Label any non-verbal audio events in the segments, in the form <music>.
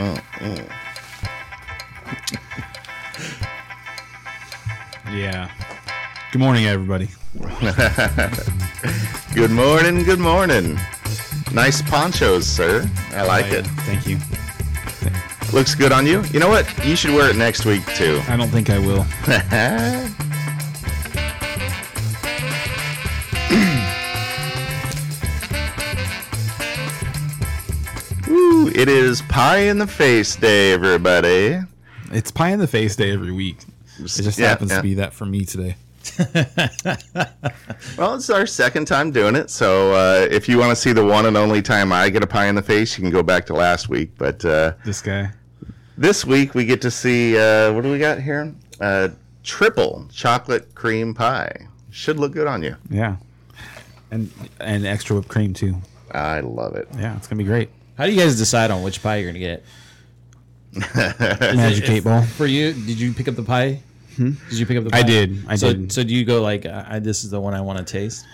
<laughs> Yeah. Good morning, everybody. <laughs> Good morning, good morning. Nice ponchos, sir. I like Oh, it. Thank you. Looks good on you. You know what? You should wear it next week too. I don't think I will. <laughs> is pie in the face day, everybody. It's pie in the face day every week. It just Yeah, happens yeah. to be that for me today. <laughs> Well, it's our second time doing it, so uh, if you want to see the one and only time I get a pie in the face, you can go back to last week. But uh, This guy. this week we get to see uh, what do we got here? Uh, triple chocolate cream pie. Should look good on you. Yeah. And and extra whipped cream too. I love it. Yeah, it's gonna be great. How do you guys decide on which pie you're gonna get? Magic eight ball. For you, did you pick up the pie? Did you pick up the pie? I did, I so, did. So do you go like, I, this is the one I want to taste?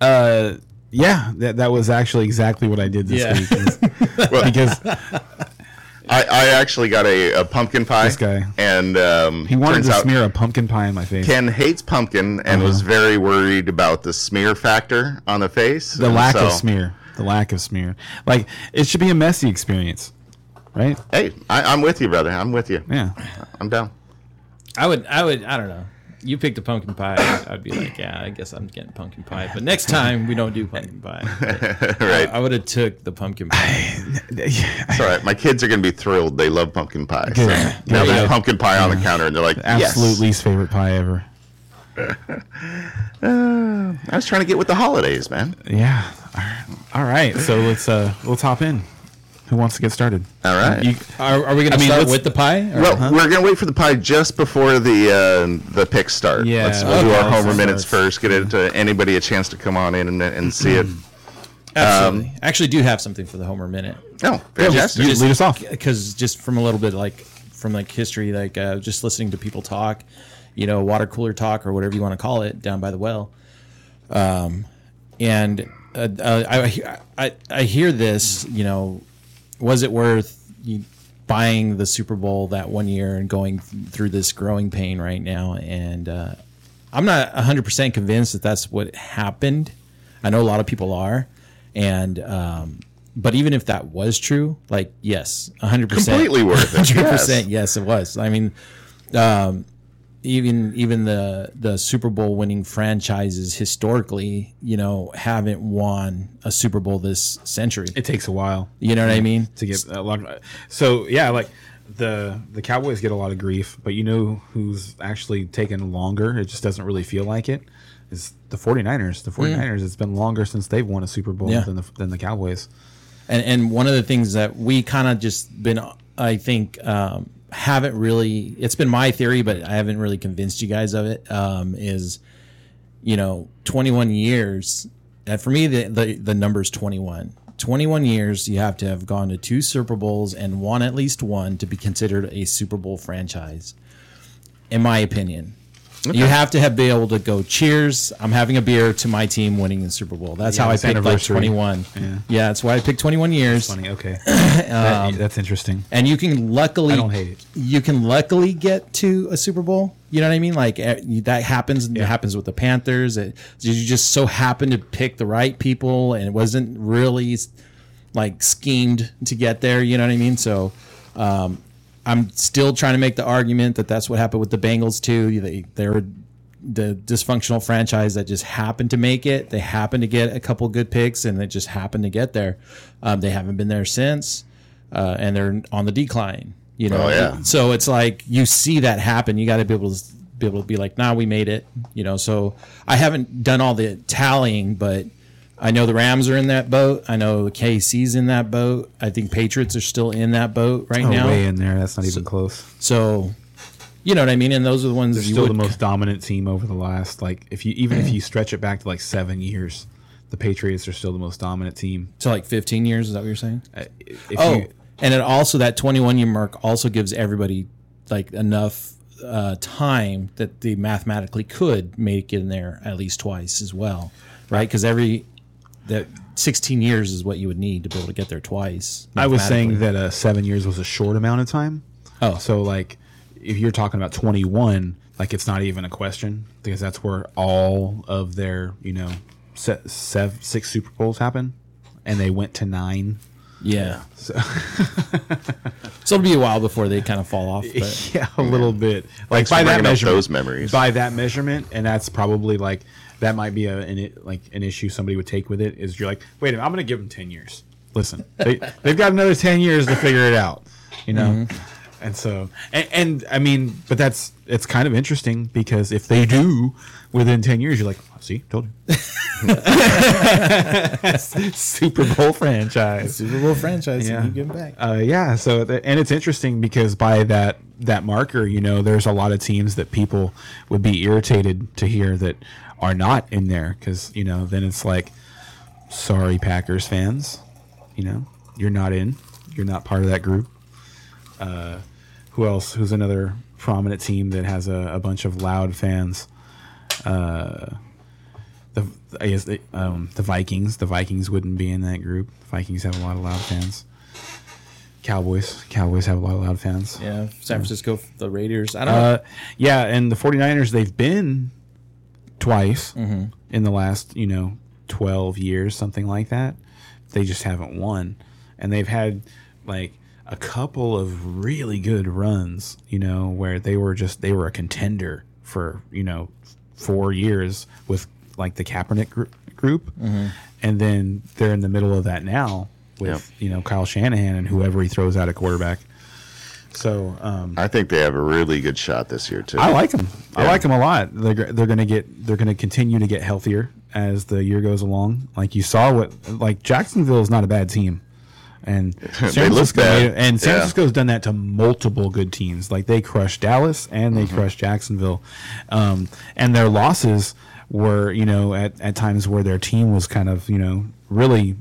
Uh, yeah, that that was actually exactly what I did this Yeah. week. is- <laughs> <laughs> because I, I actually got a, a pumpkin pie. This guy. And um, he wanted to smear a pumpkin pie in my face. Ken hates pumpkin and was Uh-huh. very worried about the smear factor on the face. the lack so- of smear. The lack of smear. Like it should be a messy experience, right? Hey, I, I'm with you, brother. I'm with you. Yeah. I'm down. I would, I would, I don't know. You picked a pumpkin pie. <coughs> I'd be like, yeah, I guess I'm getting pumpkin pie. But next time we don't do pumpkin pie. <laughs> right. I, would have took the pumpkin pie. It's all right. My kids are going to be thrilled. They love pumpkin pie. So Good. now there's pumpkin pie on the counter, and they're like, Absolute yes. least favorite pie ever. <laughs> I was trying to get with the holidays, man. Yeah. All right. So let's uh let's hop in. Who wants to get started? All right. You, Are, are we gonna I mean, start with the pie? Or- Well, we're gonna wait for the pie just before the uh, the picks start. Yeah, Let's we'll do our homer start. minutes first. Get it to anybody a chance to come on in and, and see it. absolutely. I actually do have something for the Homer minute. Oh, fantastic! you lead us off. because just from a little bit like from like history like uh, just listening to people talk you know water cooler talk or whatever you want to call it down by the well um, and uh, uh, I, I I hear this you know was it worth you buying the Super Bowl that one year and going th- through this growing pain right now and uh, I'm not 100% convinced that that's what happened I know a lot of people are and um, but even if that was true like yes 100% Completely worth it. <laughs> Hundred Yes. yes, it was. I mean, um, even even the the Super Bowl winning franchises historically, you know, haven't won a Super Bowl this century. It takes a while You know what I mean? to get a lot. Of, so yeah, like the the Cowboys get a lot of grief, but you know who's actually taken longer? It just doesn't really feel like it. Is the 49ers. The 49ers, it's been longer since they've won a Super Bowl Yeah. than the than the Cowboys. And and one of the things that we kind of just been, I think, um, haven't really. It's been my theory, but I haven't really convinced you guys of it. Um, is you know, 21 years. And for me, the, the, the number is 21. 21 years, you have to have gone to two Super Bowls and won at least one to be considered a Super Bowl franchise, in my opinion. You have to have been able to go, cheers, I'm having a beer to my team winning the Super Bowl. That's Yeah, how I picked like 21. Yeah. Yeah. that's why I picked 21 years. Funny. Okay, <clears throat> That- that's interesting. And you can luckily, I don't hate it. You can luckily get to a Super Bowl. You know what I mean? Like eh, that happens. It happens with the Panthers. It, you just so happen to pick the right people, and it wasn't really like schemed to get there. You know what I mean? So, um, I'm still trying to make the argument that that's what happened with the Bengals too. They they're the dysfunctional franchise that just happened to make it. They happened to get a couple good picks, and they just happened to get there. Um, they haven't been there since, uh, and they're on the decline. You know, Oh, yeah. so it's like you see that happen. You got to be able to be able to be like, "Nah, we made it." You know, so I haven't done all the tallying, but I know the Rams are in that boat. I know the KC's in that boat. I think Patriots are still in that boat right Oh, now. way in there. That's not even close. So, you know what I mean. And those are the ones They're still the most dominant team over the last like if you even if you <clears throat> stretch it back to like seven years, the Patriots are still the most dominant team. to like 15 years. Is that what you're saying? Uh, If oh, you, and it also that 21 year mark also gives everybody like enough uh, time that they mathematically could make it in there at least twice as well, right? Because every that 16 years is what you would need to be able to get there twice. I was saying that uh, seven years was a short amount of time. Oh. so like if you're talking about 21, like it's not even a question because that's where all of their you know se- sev- six Super Bowls happen, and they went to nine. Yeah. So. <laughs> it'll be a while before they kind of fall off. But <laughs> yeah, a little bit. Like Thanks for by that measurement, those memories. By that measurement, and that's probably like that might be a an, it- like an issue somebody would take with it. Is you're like, wait a minute, I'm going to give them ten years. Listen, they <laughs> they've got another ten years to figure it out. You know. Mm-hmm. And so, and, and I mean, but that's it's kind of interesting because if they do within ten years, you're like, see, told you, <laughs> Super Bowl franchise. Super Bowl franchise, Yeah. yeah. you give them back. Uh, yeah. So th- and it's interesting because by that that marker, you know, there's a lot of teams that people would be irritated to hear that are not in there because you know then it's like, sorry Packers fans, you know, you're not in, you're not part of that group. Uh, who else? Who's another prominent team that has a, a bunch of loud fans? Uh, the I guess the, um, the Vikings. The Vikings wouldn't be in that group. The Vikings have a lot of loud fans. Cowboys. Cowboys have a lot of loud fans. Yeah, San Francisco, the Raiders. I don't know. Uh, yeah, and the 49ers, they've been twice mm-hmm. in the last, you know, 12 years, something like that. They just haven't won. And they've had like a couple of really good runs, you know, where they were just, they were a contender for, you know, four years with like the Kaepernick gr- group. Mm-hmm. And then they're in the middle of that now with, you know, Kyle Shanahan and whoever he throws out at quarterback. So, um, I think they have a really good shot this year too. I like them. I like them a lot. They're they're gonna get they're gonna continue to get healthier as the year goes along. Like you saw, what like Jacksonville is not a bad team, and <laughs> San They look Francisco bad. and San Yeah. Francisco's done that to multiple good teams. Like they crushed Dallas and they crushed Jacksonville, um, and their losses were you know at, at times where their team was kind of you know really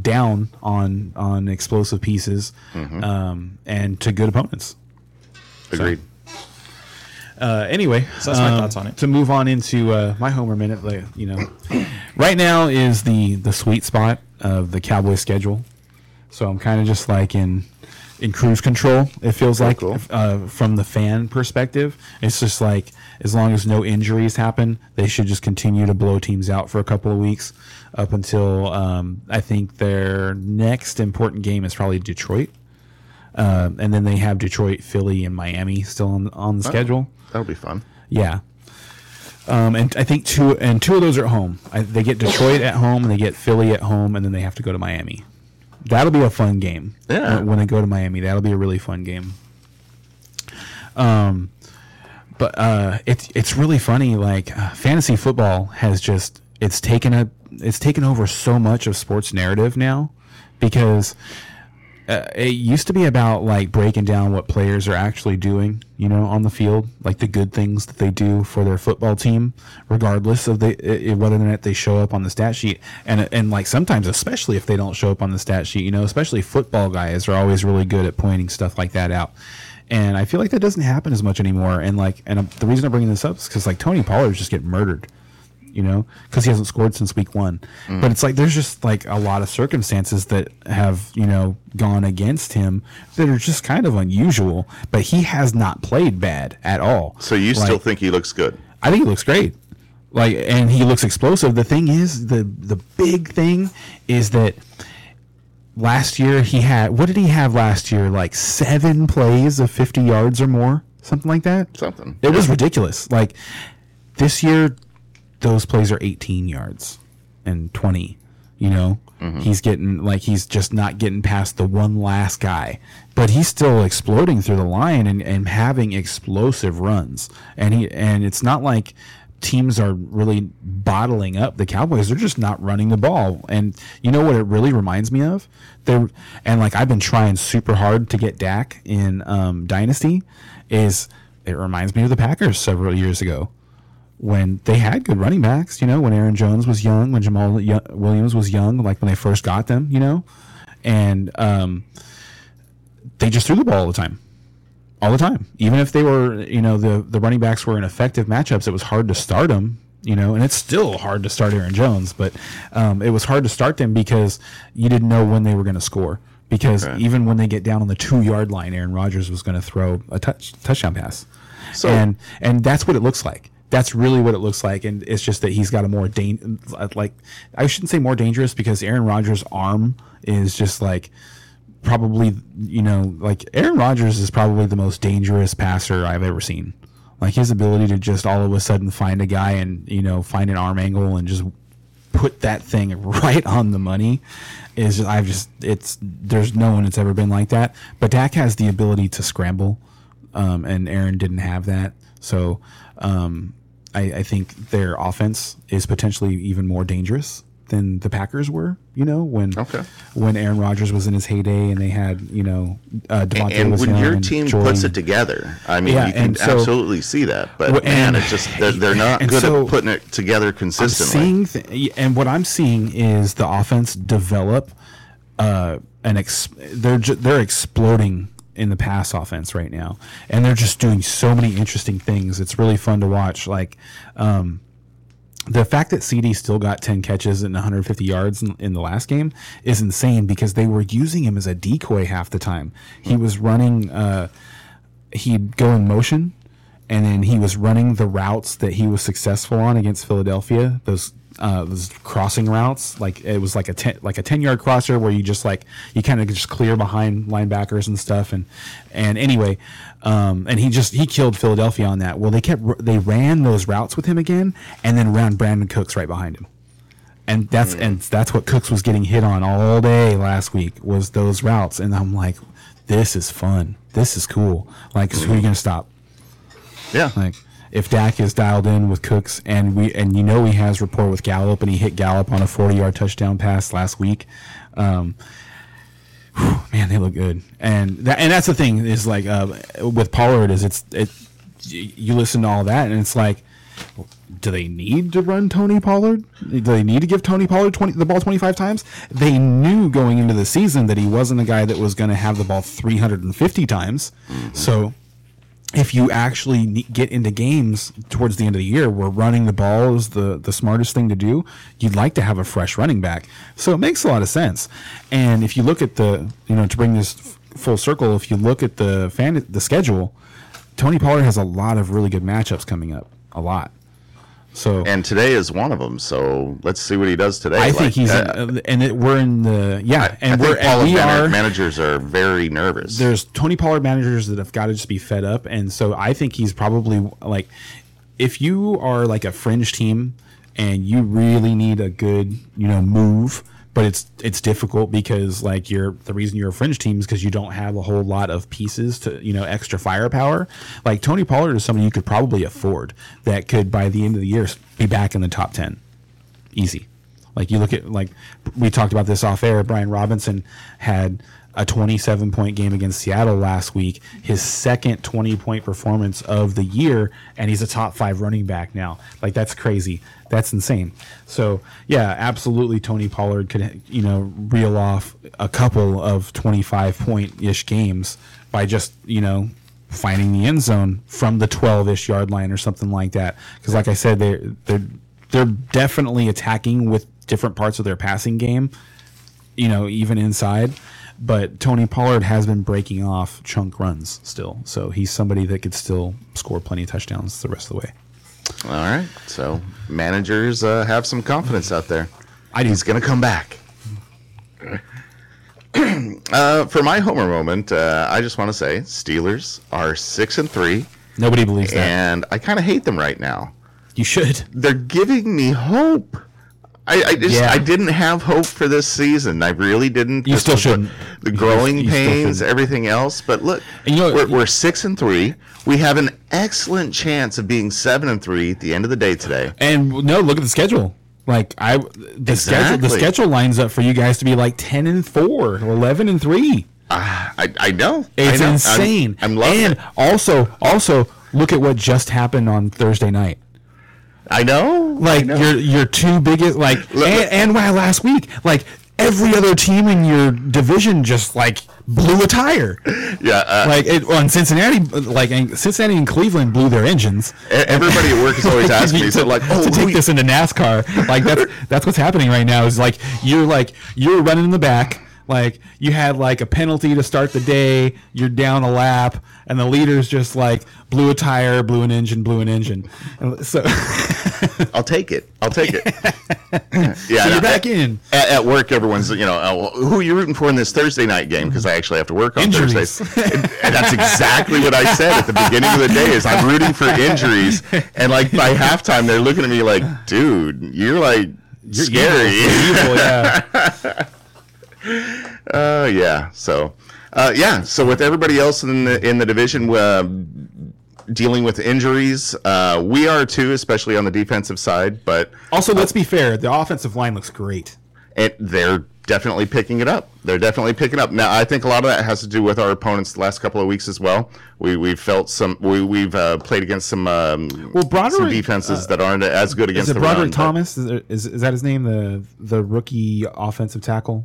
down on on explosive pieces um, and to good opponents. Agreed. Uh, anyway, So that's my um, thoughts on it. To move on into uh, my Homer minute, like, you know, <clears throat> right now is the the sweet spot of the Cowboy schedule. So I'm kind of just like in in cruise control. It feels like cool. uh, from the fan perspective, it's just like as long as no injuries happen, they should just continue to blow teams out for a couple of weeks up until um, I think their next important game is probably Detroit. Um, and then they have Detroit, Philly, and Miami still on, on the schedule. That'll be fun. Yeah. Um, and I think two and two of those are at home. I, they get Detroit at home, and they get Philly at home, and then they have to go to Miami. That'll be a fun game. Yeah. When, when they go to Miami, that'll be a really fun game. Um, but uh, it's it's really funny. Like uh, fantasy football has just it's taken a it's taken over so much of sports narrative now because uh, it used to be about like breaking down what players are actually doing, you know, on the field, like the good things that they do for their football team, regardless of the whether or not they show up on the stat sheet, and and like sometimes, especially if they don't show up on the stat sheet, you know, especially football guys are always really good at pointing stuff like that out. And I feel like that doesn't happen as much anymore. And like, and um, the reason I'm bringing this up is because like Tony Pollard just get murdered you know, because he hasn't scored since week one. Mm. But it's like there's just like a lot of circumstances that have you know gone against him that are just kind of unusual. But he has not played bad at all. So you Like, still think he looks good? I think he looks great. Like, and he looks explosive. The thing is, the the big thing is that last year he had what did he have last year? Like seven plays of fifty yards or more, something like that. Something. It was ridiculous. Like this year, those plays are 18 yards and 20. You know, he's getting like he's just not getting past the one last guy, but he's still exploding through the line and, and having explosive runs. And he and it's not like teams are really bottling up the Cowboys. They're just not running the ball. And you know what it really reminds me of? They and like I've been trying super hard to get Dak in um, Dynasty. Is it reminds me of the Packers several years ago when they had good running backs, you know, when Aaron Jones was young, when Jamaal Williams was young, like when they first got them, you know, and um, they just threw the ball all the time, all the time. Even if they were, you know, the the running backs were in effective matchups, it was hard to start them you know, and it's still hard to start Aaron Jones, but um, it was hard to start them because you didn't know when they were going to score. Because Okay. even when they get down on the two yard line, Aaron Rodgers was going to throw a touch touchdown pass, So- and and that's what it looks like. That's really what it looks like, and it's just that he's got a more dan- like I shouldn't say more dangerous because Aaron Rodgers' arm is just like probably you know like Aaron Rodgers is probably the most dangerous passer I've ever seen. Like his ability to just all of a sudden find a guy and you know find an arm angle and just put that thing <laughs> right on the money is I've just it's there's no one that's ever been like that. But Dak has the ability to scramble, um, and Aaron didn't have that. So um, I, I think their offense is potentially even more dangerous than the Packers were. You know when Okay. when Aaron Rodgers was in his heyday and they had you know uh, Davante and was when your and team Jordan. puts it together, I mean, Yeah, you can so- absolutely see that. But Well, man, and- it's just they're, they're not good so- at putting it together consistently. th- and what I'm seeing is the offense develop uh, an ex- they're ju- they're exploding in the pass offense right now, and they're just doing so many interesting things. It's really fun to watch. Like um, the fact that CeeDee still got 10 catches and 150 yards in, in the last game is insane because they were using him as a decoy half the time. He was running. Uh, he'd go in motion and then he was running the routes that he was successful on against Philadelphia. Those uh, those crossing routes, like it was like a ten, like a ten yard crosser where you just like you kind of just clear behind linebackers and stuff. And and anyway, um, and he just he killed Philadelphia on that. Well, they kept they ran those routes with him again, and then ran Brandin Cooks right behind him and that's and that's what Cooks was getting hit on all day last week was those routes, and I'm like, this is fun, this is cool. Like, so who are you gonna stop? Yeah, Like, if Dak is dialed in with Cooks, and we and you know he has rapport with Gallup, and he hit Gallup on a 40 yard touchdown pass last week. Um, whew, man, they look good, and that and that's the thing is like uh, with Pollard is it's it you listen to all that, and it's like do they need to run Tony Pollard? Do they need to give Tony Pollard 20, the ball 25 times? They knew going into the season that he wasn't a guy that was going to have the ball 350 times. So if you actually get into games towards the end of the year where running the ball is the, the smartest thing to do, you'd like to have a fresh running back. So it makes a lot of sense. And if you look at the, you know, to bring this full circle, if you look at the fan, the schedule, Tony Pollard has a lot of really good matchups coming up. A lot. So and today is one of them. So let's see what he does today. I Like, think he's, uh, in, and it, we're in the yeah, and I we're and we man- are managers are very nervous. there's Tony Pollard managers that have got to just be fed up, and so I think he's probably like, if you are like a fringe team and you really need a good you know move, but it's it's difficult because like you're the reason you're a fringe team is because you don't have a whole lot of pieces to you know extra firepower. Like Tony Pollard is somebody you could probably afford that could by the end of the year be back in the top ten easy. Like you look at like we talked about this off air. Brian Robinson had a 27 point game against Seattle last week, his second 20 point performance of the year, and he's a top five running back now. Like that's crazy. That's insane. So yeah, absolutely. Tony Pollard could you know reel off a couple of 25 point ish games by just you know finding the end zone from the 12 ish yard line or something like that. Because like I said, they they're they're definitely attacking with different parts of their passing game, you know, even inside. But Tony Pollard has been breaking off chunk runs still. So he's somebody that could still score plenty of touchdowns the rest of the way. All right. So managers uh, have some confidence out there. I do. He's going to come back. <clears throat> uh, for my homer moment, uh, I just want to say Steelers are six and three, Nobody believes that. and I kind of hate them right now. You should. They're giving me hope. I, I just Yeah. I didn't have hope for this season. I really didn't. You still shouldn't. The You- growing you still pains, everything else. But look, you know- we're, we're six and three. We have an excellent chance of being seven and three at the end of the day today. And no, look at the schedule. Like I, the schedule, the schedule lines up for you guys to be like ten and four, 11 and three. Ah, I, I know. It's I know. I'm- insane. I'm, loving and it. also, also look at what just happened on Thursday night. I know. Like I know. your your two biggest like <laughs> Look- and, and wow last week like every other team in your division just like blew a tire. <laughs> Yeah, uh, Like it, well, Cincinnati, like and Cincinnati and Cleveland blew their engines. everybody at work is always <laughs> asking me, to, so like, oh, to take who- this into NASCAR, like that's that's what's happening right now. Is like you're like you're running in the back, like you had like a penalty to start the day, you're down a lap, and the leaders just like blew a tire, blew an engine, blew an engine. And so, <laughs> I'll take it. I'll take it. <laughs> yeah, so you're back at, in. At, at work, everyone's you know, oh, who are you rooting for in this Thursday night game? Because I actually have to work on Injuries. Thursdays. And, and that's exactly what I said at the beginning of the day. Is I'm rooting for injuries, and like by halftime, they're looking at me like, dude, you're like You're scary. evil, yeah. <laughs> Oh <laughs> yeah. So, uh, yeah. So with everybody else in the in the division uh, dealing with injuries, uh, we are too, especially on the defensive side. But Also, let's be fair. The offensive line looks great. it, they're definitely picking it up. They're definitely picking up. Now, I think a lot of that has to do with our opponents the last couple of weeks as well. We we've felt some. We we've uh, played against some um, Well, Broderick, some defenses that aren't as good against Is it the Broderick but- Thomas? Is, there- is is that his name? The the rookie offensive tackle,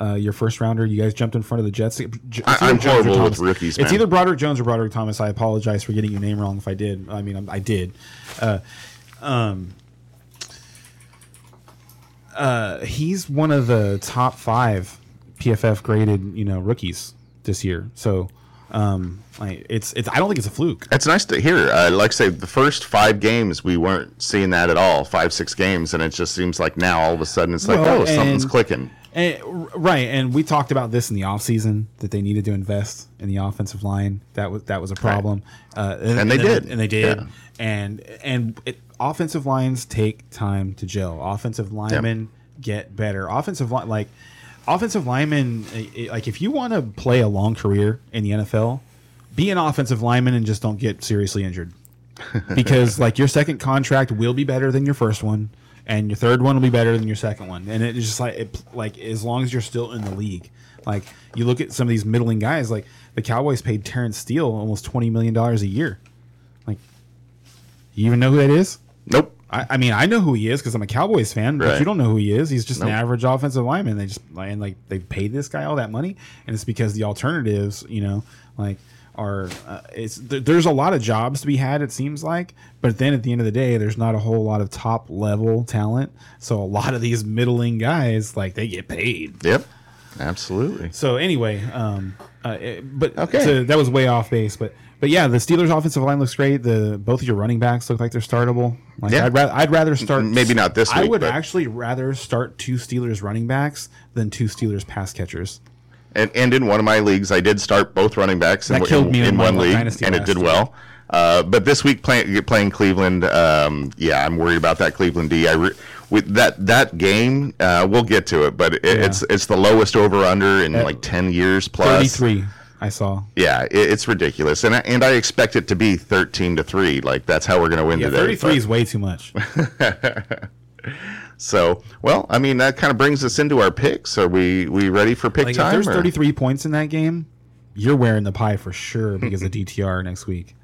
uh, your first rounder. You guys jumped in front of the Jets. J- it's I- Jones horrible with rookies, It's either Broderick Jones or Broderick Thomas. I apologize for getting your name wrong if I did. I mean, I'm- I did. Uh, um, uh, he's one of the top five PFF graded, you know, rookies this year. So, um, like, it's it's. I don't think it's a fluke. It's nice to hear. Uh, like I say, the first five games we weren't seeing that at all. Five, six games, and it just seems like now all of a sudden it's like, Well, oh, something's clicking. And, right, and we talked about this in the offseason that they needed to invest in the offensive line. That was that was a problem, uh, And they did. and they did, Yeah. and and it, offensive lines take time to gel. Offensive linemen get better. Offensive line like offensive linemen like if you want to play a long career in the NFL, be an offensive lineman and just don't get seriously injured <laughs> because like your second contract will be better than your first one and your third one will be better than your second one and it's just like it, like as long as you're still in the league like you look at some of these middling guys like the cowboys paid Terence Steele almost 20 million dollars a year like you even know who that is Nope. I, I mean, I know who he is because I'm a Cowboys fan, but you don't know who he is. He's just an average offensive lineman. They just and like they paid this guy all that money, and it's because the alternatives, you know, like are uh, it's there, there's a lot of jobs to be had. It seems like, but then at the end of the day, there's not a whole lot of top level talent. So a lot of these middling guys, like they get paid. Yep. Absolutely. So anyway, um, uh, it- but Okay. so that was way off base, but but yeah, the Steelers' offensive line looks great. The both of your running backs look like they're startable. Like Yeah. I'd, rather I'd rather start Maybe not this I week, would but- actually rather start two Steelers running backs than two Steelers pass catchers. And, and in one of my leagues, I did start both running backs in, That killed in, me in in one league, dynasty and it did well. Uh, but this week, playing playing Cleveland, um, yeah, I'm worried about that Cleveland D. I re- with that that game, uh, we'll get to it, but it, it's it's the lowest over under in like ten years plus. Thirty three, I saw. Yeah, it, it's ridiculous, and I, and I expect it to be thirteen to three. Like that's how we're going to win Yeah, today. thirty three is way too much. <laughs> So, well, I mean, that kind of brings us into our picks. Are we we ready for pick Like if time? there's or- thirty three points in that game, you're wearing the pie for sure because of <laughs> DTR next week.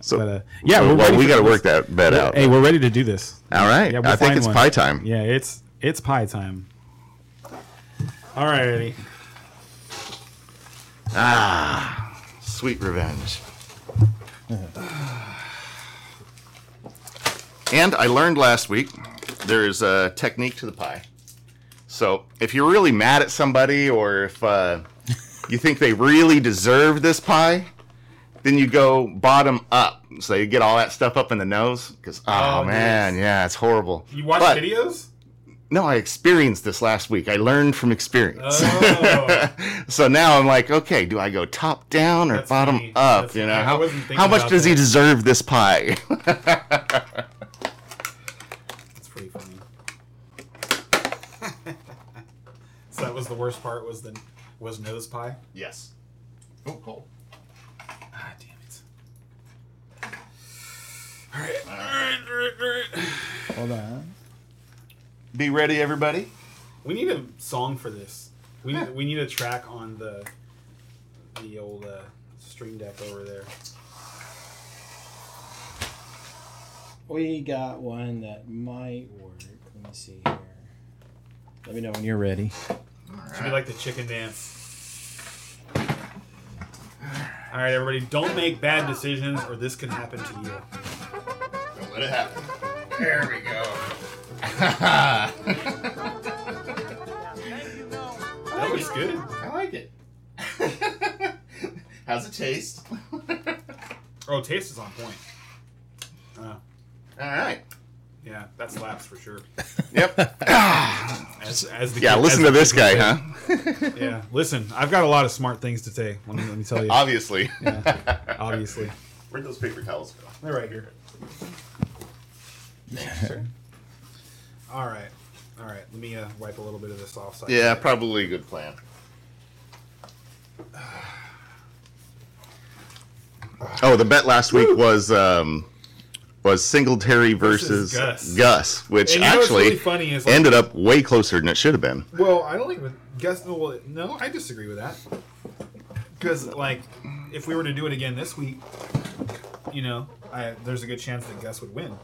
So, But uh, yeah, we're well, we got to work that bet out. Hey, we're ready to do this. All right, Yeah, we'll I think it's one. pie time. Yeah, it's it's pie time. All right, Eddie. Sweet revenge. <sighs> and I learned last week there is a technique to the pie. So if you're really mad at somebody or if uh, <laughs> you think they really deserve this pie, then you go bottom up. So you get all that stuff up in the nose. Because, oh, Oh, man, yeah, it's horrible. You watch But- videos? No, I experienced this last week. I learned from experience. Oh, <laughs> So now I'm like, okay, do I go top down or That's bottom funny. up? That's- you know, I how, how much about does he deserve this pie? <laughs> that's pretty funny. so that was the worst part. Was the was nose pie? yes. Oh, cold. Ah, damn it. All right, all right, all right, all right. Hold on. Be ready, everybody. We need a song for this. We need, we need a track on the the old uh, stream deck over there. We got one that might work. Let me see here. Let me know when you're ready. Should be like the chicken dance. All right, everybody, don't make bad decisions, or this can happen to you. Don't let it happen. There we go. <laughs> That looks good. I like it. <laughs> How's it taste? <laughs> Oh, taste is on point. Uh, All right. Yeah, that's slaps for sure. <laughs> Yep. As, as the Yeah, kid- listen to this guy, huh? <laughs> Yeah, listen, I've got a lot of smart things to say. Let me, let me tell you. <laughs> Obviously. Yeah, Obviously, Where'd those paper towels go? they're right here. All right, all right. Let me uh, wipe a little bit of this off. So Yeah, probably a good plan. <sighs> Oh, the bet last week was um, was Singletary versus, Versus Gus. Gus. which And you know actually really funny is, like- ended up way closer than it should have been. Well, I don't even guess. Well, no, I disagree with that. Because, like, if we were to do it again this week, you know, I, there's a good chance that Gus would win.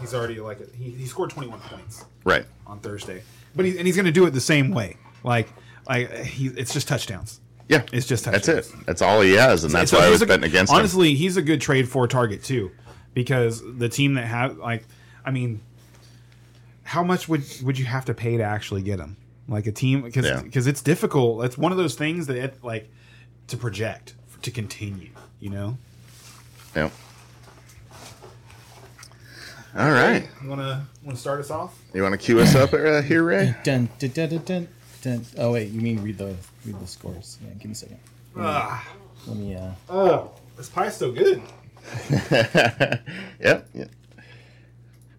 He's already like he, he scored 21 points Right. on Thursday, but he, and he's going to do it the same way. Like, like he, it's just touchdowns. Yeah. It's just That's it. That's all he has, and that's So why I was a- betting against him. Honestly, he's a good trade for target too, because the team that have like, I mean, how much would would you have to pay to actually get him? Like a team, because Yeah. because it's difficult. It's one of those things that it, like to project to continue. You know. Yeah. All right. You wanna wanna start us off? You want to cue us up uh, here, Ray? Dun, dun, dun, dun, dun, dun. Oh wait, you mean read the read the scores? Yeah, give me a second. Ah, Let me. Uh, oh, this pie's so good. <laughs> yep. yep.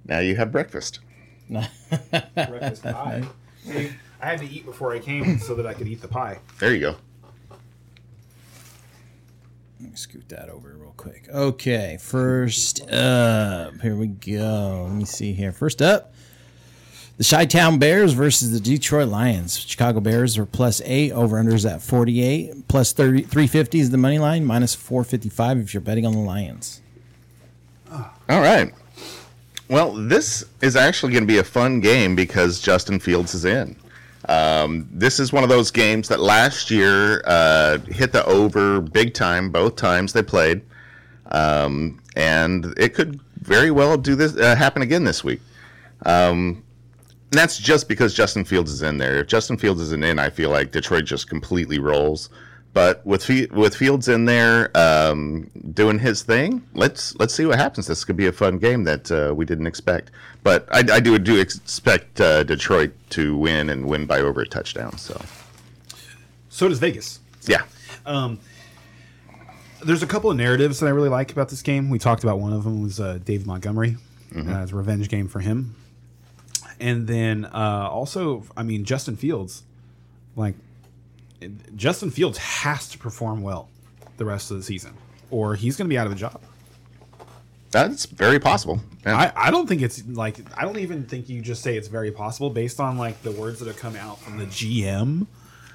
Now you have breakfast. <laughs> Breakfast <laughs> pie. See, I had to eat before I came so that I could eat the pie. There you go. Let me scoot that over real quick. Okay, first up, here we go. Let me see here. First up, the Chi Town Bears versus the Detroit Lions. Chicago Bears are plus eight, over unders at 48, plus 30, 350 is the money line, minus 455 if you're betting on the Lions. All right. Well, this is actually going to be a fun game because Justin Fields is in. Um, this is one of those games that last year uh, hit the over big time both times they played, um, and it could very well do this uh, happen again this week. Um, and that's just because Justin Fields is in there. If Justin Fields isn't in, I feel like Detroit just completely rolls. But with with Fields in there um, doing his thing, let's let's see what happens. This could be a fun game that uh, we didn't expect. But I, I do do expect uh, Detroit to win and win by over a touchdown. So So does Vegas. yeah, Um, there's a couple of narratives that I really like about this game. We talked about one of them was uh, Dave Montgomery. Uh, it's a revenge game for him. And then uh, also, I mean, Justin Fields. Like, Justin Fields has to perform well the rest of the season, or he's going to be out of a job. that's very possible. Yeah. I, I don't think it's like I don't even think you just say it's very possible based on like the words that have come out from the GM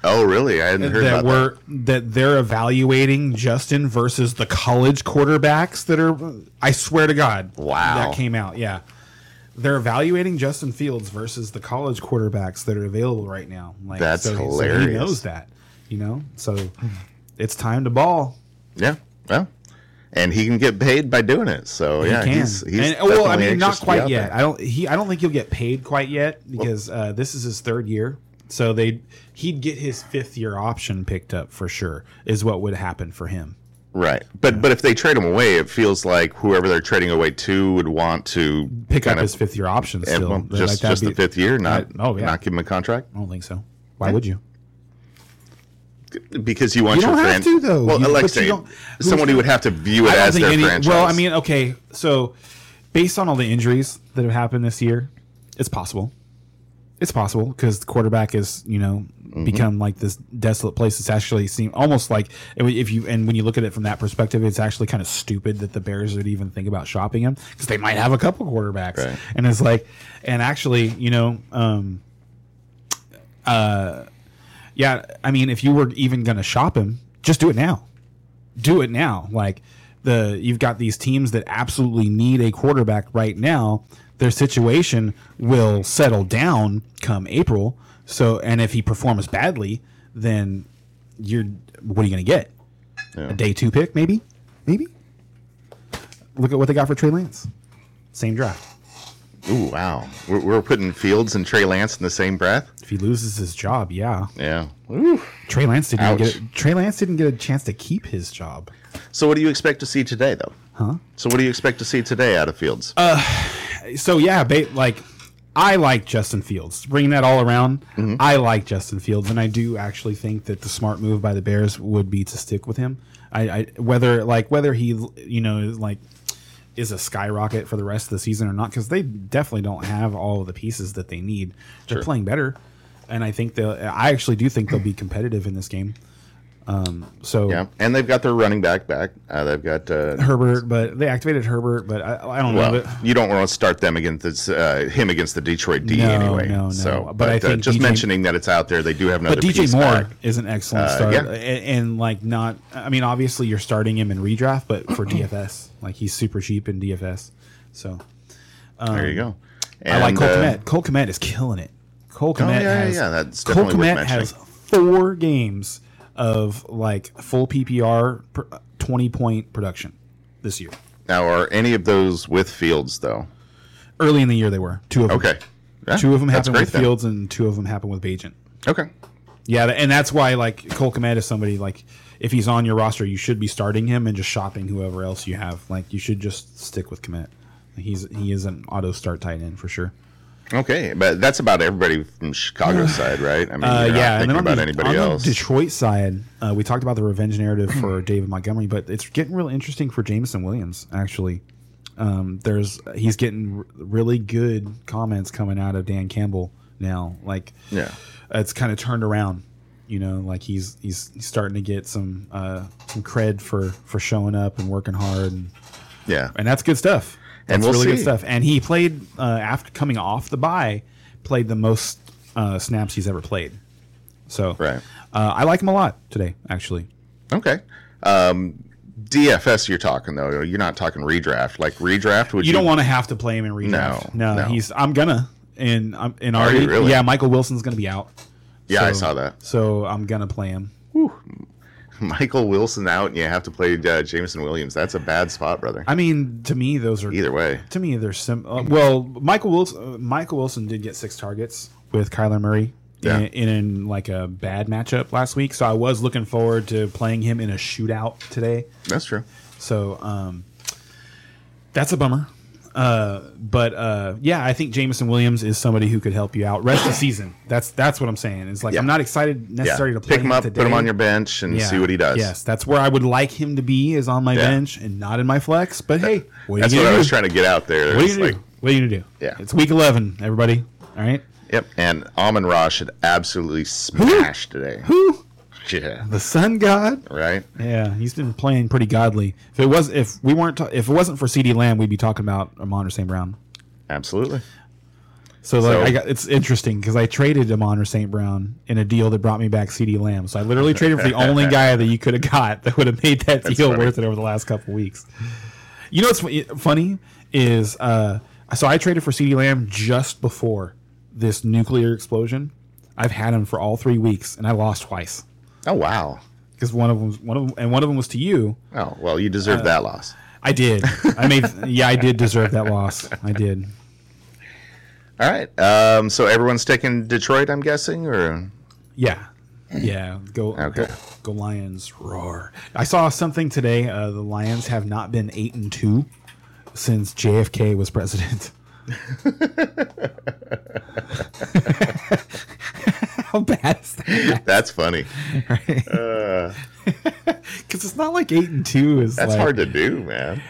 oh, really? I hadn't heard that about were that they're evaluating Justin versus the college quarterbacks that are. I swear to God, Wow. that came out. Yeah, they're evaluating Justin Fields versus the college quarterbacks that are available right now. Like That's so, So hilarious. he knows that, you know. So it's time to ball. Yeah. Well, and he can get paid by doing it. So yeah, he can. he's, he's and, well, I mean, not anxious to be quite yet. there. I don't. He. I don't think he'll get paid quite yet because uh, this is his third year. So they he'd get his fifth year option picked up for sure. Is what would happen for him. Right, but but if they trade him away, it feels like whoever they're trading away to would want to Pick kind up of- his fifth year option and, still. well, Like, just that'd just the fifth year, not I- oh, yeah. not give him a contract I don't think so. Why would you? because you want You your don't have fan- to, though. Well, You- like but you say, don't- somebody would have to view it as think their any. franchise. Well, I mean, okay, so based on all the injuries that have happened this year, it's possible. It's possible because the quarterback is, you know, Mm-hmm. become like this desolate place. It's actually seem almost like if you and when you look at it from that perspective, it's actually kind of stupid that the Bears would even think about shopping him because they might have a couple quarterbacks, Right. and it's like, and actually, you know, um, uh, yeah, I mean, if you were even going to shop him, just do it now do it now. Like the you've got these teams that absolutely need a quarterback right now their situation will settle down come April. So, and if he performs badly, then you're what are you going to get? Yeah. A day two pick, maybe, maybe. Look at what they got for Trey Lance. Same draft. Ooh, wow. We're, we're putting Fields and Trey Lance in the same breath. If he loses his job, yeah. Yeah. Ooh. Trey Lance didn't Ouch. get Trey Lance didn't get a chance to keep his job. So, what do you expect to see today, though? Huh? So, what do you expect to see today out of Fields? Uh, so yeah, ba- like I like Justin Fields. Bringing that all around, mm-hmm. I like Justin Fields, and I do actually think that the smart move by the Bears would be to stick with him. I, I whether like whether he you know like is a skyrocket for the rest of the season or not because they definitely don't have all of the pieces that they need. They're Sure. playing better, and I think they'll. I actually do think they'll be competitive in this game. Um, so yeah. And they've got their running back back. Uh, they've got. Uh, Herbert, but they activated Herbert, but I, I don't know. well, But, you don't want to start them against this, uh, him against the Detroit D No, anyway. no, no. So, But but, I uh, think just DJ mentioning that it's out there, they do have another But DJ piece Moore back. is an excellent Uh, start, yeah. and, and like not. I mean, obviously you're starting him in redraft, but for <clears throat> DFS, like he's super cheap in DFS. So there you go. I like And, Cole uh, Kmet. Cole Kmet is killing it. Cole Kmet yeah, yeah, has yeah, that's Cole Kmet has four games of like full PPR, twenty point production this year. Now, are any of those with Fields though? Early in the year, they were two of them. Okay. Yeah, Two of them happened with then. Fields, and two of them happened with Bagent. Okay. Yeah, and that's why like Cole Kmet is somebody like if he's on your roster, you should be starting him and just shopping whoever else you have. Like you should just stick with Kmet. He's he is an auto start tight end for sure. Okay, but that's about everybody from Chicago's <sighs> side, right? I mean, Uh, yeah, and then about the, anybody else. Detroit side, uh, we talked about the revenge narrative for David Montgomery, but it's getting really interesting for Jameson Williams. Actually, um, there's he's getting r- really good comments coming out of Dan Campbell now. Like, Yeah. it's kind of turned around. You know, like he's he's, he's starting to get some uh, some cred for for showing up and working hard, and, yeah, and that's good stuff. That's And we'll really good stuff. And he played uh, after coming off the bye, played the most uh, snaps he's ever played. So Right. uh, I like him a lot today, actually. okay. Um, DFS, you're talking though. You're not talking redraft. Like redraft, would You you, don't want to have to play him in redraft. No, no, no. he's. I'm gonna and I'm in Are our you really? Yeah, Michael Wilson's gonna be out. Yeah, I saw that. So I'm gonna play him. Michael Wilson out, and you have to play uh, Jameson Williams. That's a bad spot, brother. I mean, to me, those are Either way. to me they're sim. Uh, well, Michael Wilson. Uh, Michael Wilson did get six targets with Kyler Murray. Yeah. In, in like a bad matchup last week, so I was looking forward to playing him in a shootout today. That's true. So um, that's a bummer. Uh, but uh, yeah, I think Jameson Williams is somebody who could help you out rest of the season. That's that's what I'm saying. It's like Yeah. I'm not excited Yeah, necessarily to play pick him up, today. put him on your bench, and Yeah. see what he does. Yes, that's where I would like him to be is on my Yeah. bench and not in my flex. But hey, what are That's you what I was do? trying to get out there. What are like, do? What are you gonna do? Yeah. it's week 11, everybody. All right, Yep. And Amon Ra should absolutely smash today. who Yeah. the sun god? Right. Yeah, he's been playing pretty godly. If it was, if we weren't, ta- if it wasn't for CeeDee Lamb, we'd be talking about Amon-Ra St. Brown. Absolutely. So, like, So- I got it's interesting because I traded Amon-Ra St. Brown in a deal that brought me back CeeDee Lamb. So I literally traded for the <laughs> only guy that you could have got that would have made that deal funny. worth it over the last couple weeks. You know what's funny is uh, so I traded for CeeDee Lamb just before this nuclear explosion. I've had him for all three weeks and I lost twice Oh wow. because one of them, one of them, and one of them was to you. Oh well, you deserve that loss. I did. I made. yeah, I did deserve that loss. I did. All right. Um, so everyone's taking Detroit, I'm guessing, or Yeah, yeah. Go, Okay. go, go Lions! Roar! I saw something today. Uh, the Lions have not been eight and two since JFK was president. <laughs> <laughs> How bad is that? that's funny. <laughs> Because uh, it's not like eight and two is That's like, hard to do, man.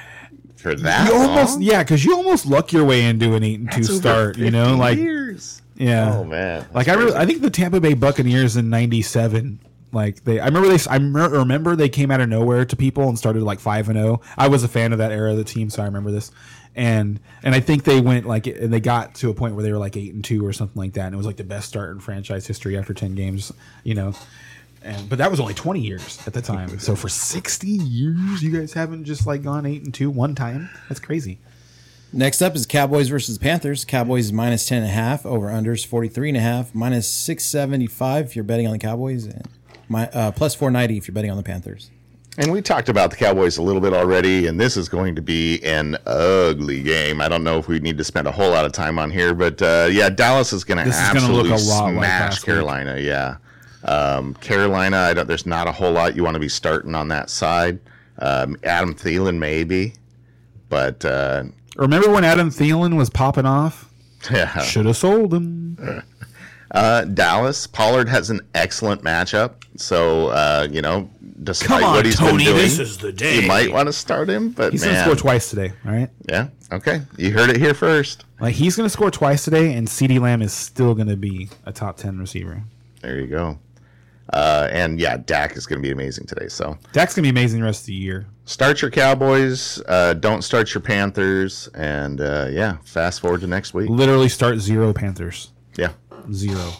For that, You almost yeah, because you almost luck your way into an eight and two That's over start. You know, like years. yeah. Oh man. Like That's I really. I think the Tampa Bay Buccaneers in '97, like they, I remember they, I remember they came out of nowhere to people and started like five and zero. I was a fan of that era of the team, so I remember this. And and I think they went like, and they got to a point where they were like eight and two or something like that, and it was like the best start in franchise history after ten games. You know. And, but that was only 20 years at the time. So for 60 years, you guys haven't just like gone eight and two one time. That's crazy. Next up is Cowboys versus Panthers. Cowboys minus 10 and a half, over unders 43 and a half, minus 675 if you're betting on the Cowboys, and my, uh, plus 490 if you're betting on the Panthers. And we talked about the Cowboys a little bit already, and this is going to be an ugly game. I don't know if we need to spend a whole lot of time on here, but uh, yeah, Dallas is going to absolutely lot like smash week. Carolina. Yeah, um, Carolina. I don't. There's not a whole lot you want to be starting on that side. Um, Adam Thielen maybe, but uh, Remember when Adam Thielen was popping off? <laughs> yeah. Should have sold him. <laughs> Uh, Dallas Pollard has an excellent matchup, so uh, you know, despite on, what he's Tony, been doing, this is the day. you might want to start him. But He's man, gonna score twice today. All right. yeah, okay, you heard it here first. Like he's gonna score twice today, and CeeDee Lamb is still gonna be a top ten receiver. There you go. Uh, and yeah, Dak is going to be amazing today. So Dak's gonna be amazing the rest of the year. start your Cowboys. Uh, don't start your Panthers. And uh, yeah, fast forward to next week. Literally start zero Panthers. Yeah. Zero.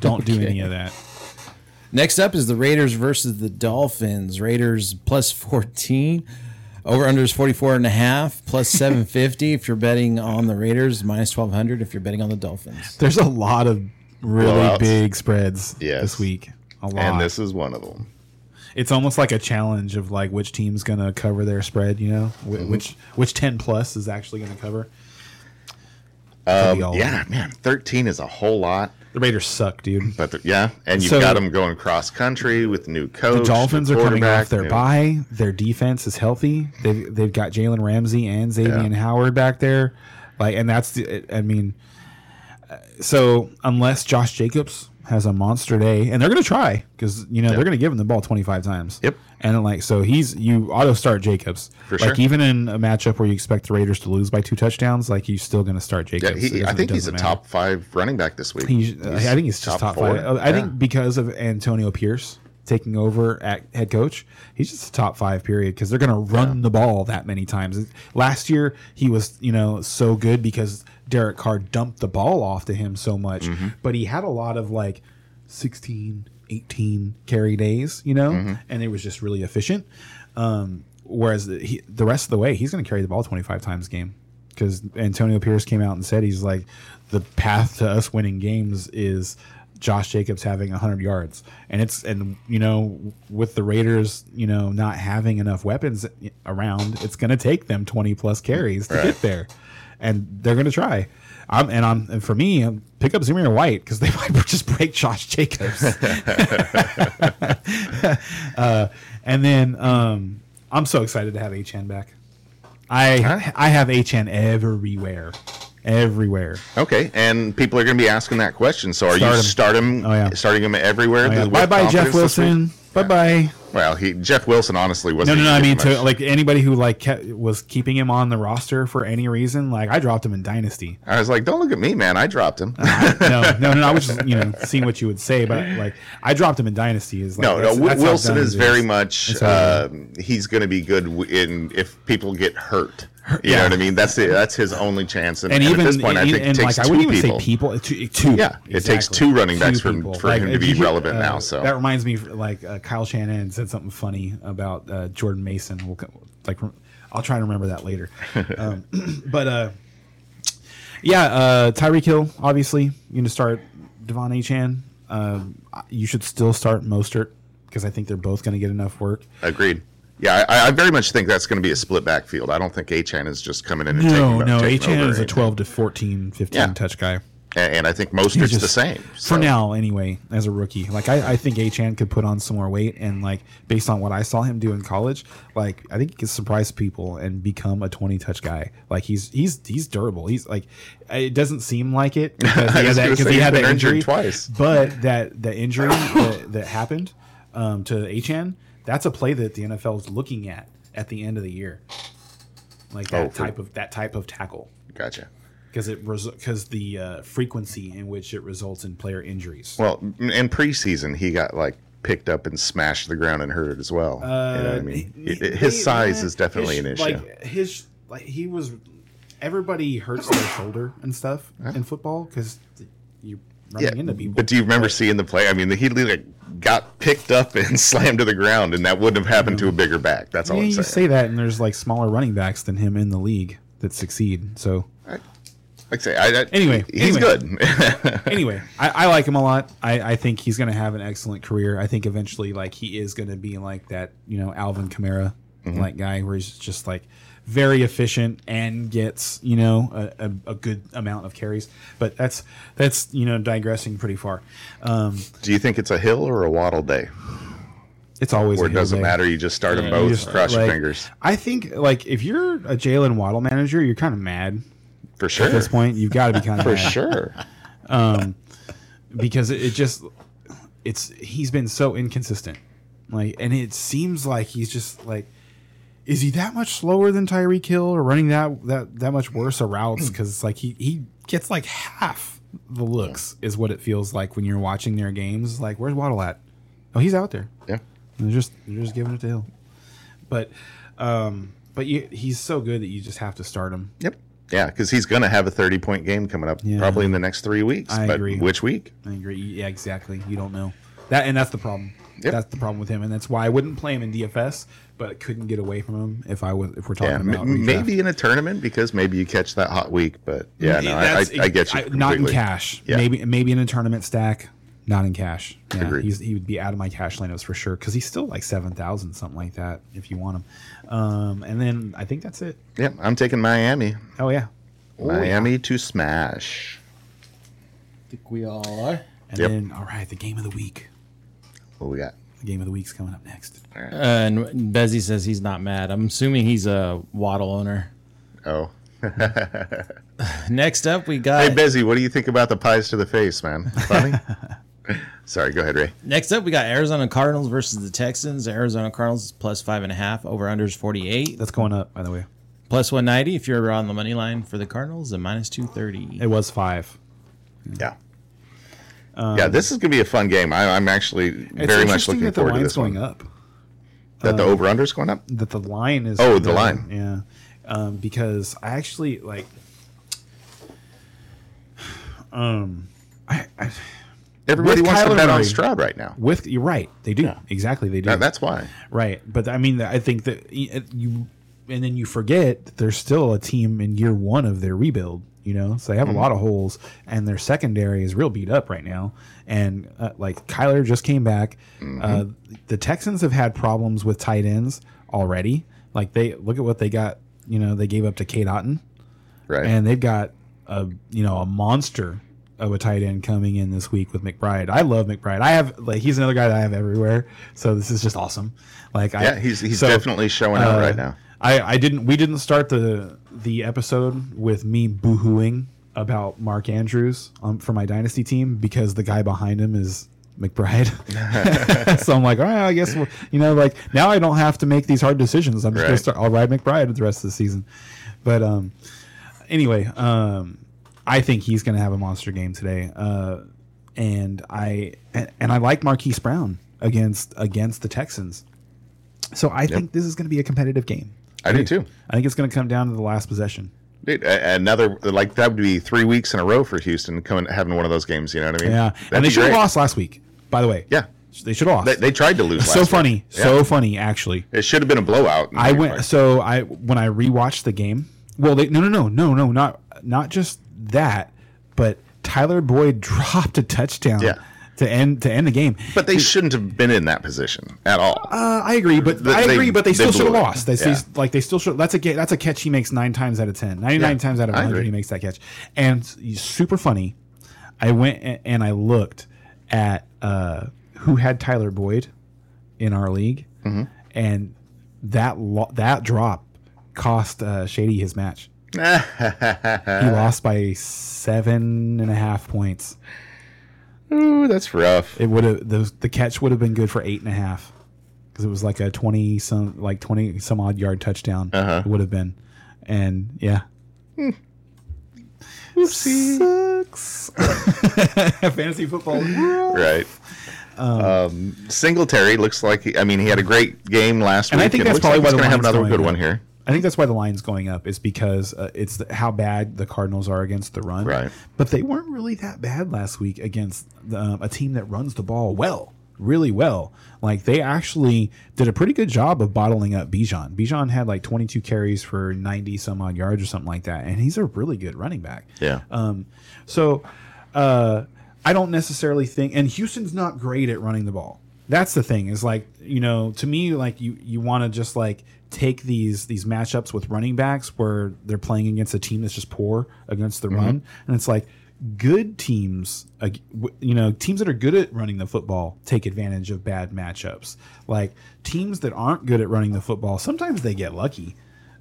Don't do any of that. <laughs> Next up is the Raiders versus the Dolphins. Raiders plus 14. Over under is 44 and a half, plus 750 if you're betting on the Raiders, minus 1200 if you're betting on the Dolphins. There's a lot of really Blowouts. big spreads Yes. this week. A lot. And this is one of them. it's almost like a challenge of like which team's gonna cover their spread. You know, Wh- Mm-hmm. which which ten plus is actually gonna cover. Could be all of Um, Yeah, man, 13 is a whole lot. The Raiders suck, dude. But the, yeah, and you've So- got them going cross country with new coach. The Dolphins are coming off their new- bye. Their defense is healthy. They've they've got Jalen Ramsey and Xavier Yeah. Howard back there, like, and that's the. I mean, uh, so unless Josh Jacobs has a monster day, and they're going to try because you know they're going to give him the ball twenty five times. Yep. And like so, he's you auto start Jacobs For like sure. even in a matchup where you expect the Raiders to lose by two touchdowns, like you're still going to start Yeah, Jacobs. he, I think he's a matter. top five running back this week. He's, I think he's just top, four. five. I Yeah. think because of Antonio Pierce taking over at head coach, he's just a top five period because they're going to run the ball that many times. Last year he was you know so good because Derek Carr dumped the ball off to him so much, Mm-hmm. but he had a lot of like 16, 18 carry days, you know, Mm-hmm. and it was just really efficient. Um, whereas the, he, the rest of the way, he's going to carry the ball 25 times a game because Antonio Pierce came out and said he's like the path to us winning games is Josh Jacobs having 100 yards and it's and you know with the Raiders you know not having enough weapons around it's going to take them 20 plus carries to Right. get there and they're going to try I'm, and I'm and for me um, pick up Zamir White because they <laughs> might just break Josh Jacobs <laughs> <laughs> uh, and then um, I'm so excited to have Achane back I I have Achane everywhere, everywhere. Okay, and people are going to be asking that question. So, are Start you him. start him, Oh, yeah. starting him everywhere? Oh, yeah. Bye bye Jeff? Wilson. Bye bye. Well, he Jeff Wilson honestly wasn't. no no. I mean much- to like anybody who like kept, was keeping him on the roster for any reason. Like I dropped him in Dynasty. I was like, don't look at me, man. I dropped him. no <laughs> no no. no I was just you know seeing what you would say, but like I dropped him in Dynasty. Is like, no, no. that's- Wi- that's Wilson is very much. Um, he's going to be good in if people get hurt. You yeah. know what I mean? That's the, that's his only chance. And, and, and even at this point, I think it takes like I two wouldn't even people. say people. Two, two Yeah, it takes two running backs for- people. for him to be you relevant now, so. that reminds me, like uh, Kyle Shanahan said something funny about uh, Jordan Mason. We'll, like, I'll try and remember that later. <laughs> um, <clears throat> but uh, yeah, uh, Tyreek Hill. Obviously, you're gonna start De'Von Achane. Um, you should still start Mostert because I think they're both going to get enough work. Agreed. Yeah, I, I very much think that's going to be a split backfield. I don't think Achane is just coming in and No, taking no, taking Achane is a 12 to 14, 15 Yeah. touch guy. and, and I think Mostert's He's the same. For now, anyway, as a rookie, like I, I think Achane could put on some more weight, and like based on what I saw him do in college, like I think he could surprise people and become a twenty touch guy. Like he's he's he's durable. He's like it doesn't seem like it <laughs> because he had that, he had that injury twice. But that the injury that, that happened um, to Achane, that's a play that the NFL is looking at at the end of the year, like that Oh, type of that type of tackle Gotcha. because it because the uh, frequency in which it results in player injuries. Well, in preseason, he got like picked up and smashed the ground and hurt as well. you know what I mean? he- It- his they- size uh, is definitely his- an issue. Like his, like he was. Everybody hurts their shoulder and stuff in football because you running into people. But do you remember seeing the play? I mean, he like got picked up <laughs> and slammed to the ground, and that wouldn't have happened to a mm-hmm. bigger back. That's all yeah, I'm you say that, and there's like smaller running backs than him in the league that succeed. So Like I say, I, I, Anyway, he's anyway. good. <laughs> anyway, I, I like him a lot. I, I think he's going to have an excellent career. I think eventually, like he is going to be like that, you know, Alvin Kamara mm-hmm. like guy, where he's just like very efficient and gets you know a, a, a good amount of carries. But that's that's you know digressing pretty far. Um, Do you think it's a hill or a waddle day? it's always Or a it hill doesn't day. matter. You just start them both. You just, cross your fingers I think like if you're a Jalen Waddle manager, you're kind of mad for sure. at this point. You've got to be kind of For mad. sure. because it, it just it's he's been so inconsistent like and it seems like he's just like is he that much slower than Tyreek Hill or running that that that much worse of routes because it's like he he gets like half the looks is what it feels like when you're watching their games like where's Waddle at oh he's out there Yeah. and they're just they're just giving it to Hill but um but you, he's so good that you just have to start him Yep. Yeah, because he's going to have a 30 point game coming up Yeah. probably in the next three weeks. I but agree. which week? I agree. Yeah, exactly. You don't know that, and that's the problem. Yep. That's the problem with him, and that's why I wouldn't play him in DFS, but I couldn't get away from him if I was if we're talking Yeah, about m- maybe in a tournament because maybe you catch that hot week. But yeah, no, I, I, I get you. I- not in cash. Yeah. Maybe maybe in a tournament stack. Not in cash. Yeah, he's, he would be out of my cash lineups for sure because he's still like seven thousand something like that if you want him. Um, and then I think that's it. Yeah, I'm taking Miami. Oh yeah, Miami to smash. I think we all are. and Yep. then all right, the game of the week. What we got? The game of the week's coming up next. Uh, and Bezzy says he's not mad. I'm assuming he's a Waddle owner. Oh, <laughs> Next up, we got. hey Bezzy, what do you think about the pies to the face, man? Funny. <laughs> Sorry, go ahead, Ray. Next up, we got Arizona Cardinals versus the Texans. Arizona Cardinals is plus five and a half. Over unders 48. That's going up, by the way. Plus 190 if you're on the money line for the Cardinals and minus 230. It was five. Yeah. Yeah, this is gonna be a fun game. I, I'm actually Um, very much looking that the forward to line's this going one. up. That the over under's going up. that the line is Oh, the line. yeah um, because i actually like um i, I Everybody wants to Kyler bet on Murray. Stroud right now. with you're right they do exactly they do That- that's why. right but i mean i think that you and then you forget that there's still a team in year one of their rebuild you know so they have a lot of holes and their secondary is real beat up right now and uh, like kyler just came back uh, the texans have had problems with tight ends already like they look at what they got you know they gave up to Cade Otton Right. and they've got a you know a monster of a tight end coming in this week with McBride. I love McBride. I have like he's another guy that I have everywhere. So this is just awesome. Like I, he's he's so, definitely showing out uh, right now. I I didn't we didn't start the the episode with me boohooing about Mark Andrews um, for my dynasty team because the guy behind him is McBride. <laughs> so I'm like, all right, I guess we'll, you know, like now I don't have to make these hard decisions. I'm just gonna start. I'll ride McBride the rest of the season. But um, anyway, um, I think he's going to have a monster game today. Uh, and I and, and I like Marquise Brown against against the Texans. So I think this is going to be a competitive game. I do too. I think it's going to come down to the last possession. Dude, another like that would be three weeks in a row for Houston coming having one of those games. You know what I mean? Yeah, That'd and they should have lost last week. By the way, Yeah, they should have lost. they, they tried to lose. Last so funny, Yeah. so funny. Actually, it should have been a blowout. I went parts. so I when I rewatched the game. Well, they, no, no, no, no, no, not not just that, but Tyler Boyd <laughs> dropped a touchdown Yeah. To end to end the game. but they shouldn't have been in that position at all. Uh, I agree, but They- I they- agree, but they they still should have lost. They Yeah. like they still should. That's a that's a catch he makes nine times out of ten. Ninety nine Yeah, times out of hundred he makes that catch, and super funny. I went and I looked at uh, who had Tyler Boyd in our league, Mm-hmm. and that lo- that drop cost uh, Shady his match. <laughs> he lost by seven and a half points. Ooh, that's rough. It would have the the catch would have been good for eight and a half because it was like a twenty some like twenty some odd yard touchdown. Uh-huh. It would have been, and yeah. Sucks. <laughs> Fantasy football. right. Um, Singletary looks like he, I mean he had a great game last And I think that's probably like why he's going to have another good one here. I think that's why the line's going up is because uh, it's the, how bad the Cardinals are against the run. Right. But they weren't really that bad last week against the, um, a team that runs the ball well. really well. Like they actually did a pretty good job of bottling up Bijan. Bijan had like 22 carries for 90 some odd yards or something like that, and he's a really good running back. Yeah. Um, so uh, I don't necessarily think, and Houston's not great at running the ball. That's the thing is like you know to me like you you want to just like take these these matchups with running backs where they're playing against a team that's just poor against the run, and it's like good teams, uh, you know, teams that are good at running the football take advantage of bad matchups. Like teams that aren't good at running the football, sometimes they get lucky,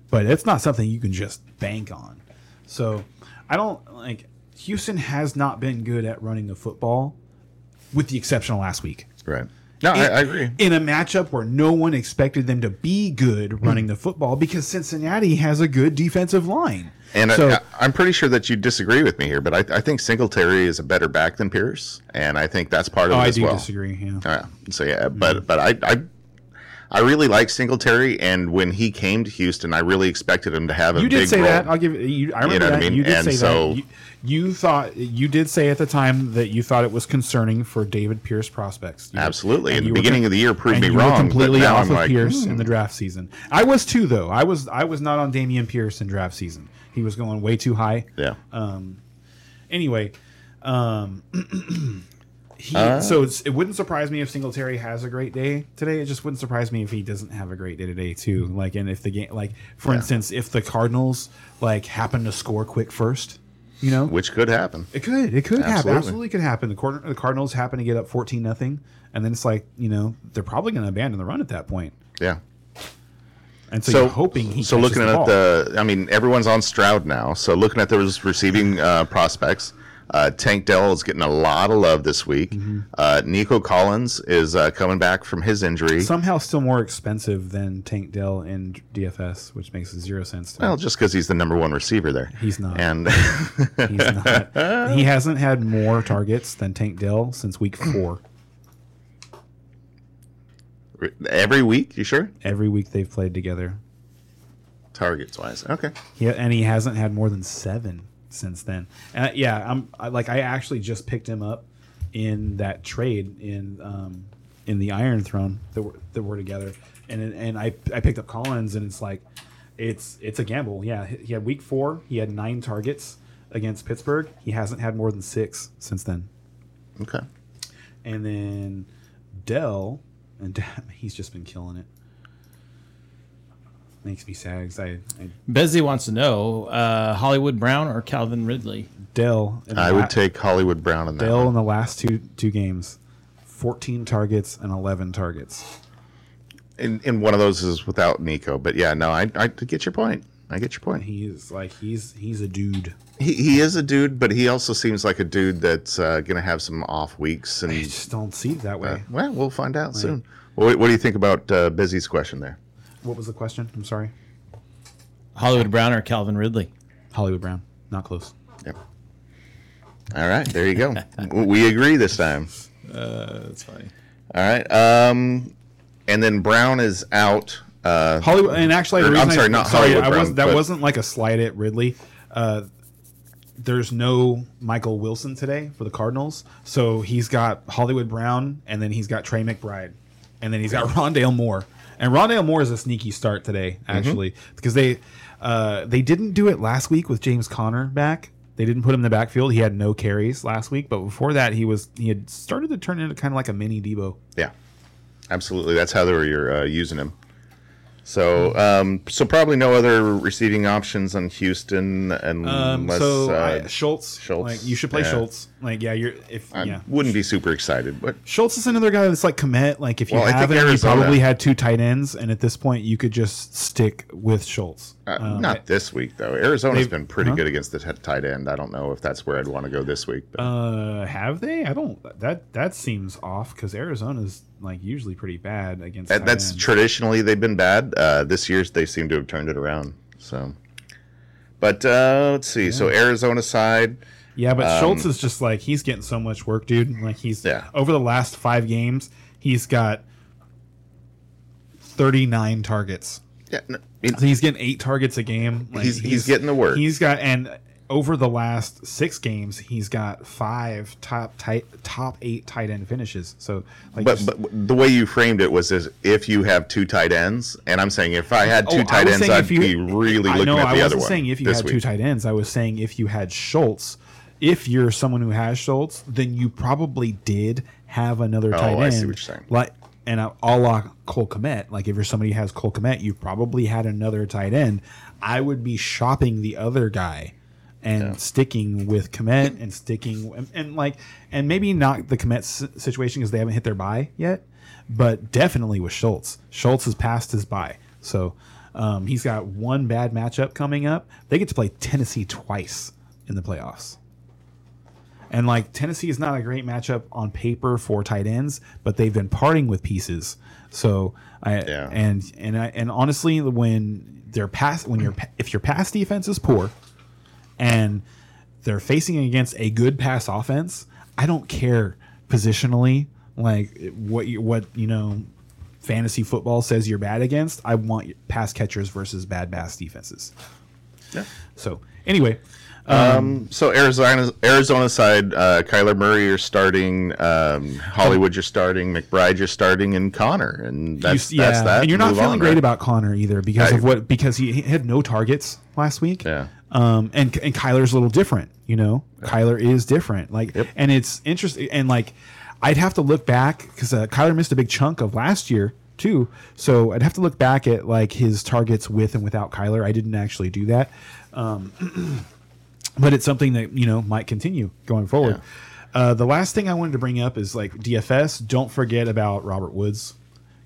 but it's not something you can just bank on. So I don't like Houston has not been good at running the football, with the exception of last week. Right. No, I, I agree. In a matchup where no one expected them to be good hmm. running the football because Cincinnati has a good defensive line. And so, I, I'm pretty sure that you disagree with me here, but I, I think Singletary is a better back than Pierce, and I think that's part of oh, it I as do disagree. Yeah. Yeah. So yeah, hmm. but but I I I really like Singletary, and when he came to Houston, I really expected him to have a You did say role. that. I'll give you. I remember know what I that. mean? You did And say so- that. You, you thought you did say at the time that you thought it was concerning for Dameon Pierce prospects. You- Absolutely. and In the beginning of the year proved me you wrong, completely off I'm of like, Pierce hmm. in the draft season. I was too, though. I was I was not on Dameon Pierce in draft season. He was going way too high. Yeah. Um. Anyway, um, <clears throat> he Uh. so it's, it wouldn't surprise me if Singletary has a great day today. It just wouldn't surprise me if he doesn't have a great day today too. Like, and if the game, like for instance, if the Cardinals like happen to score quick first, you know, which could happen. it could, it could happen, Absolutely. absolutely could happen. The, Card- the Cardinals happen to get up fourteen nothing, and then it's like you know they're probably going to abandon the run at that point. Yeah. And so, So you're hoping he. so looking the at ball. the, I mean, everyone's on Stroud now. So looking at those receiving uh, prospects, uh, Tank Dell is getting a lot of love this week. Mm-hmm. Uh, Nico Collins is uh, coming back from his injury. somehow still more expensive than Tank Dell in DFS, which makes zero sense. To me. well, just because he's the number one receiver there. He's not. And He's not. <laughs> he hasn't had more targets than Tank Dell since week four. every week, you sure? Every week they've played together. Targets wise, okay. He, and he hasn't had more than seven since then. And yeah, I'm I, like I actually just picked him up in that trade in um, in the Iron Throne that were, that were together, and and I I picked up Collins, and it's like it's it's a gamble. Yeah, he had week four. He had nine targets against Pittsburgh. He hasn't had more than six since then. Okay. And then Dell, and <laughs> he's just been killing it. Makes me sad 'cause I, I Besley wants to know uh, Hollywood Brown or Calvin Ridley. Dell. in the I la- would take Hollywood Brown in that. Dell one. in the last two two games, fourteen targets and eleven targets. And, in one of those is without Nico, but yeah, no, I, I get your point. I get your point. He's like he's he's a dude. He, he is a dude, but he also seems like a dude that's uh, going to have some off weeks. And I just don't see it that way. well, we'll find out soon. What, what do you think about uh, Busy's question there? What was the question? I'm sorry. Hollywood Brown or Calvin Ridley. Hollywood Brown, not close. Yep. All right, there you go. <laughs> we agree this time. That's funny. All right. Um, and then Brown is out. Uh, Hollywood, and actually, the Or, I'm reason I- sorry, not sorry. Hollywood I Brown, wasn't. That but- wasn't like a slight at Ridley. Uh, there's no Michael Wilson today for the Cardinals, so he's got Hollywood Brown, and then he's got Trey McBride, and then he's got <laughs> Rondale Moore. And Rondale Moore is a sneaky start today, Mm-hmm. actually, because they uh, they didn't do it last week with James Conner back. They didn't put him in the backfield. He had no carries last week, but before that, he was he had started to turn into kind of like a mini Debo. yeah, absolutely. That's how they were uh, using him. So, um, so probably no other receiving options on Houston unless Um, so uh, I, Schultz, Schultz, like you should play yeah. Schultz. Like yeah, you're if I yeah. wouldn't be super excited, but Schultz is another guy that's like commit. Like if you Well, have him, you probably had two tight ends, and at this point, you could just stick with Schultz. Uh, Um, not this week though. Arizona's been pretty huh? good against the t- tight end. I don't know if that's where I'd want to go this week. But uh, have they? I don't. That that seems off because Arizona's like usually pretty bad against. that, tight that's ends. traditionally they've been bad. Uh, this year they seem to have turned it around. So, but uh, let's see. So Arizona side. Yeah, but Schultz is just like he's getting so much work, dude. Like he's Yeah. over the last five games, he's got thirty nine targets. Yeah, no, it- So he's getting eight targets a game. Like, He's- he's getting the work. He's got and over the last six games, he's got five top tight top eight tight end finishes. So like, But, just- but the way you framed it was as if you have two tight ends, and I'm saying if I had Oh, two I tight ends, I'd you- be really I looking know, at I the wasn't saying if you had week. two tight ends. I was saying if you had Schultz, if you're someone who has Schultz, then you probably did have another oh, tight Oh, I end. see what you're saying. Like and a, a la Cole Kmet. Like if you're somebody who has Cole Kmet, you probably had another tight end. I would be shopping the other guy and sticking with Kmet and sticking and, and like and maybe not the Kmet s- situation because they haven't hit their bye yet, but definitely with Schultz. Schultz has passed his bye, so um, he's got one bad matchup coming up. They get to play Tennessee twice in the playoffs. And like Tennessee is not a great matchup on paper for tight ends, but they've been parting with pieces. So I Yeah. and and I, and honestly, when they're pass when your if your pass defense is poor, and they're facing against a good pass offense, I don't care positionally like what you, what you know fantasy football says you're bad against. I want pass catchers versus bad pass defenses. Yeah. So anyway, Um, so Arizona, Arizona side, uh, Kyler Murray you're starting, um, Hollywood you're starting, McBride you're starting, and Conner, and that's You- that's that. And you're not feeling on, great right? about Conner either because Yeah, of what because he, he had no targets last week. Yeah. Um, and and Kyler's a little different, you know. Kyler is different, like, Yep. and it's interesting. And like, I'd have to look back because uh, Kyler missed a big chunk of last year too. So I'd have to look back at like his targets with and without Kyler. I didn't actually do that, um, <clears throat> but it's something that you know might continue going forward. Uh, the last thing I wanted to bring up is like DFS. Don't forget about Robert Woods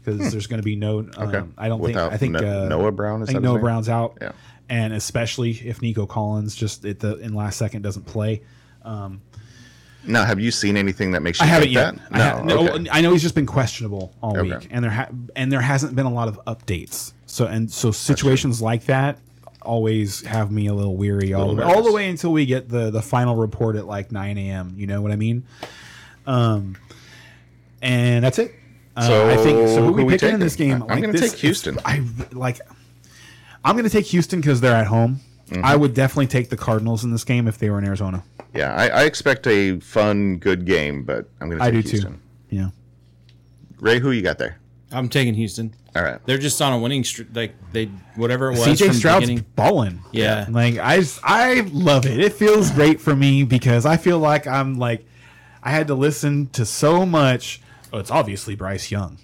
because there's going to be no. Um, Hmm. Okay. I don't Without think. I think No- uh, Noah Brown, is I think Noah? Brown's out. Yeah. And especially if Nico Collins just at the in last second doesn't play. Now, have you seen anything that makes you I haven't think yet. that? I, ha- no, okay. I know he's just been questionable all Okay. week, and there ha- and there hasn't been a lot of updates. So and so situations like that always have me a little weary all the way, Little all the way until we get the the final report at like 9 a.m. You know what I mean? Um, and that's it. Uh, So, I think so. Who, we picking in this game? I'm gonna take Houston. I like. I'm going to take Houston because they're at home. Mm-hmm. I would definitely take the Cardinals in this game if they were in Arizona. Yeah, I, I expect a fun, good game, but I'm going to I take do Houston. too. Yeah. Ray, who you got there? I'm taking Houston. All right. They're just on a winning streak. Like they, whatever it was CJ from Stroud's beginning. balling. Yeah. Like I just- I love it. It feels great for me because I feel like I'm like I had to listen to so much. Oh, it's obviously Bryce Young,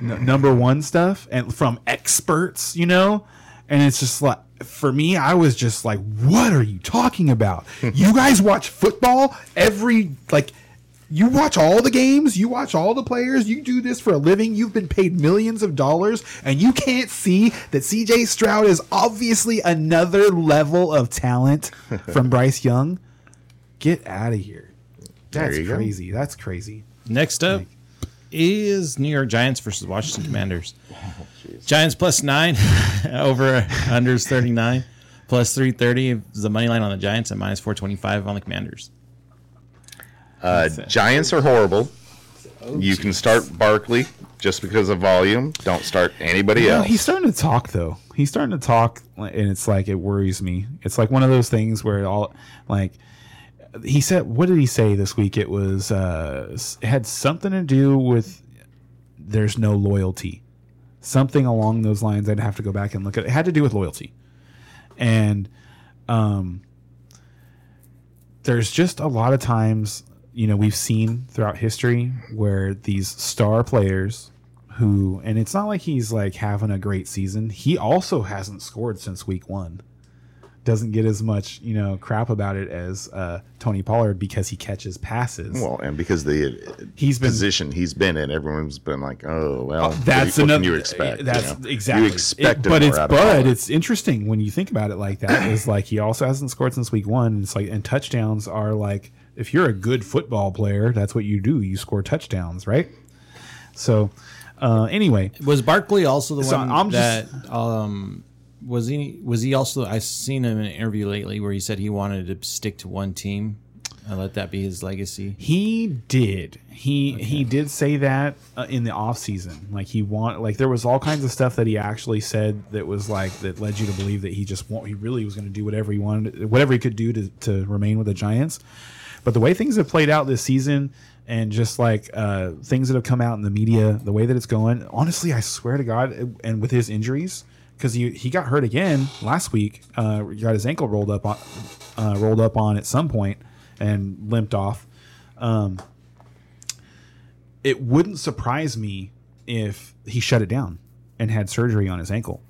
N- number one stuff, and from experts, you know, and it's just like for me, I was just like, "What are you talking about? <laughs> you guys watch football every like." You watch all the games, you watch all the players, you do this for a living, you've been paid millions of dollars, and you can't see that CJ Stroud is obviously another level of talent <laughs> from Bryce Young. Get out of here. That's you go. crazy. That's crazy. Next up is New York Giants versus Washington <clears throat> Commanders. Oh, Giants plus nine <laughs> over unders 39 plus 330 is the money line on the Giants and minus 425 on the Commanders. Uh, Giants are horrible. you can start Barkley just because of volume. Don't start anybody You know, else. he's starting to talk though. He's starting to talk, and it's like it worries me. It's like one of those things where it all like he said. What did he say this week? It was uh, it had something to do with there's no loyalty, something along those lines. I'd have to go back and look at. It, it had to do with loyalty, and um, there's just a lot of times you know we've seen throughout history where these star players who and it's not like he's like having a great season. He also hasn't scored since week one. Doesn't get as much you know crap about it as uh, tony pollard because he catches passes. Well, and because the He's been- position he's been in, everyone's been like, "Oh, well, that's what, another can you expect?" that's you know? exactly. You expect It- but it's but it's interesting when you think about it like that is like he also hasn't scored since week one. It's like and touchdowns are like if you're a good football player that's what you do you score touchdowns right so uh anyway Was Barkley also the So one I'm that just- um was he was he also I've seen him in an interview lately where he said he wanted to stick to one team and let that be his legacy. He did. He he did say that uh, in the off season. Like he want like there was all kinds of stuff that he actually said that was like that led you to believe that he just want he really was going to do whatever he wanted, whatever he could do to to remain with the Giants. But the way things have played out this season, and just like uh, things that have come out in the media, the way that it's going, honestly, I swear to God, and with his injuries, because he he got hurt again last week. Uh, he got his ankle rolled up on uh, rolled up on at some point and limped off. Um, it wouldn't surprise me if he shut it down and had surgery on his ankle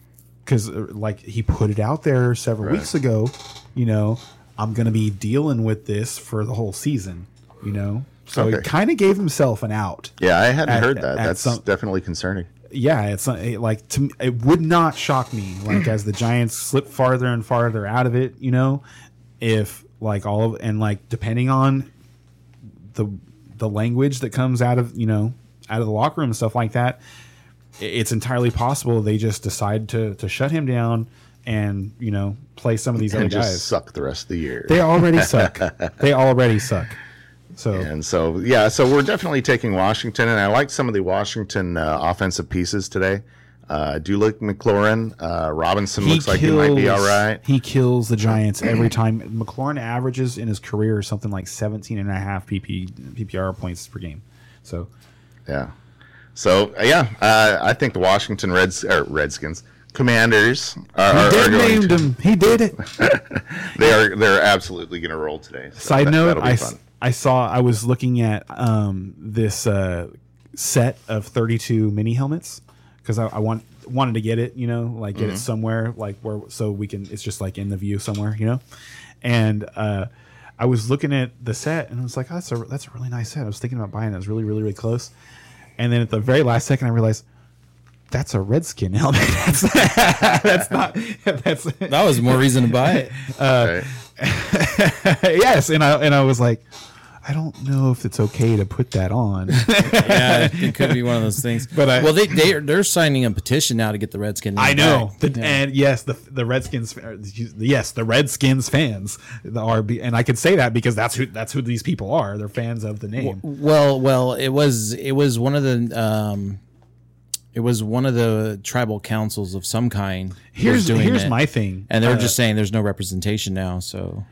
because like he put it out there several weeks ago you know i'm gonna be dealing with this for the whole season you know so he kind of gave himself an out Yeah, I hadn't At- heard that. That's some- definitely concerning. yeah, it's uh, it, like to me, it would not shock me like as the Giants slip farther and farther out of it, you know, if like all of and like depending on the the language that comes out of you know out of the locker room and stuff like that, it's entirely possible they just decide to to shut him down and you know play some of these other And just guys. suck the rest of the year. They already <laughs> suck. they already suck. So And so, yeah, so we're definitely taking Washington, and I like some of the Washington uh, offensive pieces today. Uh, I do like McLaurin. Uh, Robinson looks like he might be all right. He kills the Giants every time. McLaurin averages in his career something like 17 and a half PP, PPR points per game. So Yeah. So yeah, uh, I think the Washington Reds or Redskins Commanders are, are, did are going named to, him. He did it. <laughs> they are they're absolutely going to roll today. So Side that- note: I, fun. I saw I was looking at um, this uh, set of 32 mini helmets because I, I want wanted to get it. You know, like get Mm-hmm. it somewhere like where so we can. It's just like in the view somewhere. You know, and. uh I was looking at the set and I was like, oh, that's a that's a really nice set. I was thinking about buying it. It was really, really, really close. And then at the very last second, I realized that's a redskin helmet. <laughs> that's, that's not. That's That was more reason to buy it. <laughs> Right. <laughs> yes. And I and I was like, I don't know if it's okay to put that on. yeah, it could be one of those things. But I- well, they they are, they're signing a petition now to get the Redskins. I know. back. The, And yes, the the Redskins. Yes, the Redskins fans are, be- and I could say that because that's who that's who these people are. They're fans of the name. Well, well, it was it was one of the um, it was one of the tribal councils of some kind. Here's doing here's it. my thing. and they're Uh, just saying there's no representation now. So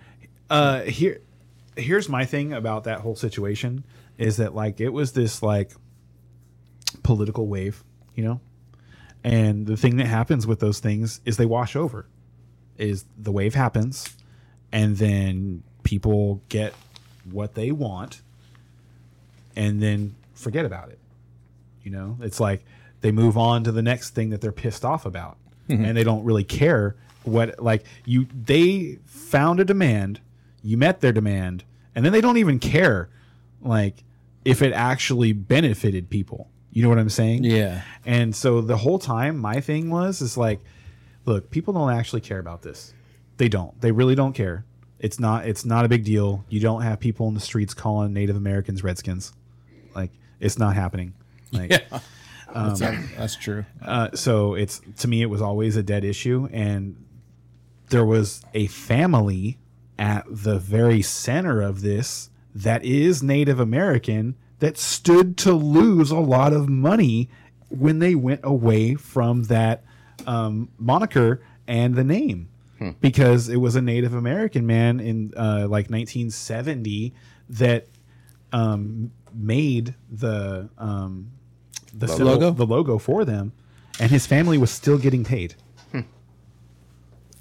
uh here here's my thing about that whole situation is that like it was this like political wave you know and the thing that happens with those things is they wash over is the wave happens and then people get what they want and then forget about it you know it's like they move on to the next thing that they're pissed off about mm-hmm. and they don't really care what like you they found a demand you met their demand and then they don't even care like if it actually benefited people you know what i'm saying yeah, and so the whole time, my thing was is like, look, people don't actually care about this. They don't. They really don't care. It's not. It's not a big deal. You don't have people in the streets calling Native Americans Redskins. Like it's not happening. Like <laughs> that's, that's true. uh, so it's to me, it was always a dead issue, and there was a family at the very center of this that is Native American that stood to lose a lot of money when they went away from that um, moniker and the name. Because it was a Native American man in uh, like 1970 that um, made the um, the symbol- logo? the logo for them, and his family was still getting paid hmm.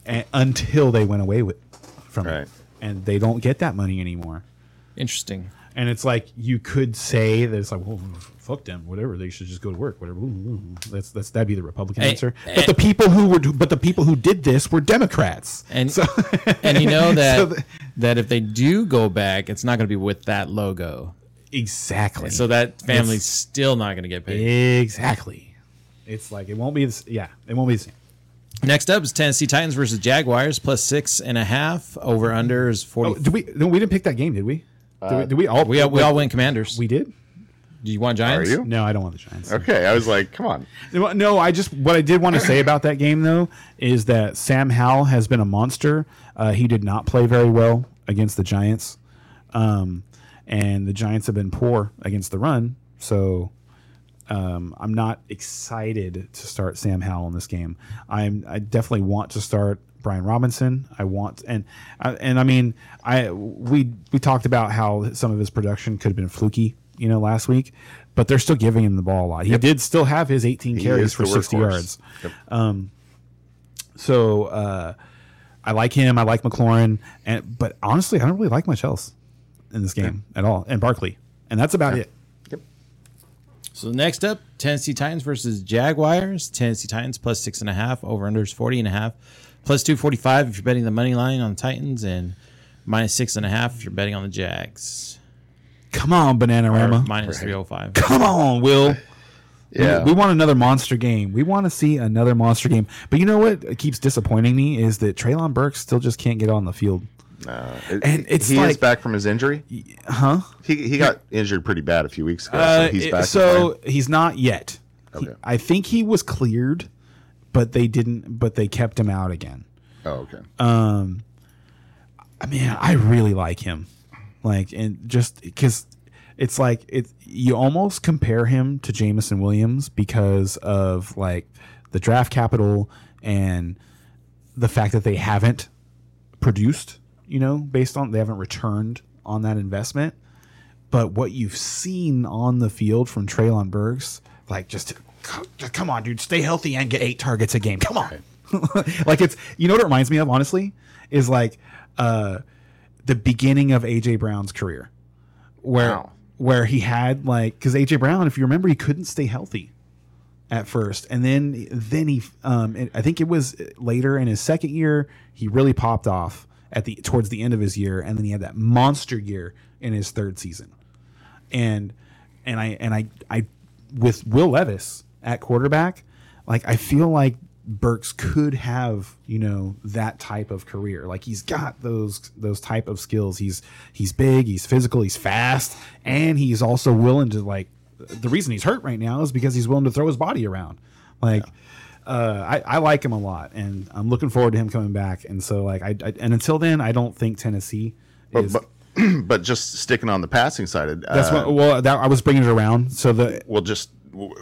A- until they went away with from Right. it, and they don't get that money anymore. Interesting. And it's like you could say that it's like, well, fuck them, whatever. They should just go to work, whatever. Ooh, ooh. That's that's that'd be the Republican Hey, answer. and- But the people who were, but the people who did this were Democrats. And so, and you know <laughs> that So the- that if they do go back, it's not going to be with that logo. Exactly. So that family's It's- still not going to get paid. exactly. It's like it won't be. This, yeah, it won't be the same. Next up is Tennessee Titans versus Jaguars plus six and a half. Over under is forty. Oh, did we? No, we didn't pick that game, did we? Did we, did we all? we all, we all went Commanders. We did. do you want Are Giants? you? No, I don't want the Giants. Okay, I was like, come on. No, No, I just what I did want to say about that game though is that Sam Howell has been a monster. Uh, he did not play very well against the Giants. Um, and the Giants have been poor against the run, so um, I'm not excited to start Sam Howell in this game. I'm I definitely want to start Brian Robinson. I want and and I mean I we we talked about how some of his production could have been fluky, you know, last week, but they're still giving him the ball a lot. He did still have his 18 He carries for 60 workhorse. yards. Yep. So uh, I like him. I like McLaurin, and but honestly, I don't really like much else in this game at all. And Barkley, and that's about it. Yep. So next up, Tennessee Titans versus Jaguars. Tennessee Titans plus six and a half. Over under is forty and a half. Plus two forty five if you're betting the money line on the Titans, and minus six and a half if you're betting on the Jags. Come on, Or Bananarama. minus three oh five. Come on, Will. Yeah. We, we want another monster game. We want to see another monster game. But you know what keeps disappointing me is that Treylon Burks still just can't get on the field. It- And it's he is back from his injury. Huh? He he got injured pretty bad a few weeks ago. Uh, so he's back. so he's not yet. He- Okay. I think he was cleared, but they didn't. But they kept him out again. oh, okay. Um, I mean, I really like him, like, and just because it's like it, you almost compare him to Jameson Williams because of like the draft capital and the fact that they haven't produced, you know, based on they haven't returned on that investment. But what you've seen on the field from Treylon Burks, like just come on, dude, stay healthy and get eight targets a game. Come on. <laughs> like it's you know what it reminds me of, honestly, is like uh the beginning of AJ Brown's career. Where Wow. where he had like because AJ Brown, if you remember, he couldn't stay healthy at first, and then then he um I think it was later in his second year he really popped off at the towards the end of his year, and then he had that monster year in his third season, and and I and I I with Will Levis at quarterback, like I feel like Burks could have you know that type of career. Like he's got those those type of skills. He's he's big, he's physical, he's fast, and he's also willing to like. The reason he's hurt right now is because he's willing to throw his body around. Like uh, I, I like him a lot, and I'm looking forward to him coming back. And so like I, I and until then, I don't think Tennessee But, is. but <clears throat> but just sticking on the passing side, uh, that's what. Well, that I was bringing it around. So the well, just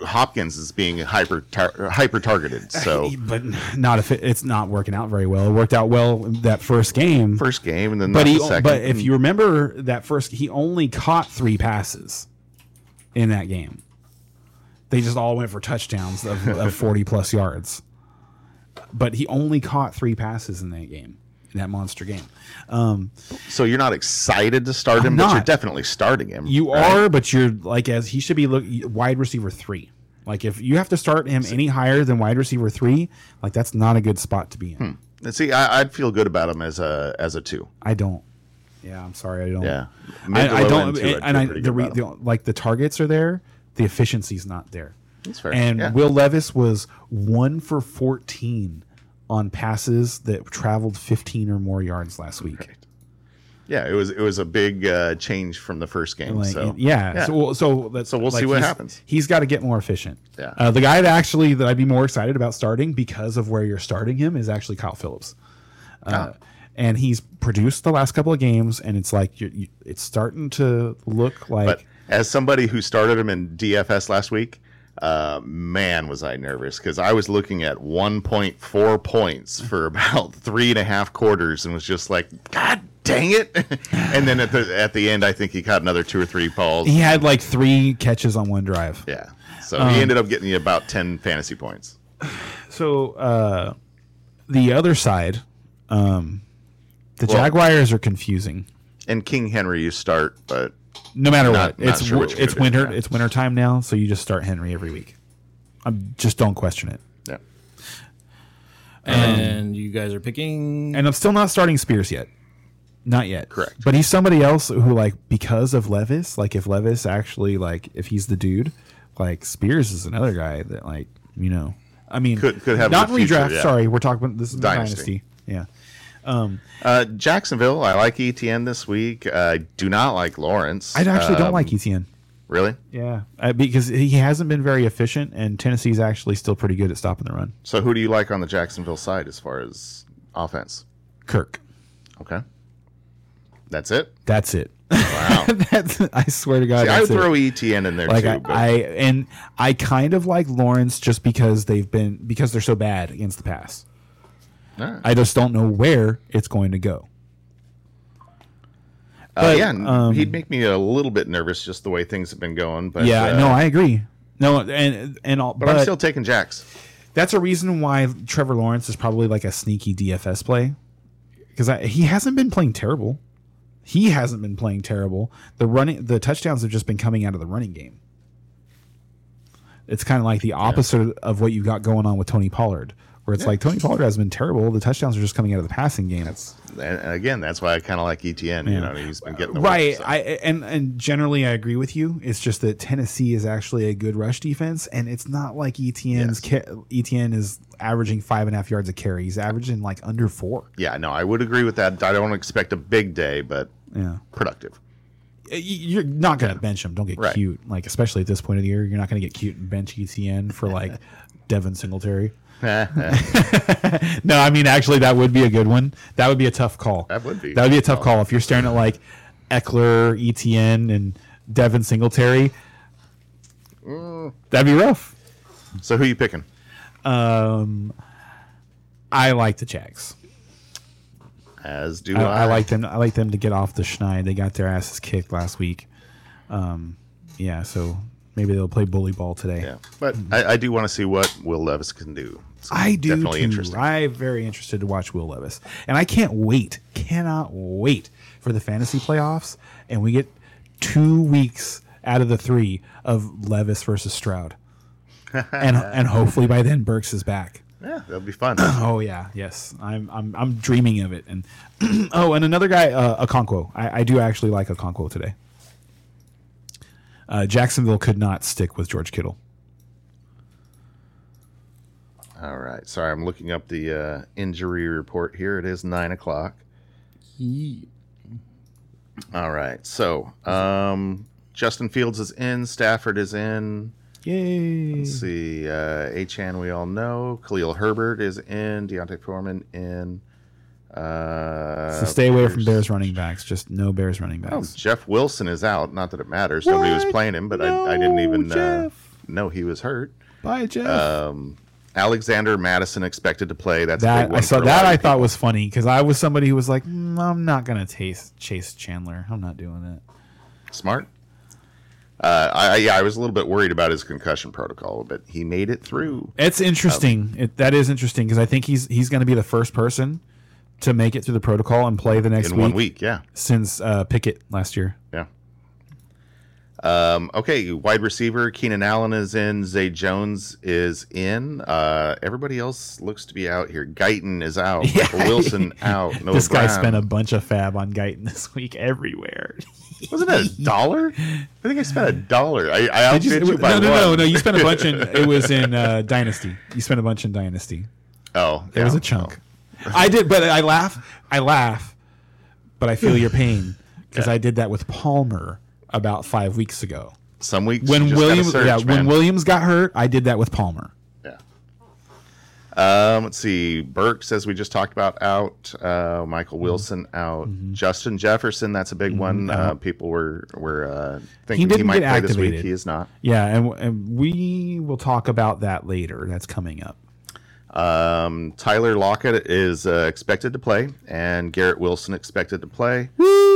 Hopkins is being hyper tar- hyper targeted. <laughs> So but not if it, it's not working out very well. It worked out well that first game, first game and then but he the second. but if you remember that first, he only caught three passes in that game. They just all went for touchdowns of, of <laughs> forty plus yards, but he only caught three passes in that game, in that monster game. Um, so you're not excited to start him, I'm but you're definitely starting him. You right? are, but you're like as he should be look wide receiver three. Like if you have to start him any higher than wide receiver three, like that's not a good spot to be in. And See, I, I'd feel good about him as a as a two. I don't. Yeah, I'm sorry, I don't. Yeah, I, I don't. two, I'd and I, the, re, the like the targets are there, the efficiency's not there. Fair. And Yeah. Will Levis was one for 14 on passes that traveled 15 or more yards last week. yeah, it was it was a big uh, change from the first game. Like, so yeah. So, so, that's, So we'll see what happens. He's got to get more efficient. Yeah. Uh, the guy that actually that I'd be more excited about starting because of where you're starting him is actually Kyle Philips. Uh, And he's produced the last couple of games, and it's like you, it's starting to look like But as somebody who started him in DFS last week, uh, man, was I nervous because I was looking at 1.4 points for <laughs> about three and a half quarters and was just like, God dang it! <laughs> and then at the at the end, I think he caught another two or three balls. he had like three catches on one drive. Yeah, so Um, he ended up getting you about 10 fantasy points. <sighs> So uh, the other side, um, the Well- Jaguars are confusing. And King Henry, you start, but No matter Not- what, not it's sure what it's winter. yeah. It's winter time now, so you just start Henry every week. Um, just don't question it. yeah. And you guys are picking. And I'm still not starting Spears yet. Not yet. Correct. But he's somebody else who, like, because of Levis, like, if Levis actually, like, if he's the dude, like, Spears is another guy that, like, you know, I mean, Could- could have not good future, redraft. yeah. Sorry, we're talking about this is Dynasty. dynasty. Yeah. Uh, Jacksonville, I like ETN this week. I do not like Lawrence. I actually don't Um, like ETN. Really? Yeah, uh, because he hasn't been very efficient, and Tennessee's actually still pretty good at stopping the run. So who do you like on the Jacksonville side as far as offense? Kirk. Okay. That's it. That's it. Wow. <laughs> that's I swear to God. I would that's it. throw ETN in there like too. I, but I and I kind of like Lawrence just because they've been because they're so bad against the pass. Alright. I just don't know where it's going to go. uh, yeah, um, he'd make me a little bit nervous just the way things have been going. But yeah, uh, no, I agree. No, and and all, but, I'm still taking Jacks. that's a reason why Trevor Lawrence is probably like a sneaky DFS play because he hasn't been playing terrible. He hasn't been playing terrible. The running, the touchdowns have just been coming out of the running game. It's kind of like the opposite of what you got going on with Tony Pollard, where it's like Tony Pollard has been terrible. The touchdowns are just coming out of the passing game. It's And again, that's why I kind of like ETN. You know, he's been getting the right. Work, so. I and and generally I agree with you. It's just that Tennessee is actually a good rush defense, and it's not like ETN's ca- ETN is averaging five and a half yards a carry. He's averaging like under four. yeah, no, I would agree with that. I don't expect a big day, but Yeah. productive. You're not going to bench him. Don't get Right. cute. Like, especially at this point of the year, you're not going to get cute and bench ETN for like <laughs> Devin Singletary. <laughs> No, I mean, actually, that would be a good one. That would be a tough call. That would be. That would be a tough call if you're staring at like Ekeler, ETN, and Devin Singletary. That'd be rough. so who are you picking? Um, I like the Jags. As do I, I. I like them. I like them to get off the schneid. They got their asses kicked last week. Um, yeah, so maybe they'll play bully ball today. Yeah, but I, I do want to see what Will Levis can do. It's I do definitely too. interesting. I'm very interested to watch Will Levis, and I can't wait, cannot wait for the fantasy playoffs, and we get two weeks out of the three of Levis versus Stroud, <laughs> and and hopefully by then Burks is back. Yeah, that'll be fun. <clears throat> Oh yeah, yes, I'm I'm I'm dreaming of it. And <clears throat> oh, and another guy, uh, Okonkwo. I, I do actually like Okonkwo today. Uh, Jacksonville could not stick with George Kittle. All right. Sorry, I'm looking up the uh, injury report here. It is nine o'clock. All right. So, um, Justin Fields is in. Stafford is in. Yay! Let's see. Uh, Achane, we all know. Khalil Herbert is in. D'Onta Foreman in. Uh, So stay away from Bears- running backs. Just no Bears running Oh, backs. Jeff Wilson is out. Not that it matters. Nobody was playing him, but I, I didn't even uh, know he was hurt. Bye, Jeff. Um, Alexander Mattison expected to play. That's a that I saw that I of thought was funny because I was somebody who was like, "Mm, I'm not gonna taste chase Chandler. I'm not doing it. smart. Uh, I, yeah, I was a little bit worried about his concussion protocol, but he made it through. It's interesting. it, that is interesting because I think he's he's going to be the first person to make it through the protocol and play the next in week, one week. Yeah, since uh, Pickett last year. yeah. Um, okay, wide receiver Keenan Allen is in. Zay Jones is in. Uh, everybody else looks to be out here. Guyton is out. <laughs> Michael Wilson out. Noah this guy Brown. spent a bunch of fab on Guyton this week everywhere. <laughs> Wasn't it a dollar? I think I spent a dollar. I, I you- by no, no, no, one. no. You spent a bunch in. It was in <laughs> uh, Dynasty. You spent a bunch in Dynasty. Oh, It was a chunk. I did, but I laugh. I laugh, but I feel your pain because I did that with Palmer about five weeks ago. Some weeks When you just gotta Williams, yeah, when. Williams got hurt, I did that with Palmer. Yeah. Um, let's see. Burks, as we just talked about, out. Uh, Michael Mm-hmm. Wilson out. Justin Jefferson, that's a big one. Uh, people were were uh, thinking he, didn't might play this week. He is not. Yeah, and, and we will talk about that later. That's coming up. Um, Tyler Lockett is uh, expected to play, and Garrett Wilson expected to play. Woo!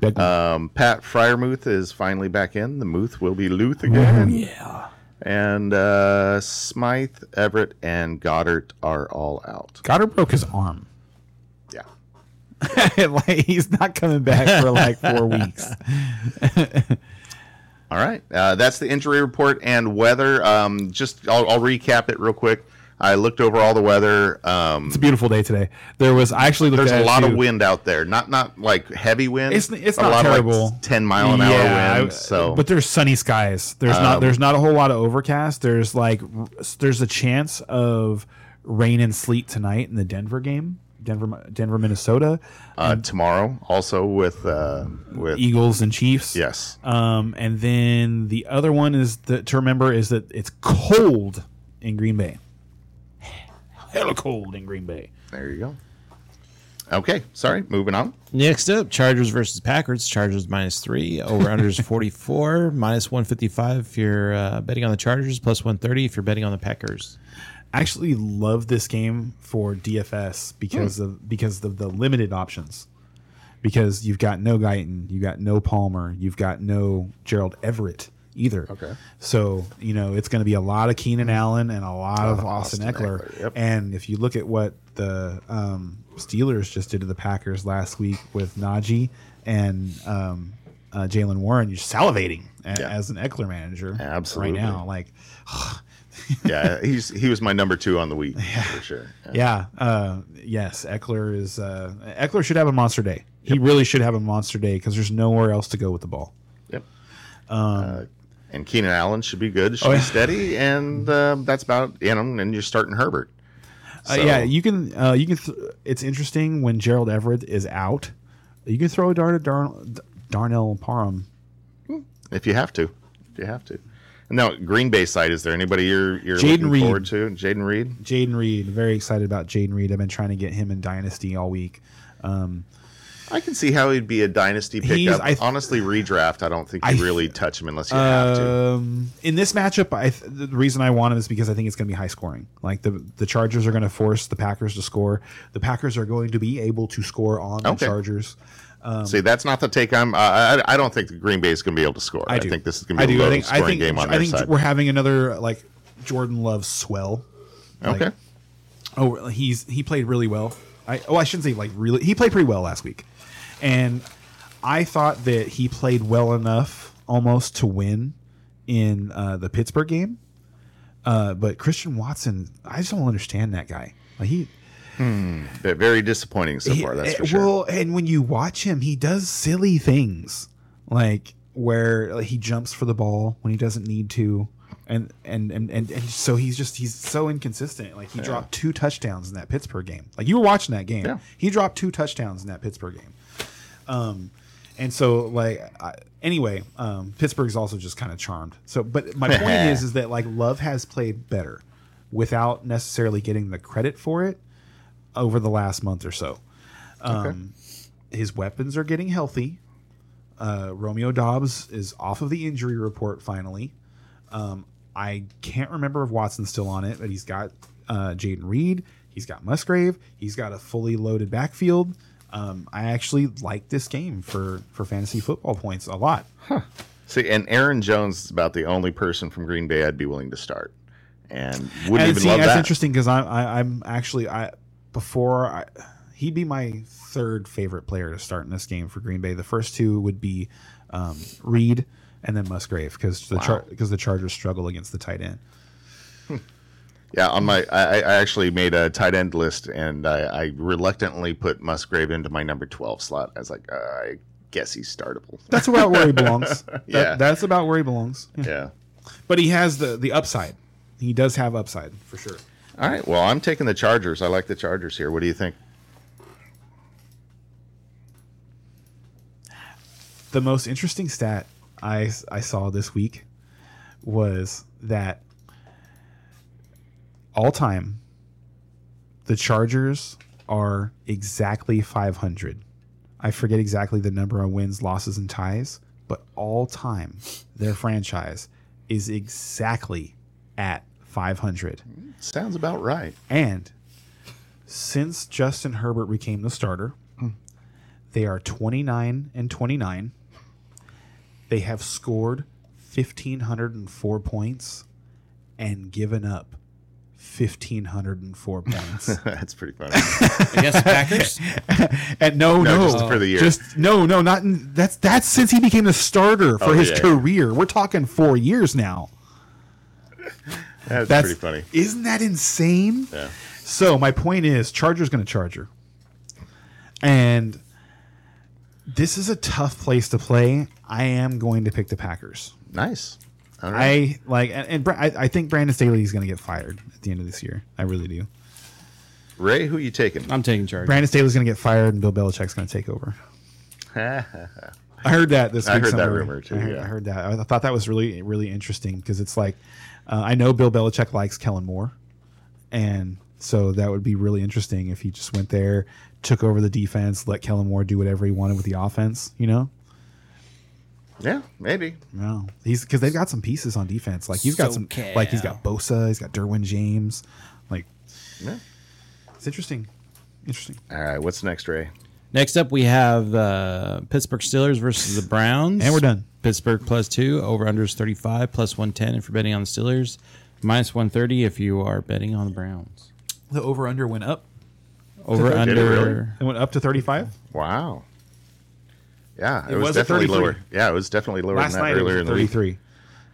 Big. Um, Pat Freiermuth is finally back in. The Muth will be Luth again. yeah. And uh, Smythe, Everett, and Goedert are all out. Goedert broke his arm. Yeah. <laughs> like he's not coming back for like four <laughs> weeks. All right, uh, that's the injury report and weather. Um, just I'll, I'll recap it real quick. I looked over all the weather. Um, It's a beautiful day today. There was I actually there's a lot of wind out there. Not not like heavy wind. It's it's a not lot terrible. Like Ten mile an Yeah, hour wind. So, but there's sunny skies. There's not Um, there's not a whole lot of overcast. There's like there's a chance of rain and sleet tonight in the Denver game, Denver Denver Minnesota, uh, tomorrow also with uh, with Eagles and Chiefs. yes. Um, and then the other one is that to remember is that it's cold in Green Bay. Hella cold in Green Bay. There you go. Okay, sorry. Moving on. Next up, Chargers versus Packers. Chargers minus three. Over under is <laughs> 44. minus 155 if you're uh, betting on the Chargers. Plus 130 if you're betting on the Packers. I actually love this game for DFS because of because of the limited options. Because you've got no Guyton, you've got no Palmer, you've got no Gerald Everett either. Okay. So you know it's going to be a lot of Keenan Allen and a lot of Austin, Austin Ekeler. Ekeler, yep. And if you look at what the um, Steelers just did to the Packers last week with Najee and um, uh, Jaylen Warren, you're salivating Yeah. as an Ekeler manager Absolutely. right now. Like <sighs> Yeah, he's he was my number two on the week yeah. for sure. Yeah. Yeah. Uh, yes. Ekeler is. Uh, Ekeler should have a monster day. He really should have a monster day because there's nowhere else to go with the ball. Yep. uh, and Keenan Allen should be good, should Oh, be steady, and uh, that's about you know. And you're starting Herbert. Uh, yeah. You can. Uh, you can. Th- it's interesting when Gerald Everett is out. You can throw a Dar- Dar- Darnell Parham. if you have to, if you have to. Now, Green Bay side, is there anybody you're you're Jayden looking Reed. forward to? Jayden Reed. Jayden Reed. Very excited about Jayden Reed. I've been trying to get him in Dynasty all week. Um, I can see how he'd be a dynasty pickup. I th- Honestly, redraft. I don't think I you th- really touch him unless you have to. Um, in this matchup, I th- the reason I want him is because I think it's going to be high scoring. Like the the Chargers are going to force the Packers to score. The Packers are going to be able to score on the Okay. Chargers. See, that's not the take I'm. I, I, I don't think the Green Bay is going to be able to score. I, do. think this is going to be a do. low I think, scoring I think, game on I their think side. we're having another like Jordan Love swell. Like, okay. Oh, he's he played really well. I oh I shouldn't say like really. He played pretty well last week, and I thought that he played well enough almost to win in uh, the Pittsburgh game. Uh, but Christian Watson, I just don't understand that guy. Like he, Ve- Very disappointing so far. That's for sure. well, and when you watch him, he does silly things like where like, he jumps for the ball when he doesn't need to. And, and and, and and so he's just he's so inconsistent. Like he dropped two touchdowns in that Pittsburgh game. Like you were watching that game. Yeah. He dropped two touchdowns in that Pittsburgh game. Um, and so like I, anyway, um, Pittsburgh's also just kind of charmed. So, but my <laughs> point is, is that like Love has played better without necessarily getting the credit for it over the last month or so. Um, His weapons are getting healthy. Uh, Romeo Doubs is off of the injury report finally. Um, I can't remember if Watson's still on it, but he's got uh, Jayden Reed. He's got Musgrave. He's got a fully loaded backfield. Um, I actually like this game for for fantasy football points a lot. See, and Aaron Jones is about the only person from Green Bay I'd be willing to start, and wouldn't and even see, love that's that. interesting because I'm I, I'm actually I before I he'd be my third favorite player to start in this game for Green Bay. The first two would be um, Reed and then Musgrave because the char- because the Chargers struggle against the tight end. Yeah, on my, I, I actually made a tight end list, and I, I reluctantly put Musgrave into my number twelve slot. I was like, uh, I guess he's startable. That's about where he belongs. <laughs> That- Yeah. that's about where he belongs. yeah. But he has the the upside. He does have upside for sure. All right. Well, I'm taking the Chargers. I like the Chargers here. What do you think? The most interesting stat I I saw this week was that all time the Chargers are exactly 500. I forget exactly the number of wins, losses, and ties, but all time their franchise is exactly at 500. Sounds about right. And since Justin Herbert became the starter, they are 29 and 29. They have scored 1,504 points and given up 1,504 <laughs> points. That's pretty funny. Against the Packers? <laughs> and no, No, no, just for the year. Just no, no, not in, that's that's since he became the starter for Oh, his yeah, yeah. career. We're talking four years now. That's, That's pretty funny. Isn't that insane? Yeah. So my point is, Charger's going to Charger, and this is a tough place to play. I am going to pick the Packers. Nice. All right. I like, and, and Bra- I, I think Brandon Staley is going to get fired at the end of this year. I really do. Ray, who are you taking? I'm taking charge. Brandon Staley's going to get fired, and Bill Belichick's going to take over. <laughs> I heard that this week. I heard that rumor, too, I heard, yeah. I heard that. I thought that was really, really interesting because it's like, uh, I know Bill Belichick likes Kellen Moore, and So that would be really interesting if he just went there, took over the defense, let Kellen Moore do whatever he wanted with the offense. You know, Yeah, maybe. no, he's because they've got some pieces on defense. Like he's got So some, like he's got Bosa, he's got Derwin James. Like Yeah. it's interesting, interesting. All right, what's next, Ray? Next up, we have uh, Pittsburgh Steelers versus the Browns. And we're done. Pittsburgh plus two, over unders 35, plus 110 if you're betting on the Steelers, minus 130 if you are betting on the Browns. The over under went up. Over Did it under. really? It went up to thirty five. Wow. Yeah, it, It was, was definitely lower. Yeah, it was definitely lower Last than that night it earlier was in the week. 33.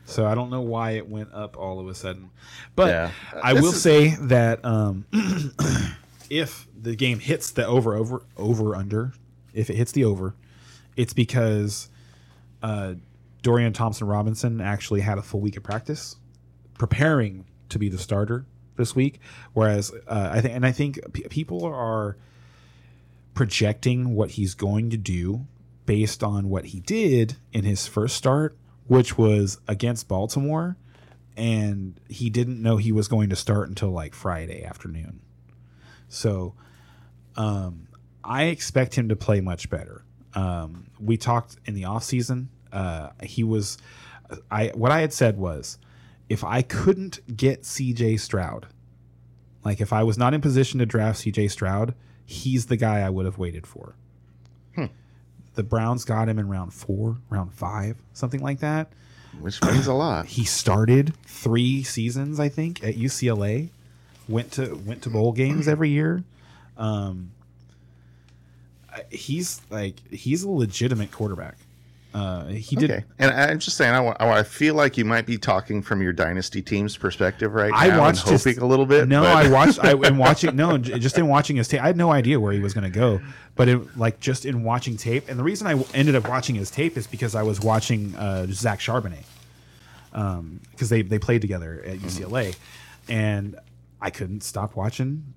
So I don't know why it went up all of a sudden. But Yeah. I This will is- say that um, <clears throat> if the game hits the over over over under, if it hits the over, it's because uh, Dorian Thompson Robinson actually had a full week of practice preparing to be the starter this week. Whereas uh, I think, and I think p- people are projecting what he's going to do based on what he did in his first start, which was against Baltimore, and he didn't know he was going to start until like Friday afternoon. So, um, I expect him to play much better. Um, we talked in the off season. Uh, he was, I what I had said was, if I couldn't get C.J. Stroud, like if I was not in position to draft C.J. Stroud, he's the guy I would have waited for. The Browns got him in round four, round five, something like that. Which means a lot. He started three seasons, I think, at UCLA. Went to went to bowl games <clears throat> every year. Um, he's like he's a legitimate quarterback. Uh, he did. Okay, and I'm just saying, I, wa- I feel like you might be talking from your dynasty team's perspective right I now, watched his- a little bit. No, but- I watched. I <laughs> in watching. No, just in watching his tape, I had no idea where he was going to go. But it, like just in watching tape, and the reason I ended up watching his tape is because I was watching uh, Zach Charbonnet, because they they played together at UCLA, and I couldn't stop watching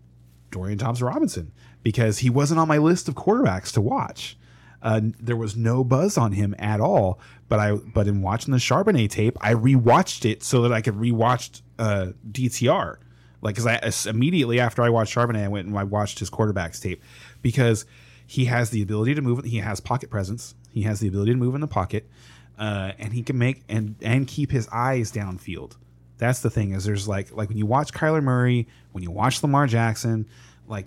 Dorian Thompson Robinson because he wasn't on my list of quarterbacks to watch. Uh, there was no buzz on him at all. But I but in watching the Charbonnet tape, I rewatched it so that I could rewatch uh, DTR. Like because I immediately after I watched Charbonnet, I went and I watched his quarterbacks tape because he has the ability to move. He has pocket presence. He has the ability to move in the pocket, uh, and he can make and and keep his eyes downfield. That's the thing is there's like like when you watch Kyler Murray, when you watch Lamar Jackson, like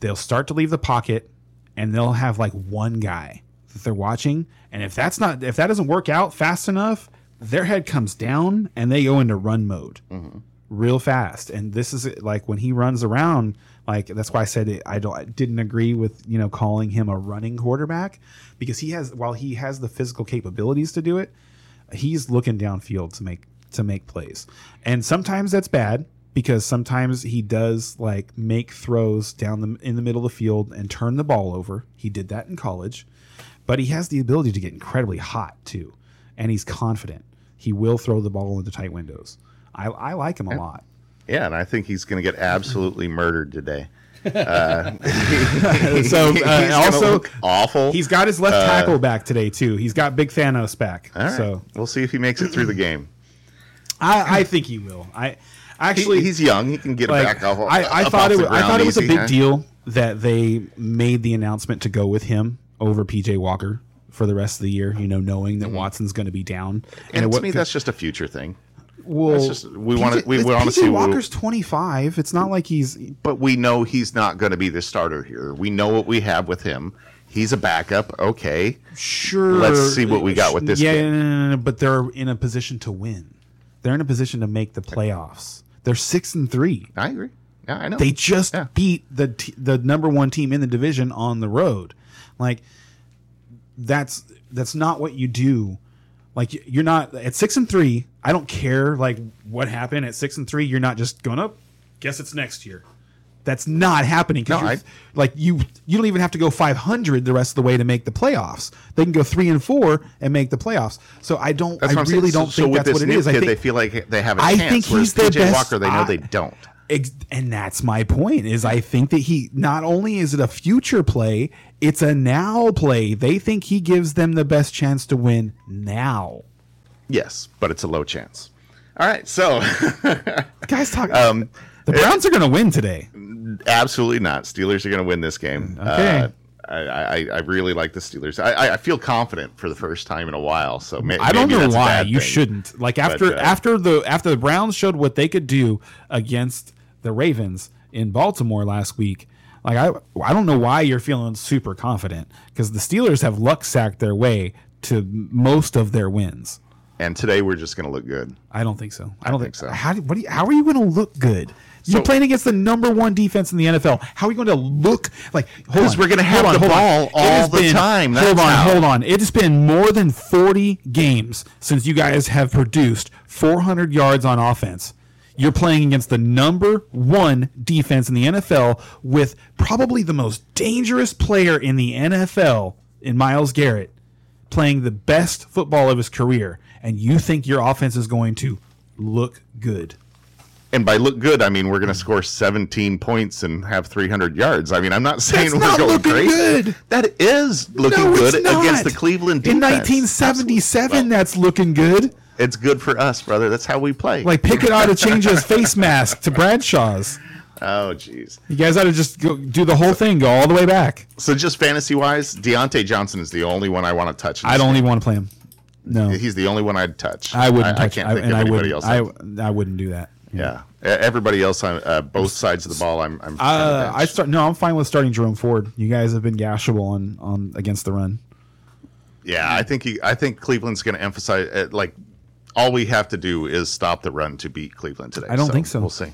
they'll start to leave the pocket and they'll have like one guy that they're watching and if that's not if that doesn't work out fast enough their head comes down and they go into run mode mm-hmm. real fast. And this is like when he runs around like that's why i said it, i don't I didn't agree with you know calling him a running quarterback because he has while he has the physical capabilities to do it he's looking downfield to make to make plays. And sometimes that's bad because sometimes he does like make throws down the in the middle of the field and turn the ball over. He did that in college. But he has the ability to get incredibly hot too. And he's confident. He will throw the ball into tight windows. I, I like him a lot. Yeah, and I think he's going to get absolutely murdered today. <laughs> <laughs> so He's uh, gonna also awful. he's got his left tackle back today too. He's got big thanos back All right. so. We'll see if he makes it through the game. I, I think he will. I He, actually he's young; he can get like, back off. I, I thought it was, I thought it was a big huh? deal that they made the announcement to go with him over PJ Walker for the rest of the year. You know, knowing that mm-hmm. Watson's going to be down, And it to me, that's just a future thing. well, just- we wanna- we it's- wanna PJ see Walker's twenty five. It's not like he's But we know he's not going to be the starter here. We know what we have with him. He's a backup. Okay, sure. Let's see what we got with this Yeah, no, no, no, but they're in a position to win. They're in a position to make the playoffs. They're six and three. I agree. Yeah, I know. They just Yeah. beat the t- the number one team in the division on the road. Like that's that's not what you do. Like you're not at six and three. I don't care like what happened at six and three. You're not just going up. Guess it's next year. That's not happening. No, I- like you you don't even have to go 500 the rest of the way to make the playoffs. They can go three and four and make the playoffs. So I don't. That's I really don't so think with that's what it is. I Kid, think they feel like they have a I chance. think he's the PJ best- Walker, they know I- they don't. Ex- and that's my point is i think that he not only is it a future play it's a now play they think he gives them the best chance to win now Yes, but it's a low chance. All right, so <laughs> guys talk um, The Browns are going to win today. Absolutely not. Steelers are going to win this game. Okay. Uh, I, I, I really like the Steelers. I, I- I feel confident for the first time in a while. So may, I don't know why you thing. shouldn't. Like after uh, after the after the Browns showed what they could do against the Ravens in Baltimore last week. Like I I don't know why you're feeling super confident because the Steelers have luck sacked their way to most of their wins. And today we're just going to look good. I don't think so. I don't think, think so. How do, what do you, how are you going to look good? You're So- playing against the number one defense in the NFL. How are you going to look like? hold 'Cause on, we're gonna have on, the on. ball all the time. hold on, how. hold on. It has been more than 40 games since you guys have produced 400 yards on offense. You're playing against the number one defense in the NFL with probably the most dangerous player in the NFL in Myles Garrett playing the best football of his career, and you think your offense is going to look good. And by look good, I mean we're going to score 17 points and have 300 yards. I mean, I'm not saying That's we're not going crazy. good. That is looking No, good not. against the Cleveland defense. In 1977, Absolutely. that's looking good. It's good for us, brother. That's how we play. Like Pickett ought to change his <laughs> face mask to Bradshaw's. oh, jeez. You guys ought to just go do the whole thing, go all the way back. So just fantasy wise, Diontae Johnson is the only one I want to touch. I don't game. even want to play him. No, He's the only one I'd touch. I wouldn't I, touch. can't I, think and of I anybody else. I, I wouldn't do that. Yeah, everybody else on uh, both sides of the ball. I'm. I'm Uh, I start. No, I'm fine with starting Jerome Ford. You guys have been gashable on on against the run. yeah, I think he, I think Cleveland's going to emphasize uh, like all we have to do is stop the run to beat Cleveland today. I don't think so. We'll see.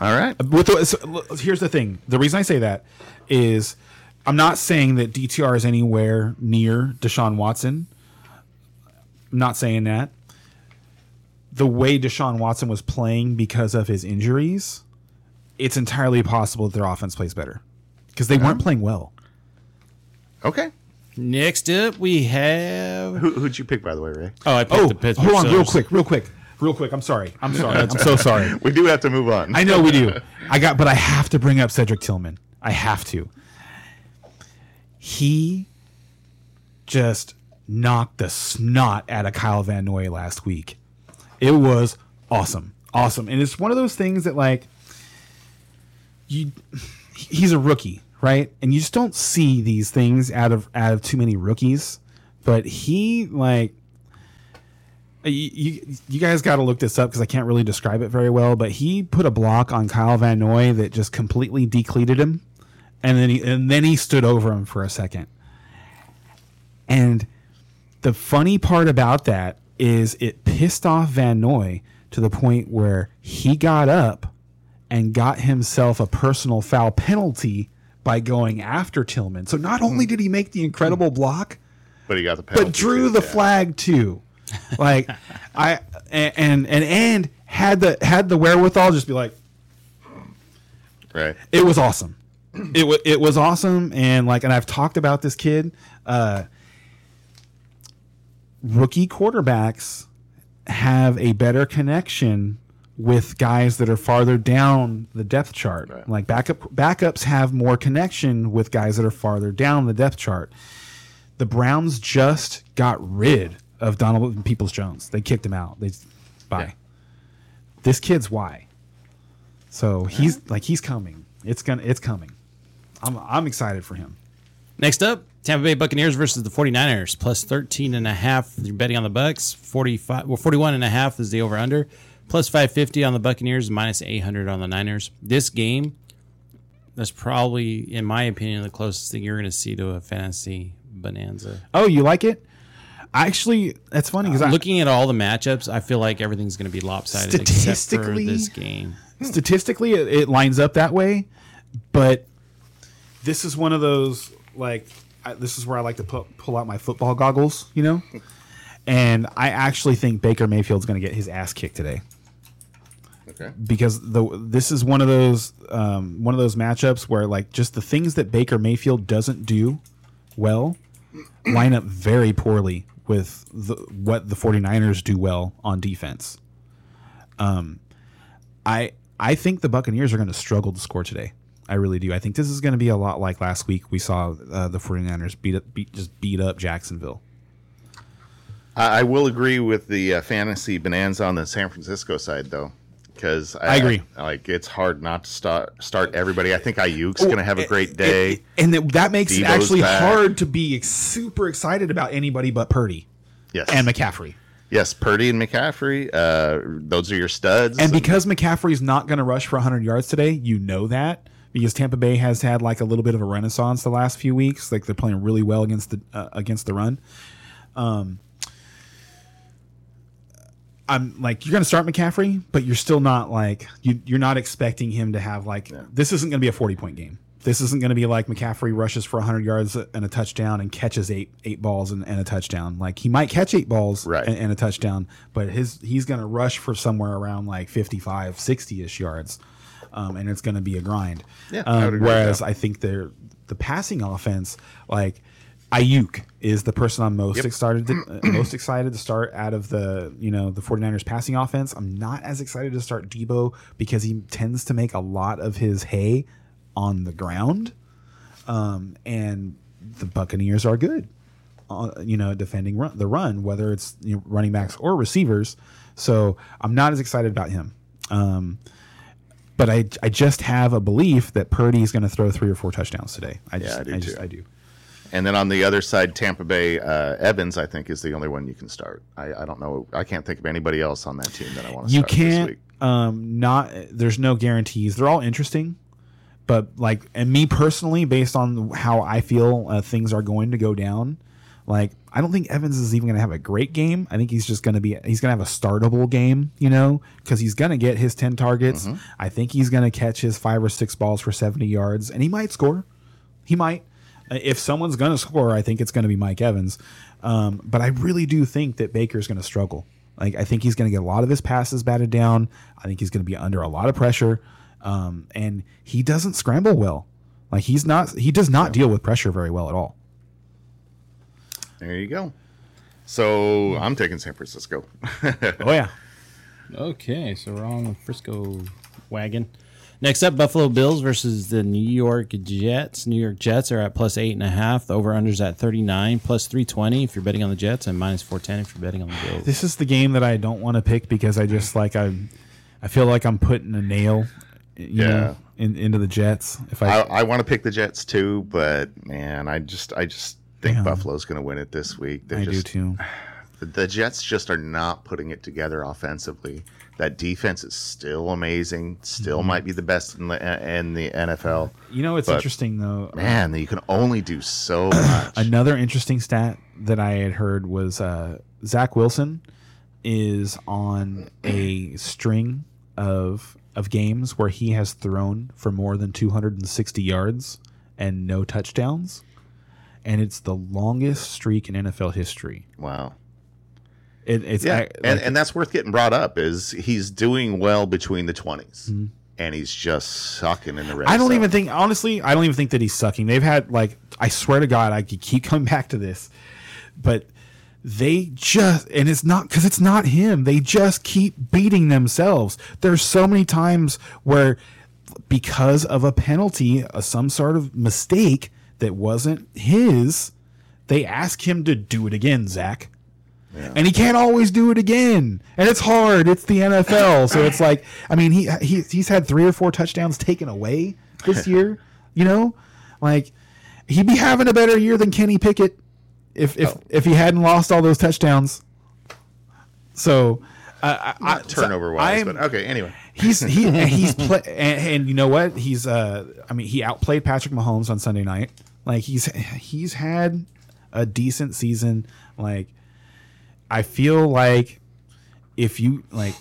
All right. With the, so, here's the thing. The reason I say that is I'm not saying that DTR is anywhere near Deshaun Watson. I'm not saying that. The way Deshaun Watson was playing because of his injuries, it's entirely possible that their offense plays better because they weren't playing well. Okay. Next up, we have. Who, who'd you pick, by the way, Ray? Oh, I picked Oh, the Pittsburgh hold on, real quick, real quick, real quick. I'm sorry. I'm sorry. I'm so sorry. We do have to move on. I know we do. <laughs> I got, but I have to bring up Cedric Tillman. I have to. He just knocked the snot out of Kyle Van Noy last week. It was awesome, awesome, and it's one of those things that like you. He's a rookie, right? And you just don't see these things out of out of too many rookies. But he like you, you, guys got to look this up because I can't really describe it very well. But he put a block on Kyle Van Noy that just completely decleated him, and then he and then he stood over him for a second. And the funny part about that is it pissed off Van Noy to the point where he got up and got himself a personal foul penalty by going after Tillman. So not only did he make the incredible block, but he got the penalty. but drew the yeah. flag too. Like <laughs> I and and and had the had the wherewithal just be like Right. it was awesome. It was it was awesome and like and I've talked about this kid uh rookie quarterbacks have a better connection with guys that are farther down the depth chart. Right. Like backup backups have more connection with guys that are farther down the depth chart. The Browns just got rid of Donald Peoples Jones. They kicked him out. They bye. This kid's why. So he's like he's coming. It's gonna it's coming. I'm I'm excited for him. Next up, Tampa Bay Buccaneers versus the 49ers, plus 13 and a half. You're betting on the Bucks. 45, well, 41 and a half is the over under. Plus 550 on the Buccaneers, minus 800 on the Niners. This game, that's probably, in my opinion, the closest thing you're going to see to a fantasy bonanza. Oh, you like it? I actually that's funny because uh, I Looking at all the matchups, I feel like everything's going to be lopsided except for Statistically- this game. Hmm. statistically it, it lines up that way, but this is one of those like I, this is where I like to pu- pull out my football goggles, you know. <laughs> And I actually think Baker Mayfield's going to get his ass kicked today Okay. because the this is one of those um, one of those matchups where like just the things that Baker Mayfield doesn't do well <clears throat> line up very poorly with the, what the 49ers do well on defense. Um, I I think the Buccaneers are going to struggle to score today. I really do. I think this is going to be a lot like last week we saw uh, the 49ers beat up beat just beat up Jacksonville. I, I will agree with the uh, fantasy bonanza on the San Francisco side, though. because I agree. Like it's hard not to start start everybody. I think Aiyuk's going to have a great day. It- and that, that makes it actually back. hard to be super excited about anybody but Purdy yes, and McCaffrey. yes, Purdy and McCaffrey. Uh, those are your studs. And because McCaffrey's not going to rush for 100 yards today, you know that because Tampa Bay has had like a little bit of a renaissance the last few weeks. Like they're playing really well against the uh, against the run. Um, I'm like you're going to start McCaffrey, but you're still not like you, you're not expecting him to have like this isn't going to be a 40 point game. This isn't going to be like McCaffrey rushes for 100 yards and a touchdown and catches eight eight balls and, and a touchdown. Like he might catch eight balls Right. and, and a touchdown, but his he's going to rush for somewhere around like 55, 60 ish yards, um, and it's going to be a grind. Yeah, um, with whereas. I think they're the passing offense, like Aiyuk is the person I'm most excited to, <clears throat> uh, most excited to start out of the you know the 49ers passing offense. I'm not as excited to start Debo because he tends to make a lot of his hay on the ground, um, and the Buccaneers are good, uh, you know, defending run, the run, whether it's you know, running backs or receivers. So I'm not as excited about him. Um, but I, I just have a belief that Purdy is going to throw three or four touchdowns today. I just, I do just, too. I do. And then on the other side, Tampa Bay uh, Evans, I think, is the only one you can start. I, I don't know. I can't think of anybody else on that team that I want to You start this can't, week. um, not. There's no guarantees. They're all interesting, but like, and me personally, based on how I feel uh, things are going to go down, like I don't think Evans is even going to have a great game. I think he's just going to be he's going to have a startable game, you know, because he's going to get his ten targets. Mm-hmm. I think he's going to catch his five or six balls for seventy yards, and he might score. He might. If someone's going to score, I think it's going to be Mike Evans. Um, but I really do think that Baker's going to struggle. Like I think he's going to get a lot of his passes batted down. I think he's going to be under a lot of pressure, um, and he doesn't scramble well. Like he's not. He does not deal with pressure very well at all. There you go. So I'm taking San Francisco. <laughs> Oh yeah. Okay, so we're on the Frisco wagon. Next up, Buffalo Bills versus the New York Jets. New York Jets are at plus eight and a half. The over unders at thirty nine, plus three twenty if you're betting on the Jets, and minus four ten if you're betting on the Bills. This is the game that I don't want to pick because I just like I, I feel like I'm putting a nail, you Yeah. know, in, into the Jets. If I, I, I want to pick the Jets too, but man, I just I just think Yeah. Buffalo's going to win it this week. They're I do too. The, <sighs> the Jets just are not putting it together offensively. That defense is still amazing. Still Mm-hmm. might be the best in the in the NFL. You know, it's But- interesting though. Man, you can only do so <clears throat> much. Another interesting stat that I had heard was uh, Zach Wilson is on a string of of games where he has thrown for more than 260 yards and no touchdowns, and it's the longest streak in NFL history. wow. It, it's Yeah, I- and, like, and that's worth getting brought up. Is he's doing well between the 20s and he's just sucking in the red. Mm-hmm. I don't zone. even think honestly, I don't even think that he's sucking. They've had like I swear to God, I could keep <laughs> coming back to this, but they just and it's not because it's not him. They just keep beating themselves. There's so many times where because of a penalty, uh, some sort of mistake that wasn't his, they ask him to do it again, Zach. And he can't always do it again, and it's hard. It's the NFL, so it's like, I mean, he, he he's had three or four touchdowns taken away this <laughs> year. You know, like he'd be having a better year than Kenny Pickett if if Oh. if he hadn't lost all those touchdowns. So, uh, I, Not turnover wise, but okay. Anyway, he's he he's <laughs> play and, and you know what he's uh I mean he outplayed Patrick Mahomes on Sunday night like he's he's had a decent season like I feel like if you like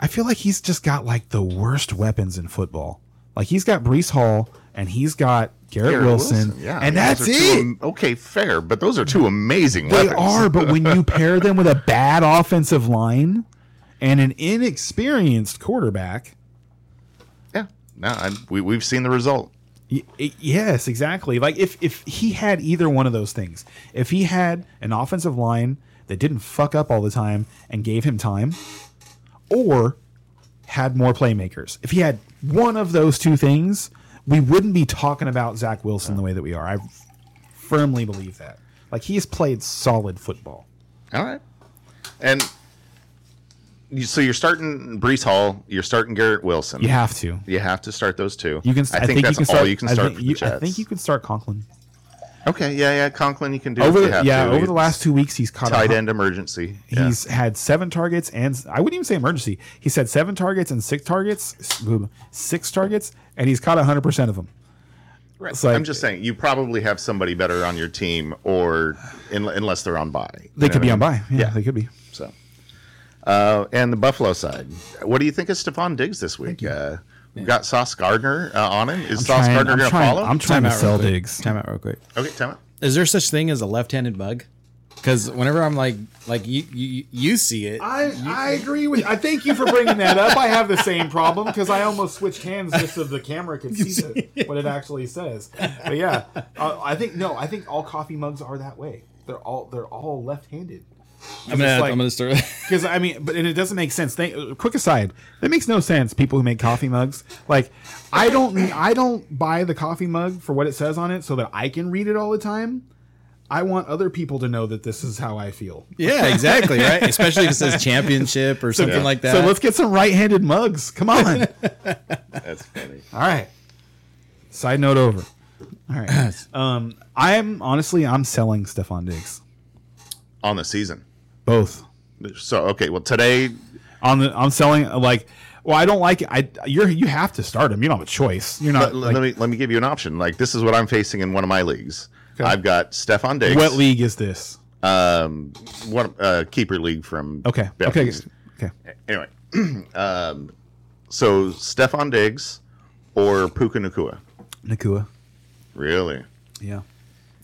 I feel like he's just got like the worst weapons in football like he's got Breece Hall and he's got Garrett, Garrett Wilson, yeah, and that's it am- okay, fair, but those are two amazing they weapons. are, but when you <laughs> pair them with a bad offensive line and an inexperienced quarterback, yeah, no, we we've seen the result. Yes, exactly. Like if if he had either one of those things, if he had an offensive line that didn't fuck up all the time and gave him time, or had more playmakers, if he had one of those two things, we wouldn't be talking about Zach Wilson the way that we are. I firmly believe that. Like he has played solid football. All right, and So you're starting Breece Hall. You're starting Garrett Wilson. You have to. You have to start those two. You can. I I, think, that's you can all start, you can I start think for the you-. I think you can start Conklin. Okay, yeah, yeah. Conklin, you can do Over you the, have yeah, to. over the last two weeks, he's caught tight end emergency. Yeah. He's had seven targets and I wouldn't even say emergency. He's had seven targets and six targets, six targets, and he's caught hundred percent of them. Right. Like- I'm just saying, you probably have somebody better on your team, or in, unless they're on. You They could be on I mean? by. Yeah, Yeah. they could be. So, uh, and the Buffalo side, what do you think of Stefon Diggs this week? Uh, we've got Sauce Gardner uh, on him. Is Sauce Trying- Gardner going to trying, follow? I'm trying to Time out sell Diggs. Time out real quick. okay, time out. Is there such thing as a left-handed mug? Because whenever I'm like, like you, you, you see it. I, I agree with. I thank you for bringing that up. I have the same problem because I almost switched hands just so the camera could <laughs> see the, what it actually says. But yeah, uh, I think no. I think all coffee mugs are that way. They're all they're all left-handed. I'm gonna, like- I'm gonna start. <laughs> Because I mean, but and it doesn't make sense. Think, quick aside, that makes no sense. People who make coffee mugs, like I don't, I don't buy the coffee mug for what it says on it, so that I can read it all the time. I want other people to know that this is how I feel. yeah, <laughs> exactly, right. Especially if it says championship or something like that. So let's get some right-handed mugs. Come on. <laughs> That's funny. all right. Side note over. All right. <clears throat> Um, I am honestly, I'm selling Stefon Diggs. on the season. Both. So okay, well today, On the, I'm selling like. Well, I don't like it. I you're you have to start him. You don't have a choice. You're not. let, like, let me let me give you an option. Like this is what I'm facing in one of my leagues. Okay. I've got Stefon Diggs. what league is this? Um, one uh, keeper league from Okay. Okay. Okay. Anyway, <clears throat> um, so Stefon Diggs or Puka Nacua. Nacua. Really? Yeah.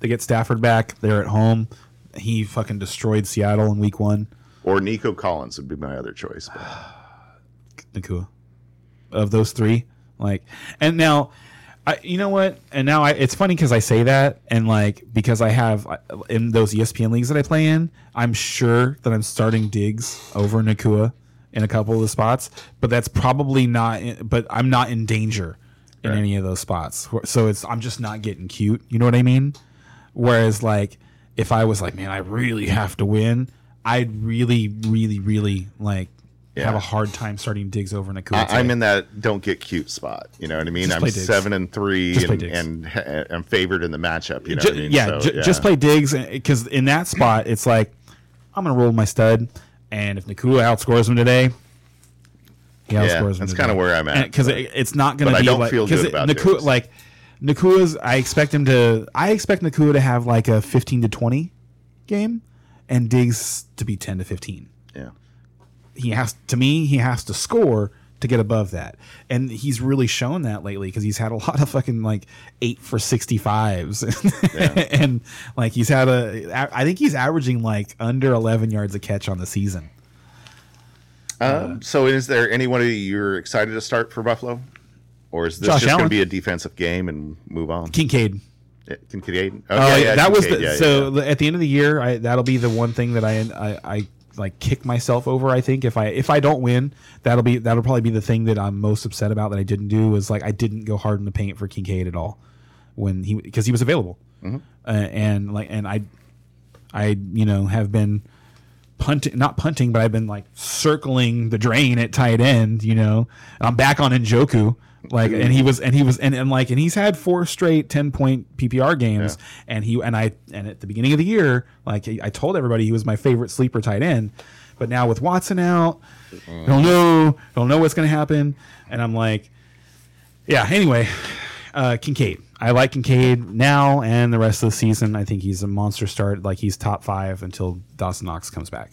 They get Stafford back. They're at home. He fucking destroyed Seattle in week one. Or Nico Collins would be my other choice. <sighs> Nacua. Of those three. Like, and now, I, you know what? And now I, it's funny because I say that, and like, because I have in those ESPN leagues that I play in, I'm sure that I'm starting Diggs over Nacua in a couple of the spots, but that's probably not, but I'm not in danger in Right. any of those spots. So it's, I'm just not getting cute. You know what I mean? Whereas, like, if I was like, man, I really have to win, I'd really, really, really like have a hard time starting Diggs over Nacua. I, I'm in that don't get cute spot. You know what I mean? Just I'm seven and three, Just play and, and I'm favored in the matchup. You know Ju- what I mean? yeah, So, ju- just play Diggs eh, because in that spot, it's like I'm gonna roll my stud, and if Nacua outscores him today, he Yeah, outscores him. that's kinda where I'm at, because it, it's not gonna but I be don't like feel good about Nacua like Nacua's. I expect him to. I expect Nacua to have like a 15 to 20 game, and Diggs to be 10 to 15 Yeah. he has to me he has to score to get above that and he's really shown that lately because he's had a <laughs> lot of fucking like eight for 65s <laughs> and like he's had a i think he's averaging like under 11 yards a catch on the season Um, so is there anybody you're excited to start for Buffalo? Or is this Josh just going to be a defensive game and move on? kincaid. Yeah, Kincaid? Oh, Uh, yeah, that was the, yeah, so at the end of the year I, that'll be the one thing that I, I i like kick myself over i think. If i if i don't win that'll be that'll probably be the thing that i'm most upset about that i didn't do is like i didn't go hard in the paint for kincaid at all when he because he was available. Mm-hmm. uh, and like and i i you know have been punting not punting but i've been like circling the drain at tight end you know? I'm back on njoku like and he was and he was and, and like and he's had four straight 10 point ppr games and he and i and at the beginning of the year like i told everybody he was my favorite sleeper tight end. But now with watson out don't know don't know what's gonna happen. And i'm like yeah anyway uh kincaid. I like kincaid now and the rest of the season. I think he's a monster start. Like he's top five until dawson knox comes back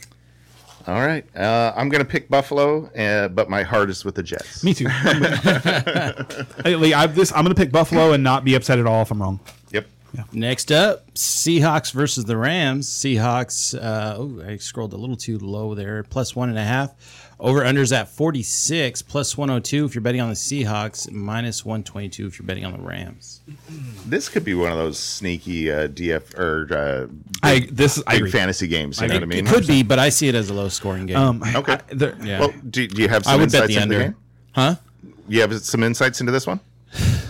All right. Uh, I'm going to pick Buffalo, uh, but my heart is with the Jets. me too I'm <laughs> gonna- Hey, Lee, I've this, i'm gonna pick buffalo and not be upset at all if i'm wrong Yep. Next up, Seahawks versus the Rams. Seahawks. Uh, oh, I scrolled a little too low there. Plus one and a half. Over unders at forty six. Plus one hundred two if you're betting on the Seahawks. Minus one twenty two if you're betting on the Rams. This could be one of those sneaky uh, DF or uh, i this is i big agree. fantasy games. You know It, what I mean? it could be, but I see it as a low scoring game. um Okay. I- there- yeah. Well, do, do you have I some would bet insights the into the under. game? Huh? You have some insights into this one?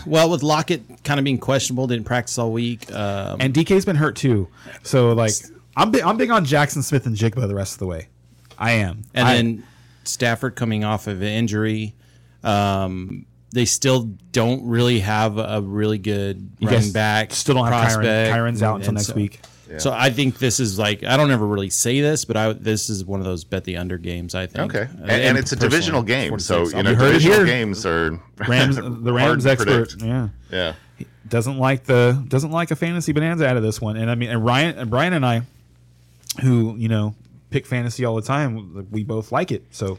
Well, with Lockett kind of being questionable, didn't practice all week. Um, and dk's been hurt too so like i'm big i'm big on Jaxon Smith-Njigba the rest of the way i am and I- then Stafford coming off of an injury. Um, they still don't really have a really good You running back. still don't have Kyren. Kyren's out until next so- week. So I think this is like I don't ever really say this, but I this is one of those bet the under games. I think. Okay, and, and it's a divisional game, so you know heard it divisional here. games are <laughs> Rams, the Rams to expert, predict. yeah, Yeah, doesn't like the doesn't like a fantasy bonanza out of this one. And I mean, and Ryan, and Brian and I, who you know pick fantasy all the time, we both like it. So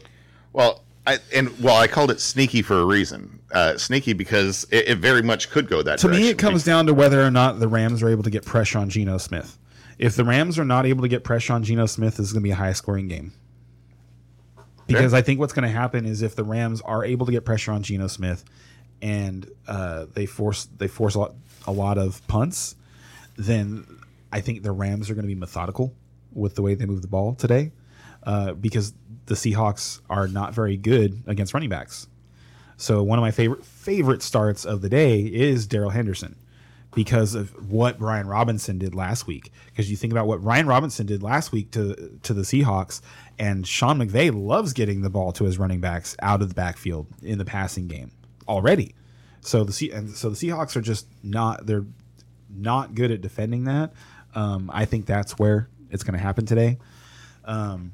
Well, I and well, I called it sneaky for a reason. Uh, sneaky because it, it very much could go that way. to direction. me, it comes down to whether or not the Rams are able to get pressure on Geno Smith. If the Rams are not able to get pressure on Geno Smith, this is going to be a high scoring game. Because I think what's going to happen is if the Rams are able to get pressure on Geno Smith, and uh, they force they force a lot, a lot of punts, then I think the Rams are going to be methodical with the way they move the ball today, uh, because the Seahawks are not very good against running backs. So one of my favorite favorite starts of the day is Darrell Henderson because of what Brian Robinson did last week. Because you think about what Ryan Robinson did last week to to the Seahawks, and Sean McVay loves getting the ball to his running backs out of the backfield in the passing game already. So the and so the Seahawks are just not they're not good at defending that. Um, I think that's where it's going to happen today. Um,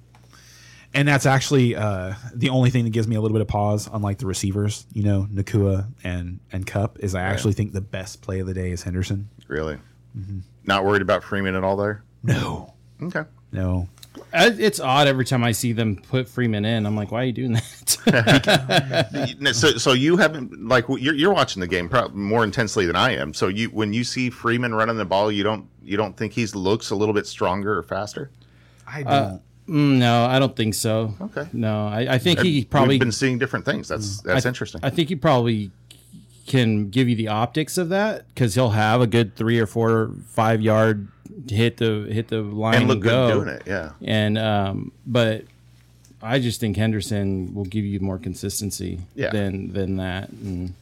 and that's actually uh, the only thing that gives me a little bit of pause, unlike the receivers, you know, Nacua and and Kupp, is I actually think the best play of the day is Henderson. really Mm-hmm. not worried about Freeman at all there. No, Okay, no, It's odd every time I see them put Freeman in. I'm like, why are you doing that? <laughs> so so you haven't like you're, you're watching the game probably more intensely than I am. So you when you see Freeman running the ball, you don't you don't think he looks a little bit stronger or faster? I don't. Mm, no, I don't think so. Okay. No, I, I think he probably. We've been seeing different things. That's that's I- interesting. I think he probably can give you the optics of that because he'll have a good three or four, five yard hit the hit the line and look go. good doing it. Yeah. And um, but I just think Henderson will give you more consistency Yeah. than than that. And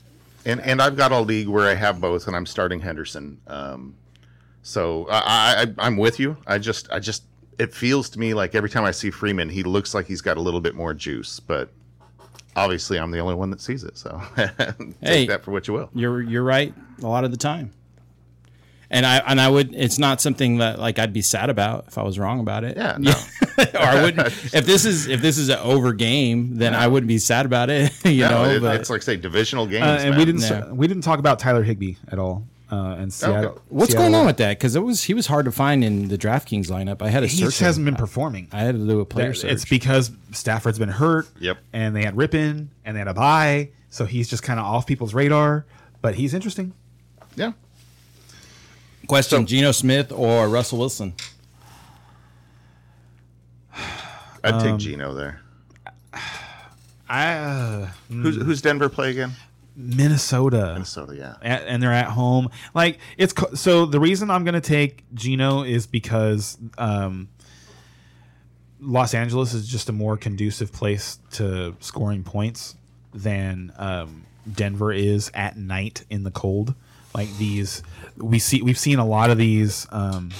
And and I've got a league where I have both, and I'm starting Henderson. Um, so I, I I'm with you. I just I just it feels to me like every time I see Freeman, he looks like he's got a little bit more juice, but obviously I'm the only one that sees it. So <laughs> take Hey. that for what you will. you're you're right a lot of the time. And I and I would it's not something that like I'd be sad about if I was wrong about it. Yeah, <laughs> no. or I wouldn't if this is if this is an over game, then I wouldn't be sad about it. <laughs> You No, know, it- but it's like say divisional games. Uh, and man. we didn't Yeah. we didn't talk about Tyler Higbee at all. Uh, and Seattle. what's Seattle- going on with that? Because it was he was hard to find in the DraftKings lineup. I had a He search. just hasn't been performing. I had to do a player That- search. It's because Stafford's been hurt. Yep. And they had Rypien and they had a bye, so he's just kind of off people's radar. But he's interesting. Yeah. Question: Geno Smith or Russell Wilson? I'd Um, take Geno there. I uh, Who's who's Denver play again? Minnesota. Minnesota, yeah. at, and they're at home. Like it's co- so the reason I'm going to take Geno is because um, Los Angeles is just a more conducive place to scoring points than um, Denver is at night in the cold. Like these, we see we've seen a lot of these um,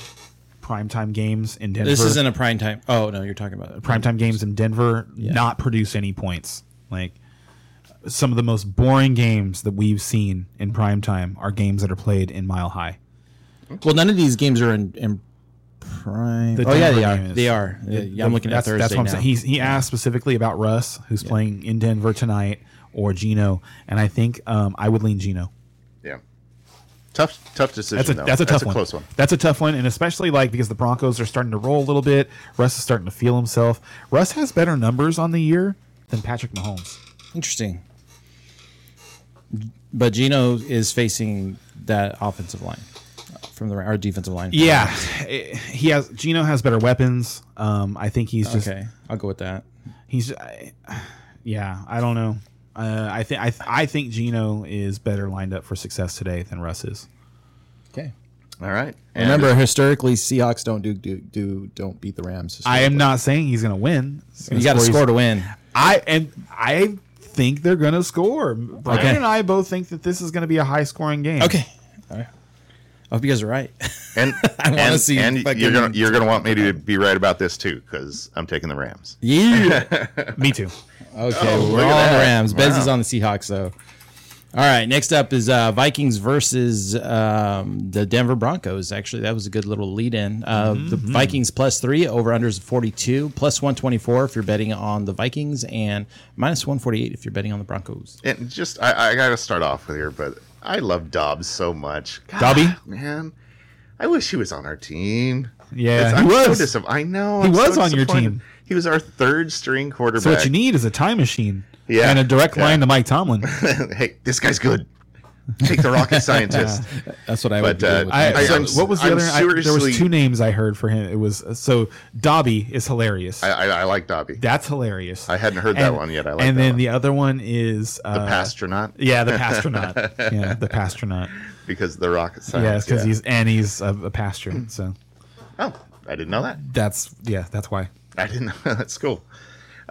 primetime games in Denver. This isn't a prime time. Oh no, you're talking about primetime games in Denver not produce any points. Like some of the most boring games that we've seen in prime time are games that are played in Mile High. Well, none of these games are in, in prime. The oh yeah, they are. game is- They are. Yeah, I'm looking at that's, Thursday That's what I'm now. saying. He's, he asked specifically about Russ, who's playing in Denver tonight, or Geno, and I think um, I would lean Geno. Yeah. Tough tough decision That's a though. that's a tough one. close one. That's a tough one, and especially like because the Broncos are starting to roll a little bit. Russ is starting to feel himself. Russ has better numbers on the year than Patrick Mahomes. Interesting. But Geno is facing that offensive line from the our defensive line. Yeah, he has. Geno has better weapons. Um, I think he's just. Okay, I'll go with that. He's. I, yeah, I don't know. Uh, I think I, I think Geno is better lined up for success today than Russ is. Okay. All right. And Remember, historically, Seahawks don't do do, do don't beat the Rams. I am not saying he's going to win. You got to score to win. I and I think they're going to score. Brian Okay. and I both think that this is going to be a high scoring game. Okay. All right. I hope you guys are right. And <laughs> I wanna see and you're gonna you're gonna want me to be right about this too because I'm taking the Rams. yeah. <laughs> Me too. Okay, Oh, we're all on the that. Rams. Bez is on the Seahawks, though. All right, next up is uh, Vikings versus um, the Denver Broncos. Actually, that was a good little lead in. Uh, The Vikings plus three, over unders 42, plus 124 if you're betting on the Vikings, and minus 148 if you're betting on the Broncos. And just I, I gotta start off with here, but I love Dobbs so much. God, Dobby? man, I wish he was on our team. Yeah, he I'm so was. I know He I'm was so on your team. He was our third string quarterback. So what you need is a time machine. Yeah. And a direct Yeah. line to Mike Tomlin. <laughs> hey, this guy's good. Take the rocket <laughs> scientist. That's what I would But, do. uh, with I, so I'm- what was the I'm other? I, there was two names I heard for him. It was so Dobby is hilarious. I, I, I like Dobby. That's hilarious. I hadn't heard that one yet. I like that. and then one. the other one is uh, the pastronaut Yeah, the pastronaut. <laughs> yeah, the pastronaut. because the rocket science. Yes, because yeah. he's and he's a, a pastor. So Oh, I didn't know that. that's yeah, that's why. I didn't know. That's cool.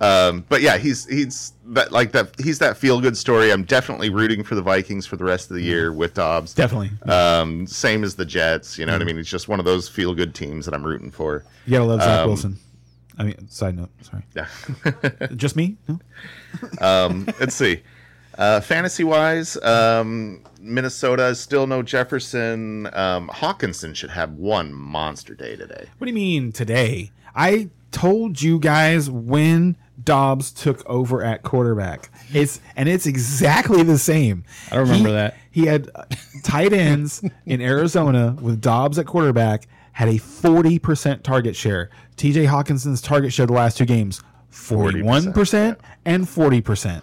Um, but yeah, he's he's that like that. He's that feel good story. I'm definitely rooting for the Vikings for the rest of the year with Dobbs. Definitely. Um, same as the Jets. You know Mm. what I mean? It's just one of those feel good teams that I'm rooting for. You gotta love Zach um, Wilson. I mean, side note. Sorry, Yeah. <laughs> just me. No? <laughs> Let's see. Uh, fantasy wise, um, Minnesota is still no Jefferson. Um, Hockenson should have one monster day today. What do you mean today? I told you guys when Dobbs took over at quarterback. It's and it's exactly the same. I don't remember He- that. He had uh, tight ends in Arizona with Dobbs at quarterback had a 40% target share. TJ Hockenson's target share the last two games 41% and 40%.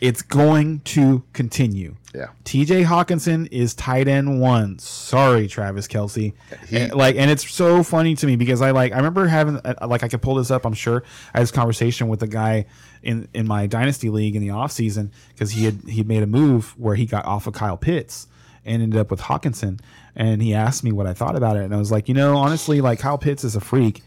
It's going to continue. Yeah. TJ Hockenson is tight end one. Sorry, Travis Kelce. He- And, like, and it's so funny to me because I like I remember having uh, like I could pull this up. I'm sure I had this conversation with a guy in in my dynasty league in the off season because he had he made a move where he got off of Kyle Pitts and ended up with Hockenson. And he asked me what I thought about it, and I was like, you know, honestly, like Kyle Pitts is a freak,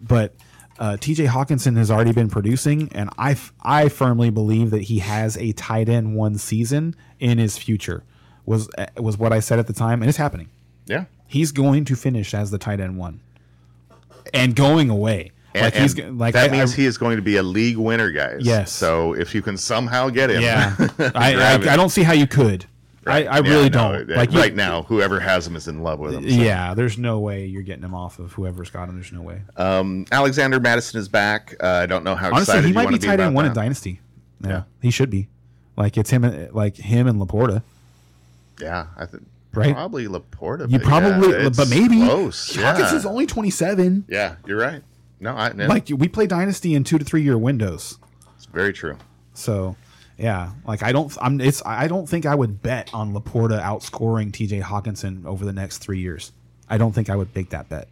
but uh, TJ Hockenson has already been producing, and I, f- I firmly believe that he has a tight end one season in his future. Was uh, was what I said at the time, and it's happening. Yeah. He's going to finish as the tight end one, and going away. And, like he's like that I- means I- he is going to be a league winner, guys. Yes. So if you can somehow get him, yeah. <laughs> I, I. I don't see how you could. Right. I, I Yeah, really no, don't. like you- right now, whoever has them is in love with them. so. Yeah, there's no way you're getting them off of whoever's got them. There's no way. Um, Alexander Mattison is back. Uh, I don't know how Honestly, excited he might be be end one in. Dynasty. Yeah, Yeah. he should be. Like it's him, and- like him and Laporta. Yeah, I think Right? probably Laporta. You probably, yeah, but maybe close. Yeah. only 27. yeah, you're right. No, I, no, Like we play Dynasty in two to three year windows. it's very true. So, yeah, like I don't, I'm, it's, I don't think I would bet on Laporta outscoring T.J. Hockenson over the next three years. I don't think I would make that bet.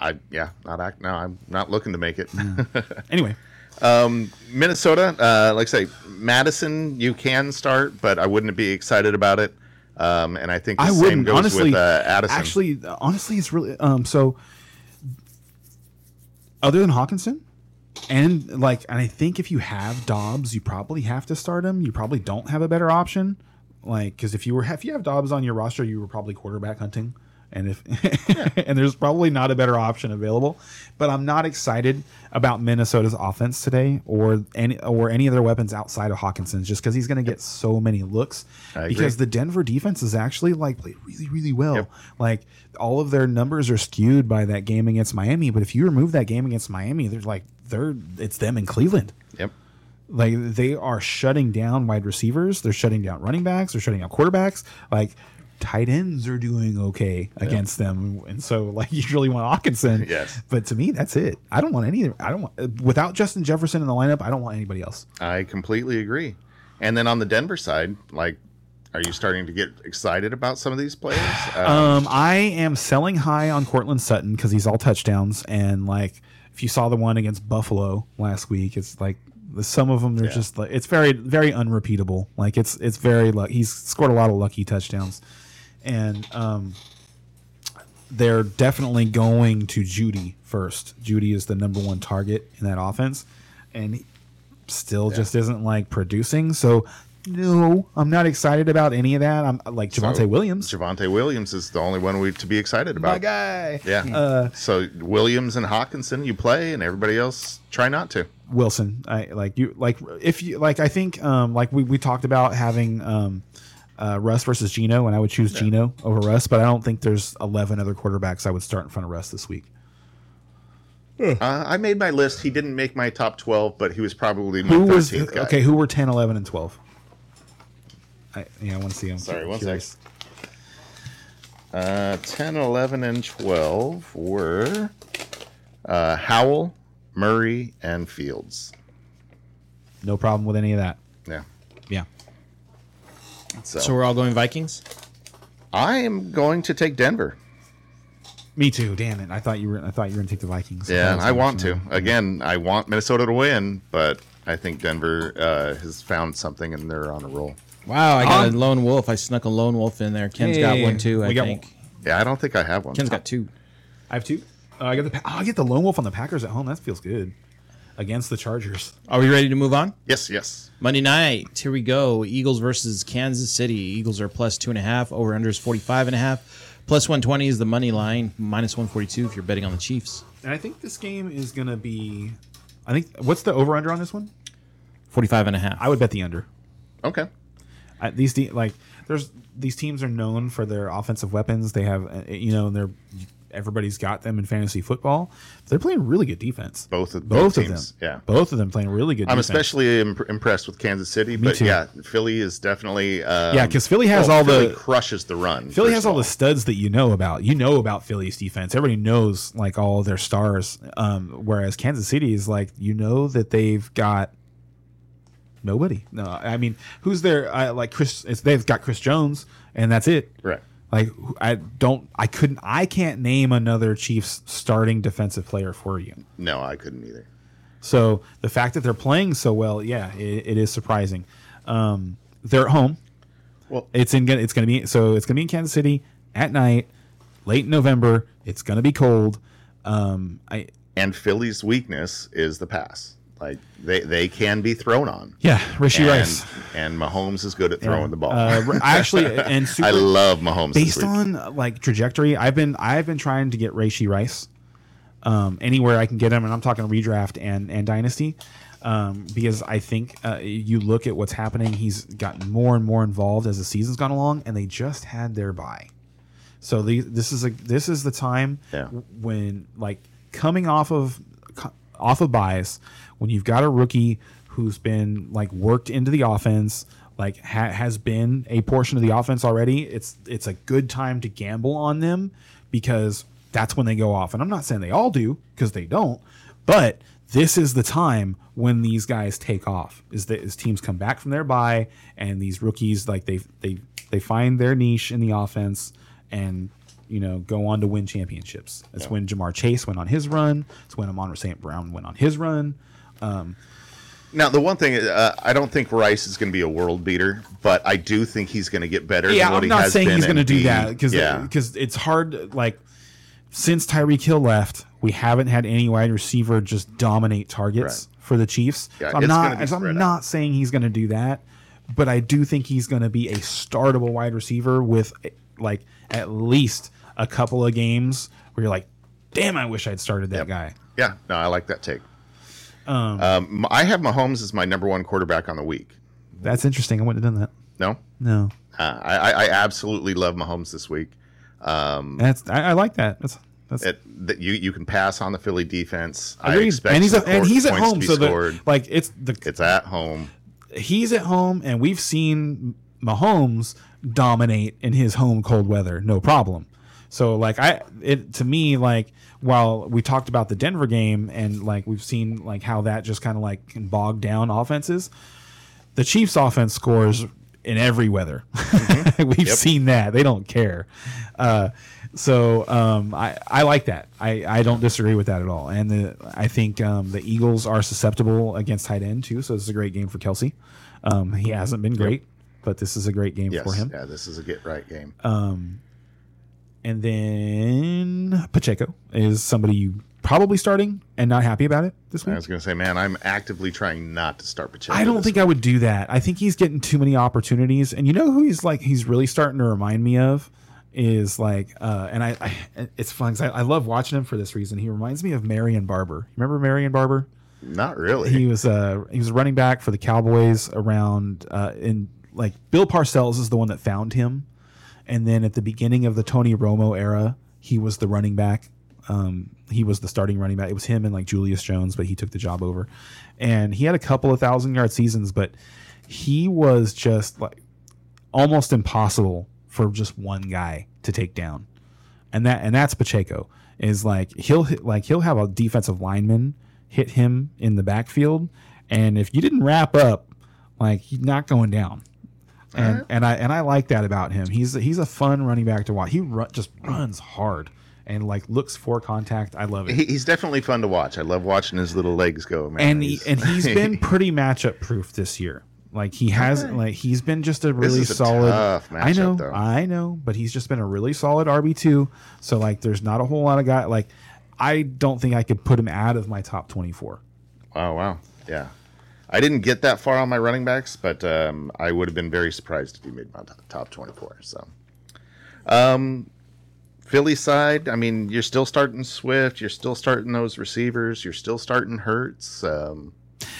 I yeah, not act. No, I'm not looking to make it. <laughs> Anyway, Minnesota, uh, like I say, Mattison, you can start, but I wouldn't be excited about it. Um, and I think the I same wouldn't goes honestly. with uh, Addison. Actually, honestly, it's really um. So, other than Hockenson, and like, and I think if you have Dobbs, you probably have to start him. You probably don't have a better option. Like, because if you were if you have Dobbs on your roster, you were probably quarterback hunting, and if <laughs> and there's probably not a better option available. But I'm not excited about Minnesota's offense today, or any or any other weapons outside of Hockenson's, just because he's going to get so many looks. Because the Denver defense is actually like played really, really well. Yep. Like all of their numbers are skewed by that game against Miami. But if you remove that game against Miami, they're like they're it's them in Cleveland. yep. Like they are shutting down wide receivers, they're shutting down running backs, they're shutting down quarterbacks. Like tight ends are doing okay against them, and so like <laughs> you really want Hockenson. Yes. But to me, that's it. I don't want any. I don't want without Justin Jefferson in the lineup. I don't want anybody else. I completely agree. And then on the Denver side, like, are you starting to get excited about some of these players? <sighs> Uh, Um, I am selling high on Courtland Sutton because he's all touchdowns, and like if you saw the one against Buffalo last week, it's like the some of them are Yeah. just like it's very very unrepeatable. Like it's it's very luck. He's scored a lot of lucky touchdowns, and um, they're definitely going to Jeudy first. Jeudy is the number one target in that offense, and still just isn't like producing. So No, I'm not excited about any of that. I'm like Javonte So, Williams, Javonte Williams is the only one we to be excited about. my guy. Yeah. Uh, so Williams and Hockenson, you play, and everybody else try not to. Wilson. I like you like if you like I think um like we, we talked about having um uh Russ versus Geno and I would choose Geno over Russ, but I don't think there's eleven other quarterbacks I would start in front of Russ this week. Uh, I made my list. He didn't make my top twelve, but he was probably my Who was 13th guy. okay, who were 10, 11, and 12? I yeah, I want to see them. Sorry, one sec. Uh, 10, 11, and 12 were uh, Howell, Murray, and Fields. No problem with any of that. Yeah. Yeah. So, So we're all going Vikings. I am going to take Denver. Me too. Damn it! I thought you were. I thought you were gonna take the Vikings. Yeah, That I want to. Again, I want Minnesota to win, but I think Denver uh, has found something and they're on a roll. Wow, I got Um, a lone wolf. I snuck a lone wolf in there. Ken's got one too. I we got think one. Yeah, I don't think I have one. Ken's got two. I have two. Uh, I got the. Pa- Oh, I get the lone wolf on the Packers at home. That feels good. Against the Chargers. Are we ready to move on? Yes, yes. Monday night, here we go. Eagles versus Kansas City. Eagles are plus two and a half. Over under is 45 and a half. Plus 120 is the money line. Minus 142 if you're betting on the Chiefs. And I think this game is gonna be. I think what's the over under on this one? 45 and a half. I would bet the under. Okay. I, these de- like there's these teams are known for their offensive weapons. They have uh, you know they're everybody's got them in fantasy football. They're playing really good defense. Both of- both, both of them. yeah. both of them playing really good. Defense. I'm defense. especially imp- impressed with Kansas City, but too. yeah, Philly is definitely um, Yeah, 'cause Philly has well, all Philly the- crushes the run. Philly has of all the studs that you know about. You know about Philly's defense. Everybody knows like all their stars. Um, whereas Kansas City is like you know that they've got nobody. No, I mean who's there? I, like Chris. It's, they've got Chris Jones, and that's it. Right. Like I don't. I couldn't. I can't name another Chiefs starting defensive player for you. No, I couldn't either. So the fact that they're playing so well, yeah, it, it is surprising. Um, they're at home. Well- it's in. It's going to be so. It's going to be in Kansas City at night, late November. It's going to be cold. Um, I And Philly's weakness is the pass. Like they, they can be thrown on. yeah, Rashee and, Rice. and Mahomes is good at throwing the ball. Uh, I actually <laughs> and super, I love Mahomes. based on like trajectory. I've been I've been trying to get Rashee Rice um, anywhere I can get him, and I'm talking redraft and and dynasty. Um, because I think uh, you look at what's happening, he's gotten more and more involved as the season's gone along, and they just had their bye. So the, this is a this is the time Yeah. when like coming off of off of bias when you've got a rookie who's been like worked into the offense like ha- has been a portion of the offense already it's it's a good time to gamble on them because that's when they go off. And i'm not saying they all do because they don't but this is the time when these guys take off is that as teams come back from their bye and these rookies like they they they find their niche in the offense and you know go on to win championships. That's when Ja'Marr Chase went on his run. It's when amon st brown went on his run Now, the one thing uh, I don't think Rice is going to be a world beater, but I do think he's going to get better. yeah than what i'm he not saying he's going to do that because yeah, because it's hard like since Tyreek Hill left we haven't had any wide receiver just dominate targets Right. for the chiefs Yeah, so i'm not so i'm not saying he's going to do that but i do think he's going to be a startable wide receiver with like at least a couple of games where you're like damn i wish i'd started that Yep. guy yeah. No, I like that take. Um, I have Mahomes as my number one quarterback on the week. that's interesting i wouldn't have done that No, no uh, I, I absolutely love Mahomes this week. that's i, I like that that's that's It, that you you can pass on the Philly defense. I expect and he's a, and he's at home, so the, like it's the it's at home. he's at home, and we've seen Mahomes dominate in his home cold weather, no problem. So like I, it to me like while we talked about the Denver game and like we've seen like how that just kind of like can bog down offenses, the Chiefs' offense scores in every weather. <laughs> we've seen that they don't care. Uh, so um, I I like that. I, I don't disagree with that at all. And the, I think um, the Eagles are susceptible against tight end too. So this is a great game for Kelce. Um, he hasn't been great, but this is a great game Yes, for him. yeah, this is a get right game. And then Pacheco is somebody you probably starting and not happy about it this I was going to say, man, I'm actively trying not to start Pacheco. I don't think I would do that. I think he's getting too many opportunities. And you know who he's like? He's really starting to remind me of is like, uh, and I, I it's fun because I, I love watching him for this reason. He reminds me of Marion Barber. Remember Marion Barber? Not really. He was uh he was running back for the Cowboys around uh in like Bill Parcells is the one that found him, and then at the beginning of the Tony Romo era, he was the running back. Um, he was the starting running back. It was him and like Julius Jones, but he took the job over, and he had a couple of thousand yard seasons, but he was just like almost impossible for just one guy to take down and that and that's Pacheco is like he'll hit, like he'll have a defensive lineman hit him in the backfield, and if you didn't wrap up, like he's not going down. And uh-huh. and I and I like that about him. He's he's a fun running back to watch. He run, just runs hard and like looks for contact. I love it. He- he's definitely fun to watch. I love watching his little legs go, man. and he, He's- and he's been <laughs> pretty matchup proof this year. Like he has, like he's been just a really is a solid. tough I know, though. I know, but he's just been a really solid RB two. So like, there's not a whole lot of guy. Like, I don't think I could put him out of my top twenty four. Oh wow, yeah. I didn't get that far on my running backs, but um, I would have been very surprised if he made my top twenty-four. So, um, Philly side, I mean, you're still starting Swift, you're still starting those receivers, you're still starting Hurts. Um,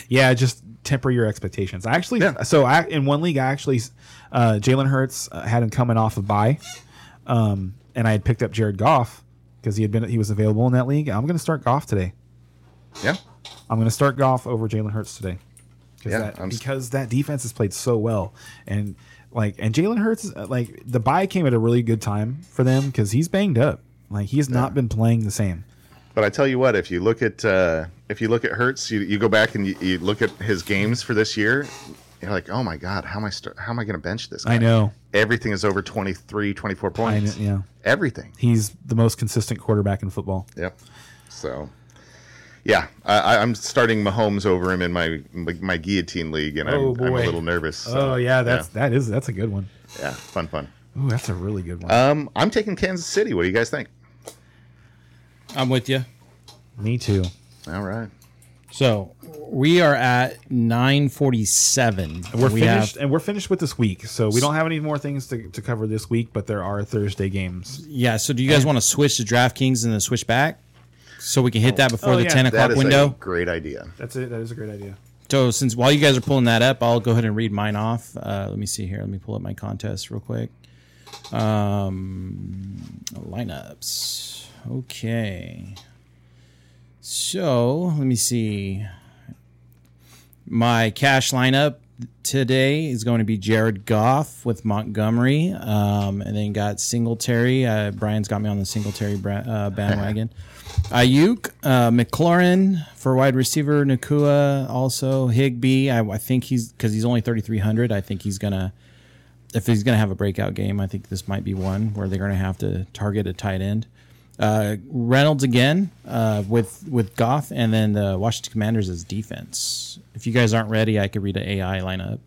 Yeah, just temper your expectations. I actually, Yeah. so I, in one league, I actually, uh, Jalen Hurts uh, had him coming off a bye, um, and I had picked up Jared Goff because he had been he was available in that league. I'm going to start Goff today. yeah, I'm going to start Goff over Jalen Hurts today. Yeah, that, I'm because that defense has played so well, and like, and Jalen Hurts, uh, like the bye came at a really good time for them because he's banged up. Like he has not been playing the same. But I tell you what, if you look at uh, if you look at Hurts, you, you go back and you, you look at his games for this year, you're like, oh my god, how am I start, how am I going to bench this? Guy? I know. everything is over 23, 24 I points. know. Yeah, Everything. he's the most consistent quarterback in football. Yep. So, yeah, I, I- I'm starting Mahomes over him in my my, my guillotine league, and I'm, Oh, I'm a little nervous. so, Oh yeah, that's that is that's a good one. yeah, fun, fun. Ooh, that's a really good one. Um, I'm taking Kansas City. What do you guys think? I'm with you. Me too. All right. So we are at 947. We're we finished, Have, and we're finished with this week. So we don't have any more things to, to cover this week, but there are Thursday games. yeah. So do you guys want to switch to DraftKings and then switch back? So we can hit that before Oh, the yeah. 10 That o'clock is window. a great idea. That's it. That is a great idea. So since while you guys are pulling that up, I'll go ahead and read mine off. Uh, let me see here. Let me pull up my contest real quick. Um, lineups. Okay. So let me see. My cash lineup today is going to be Jared Goff with Montgomery, um, and then got Singletary. Uh, Brian's got me on the Singletary bra- uh, bandwagon. <laughs> Aiyuk, uh, McLaurin for wide receiver, Nacua also Higbee. I, I think he's because he's only thirty three hundred. I think he's gonna if he's gonna have a breakout game. I think this might be one where they're gonna have to target a tight end. Uh, Reynolds again uh, with with Goff, and then the Washington Commanders as defense. If you guys aren't ready, I could read an AI lineup.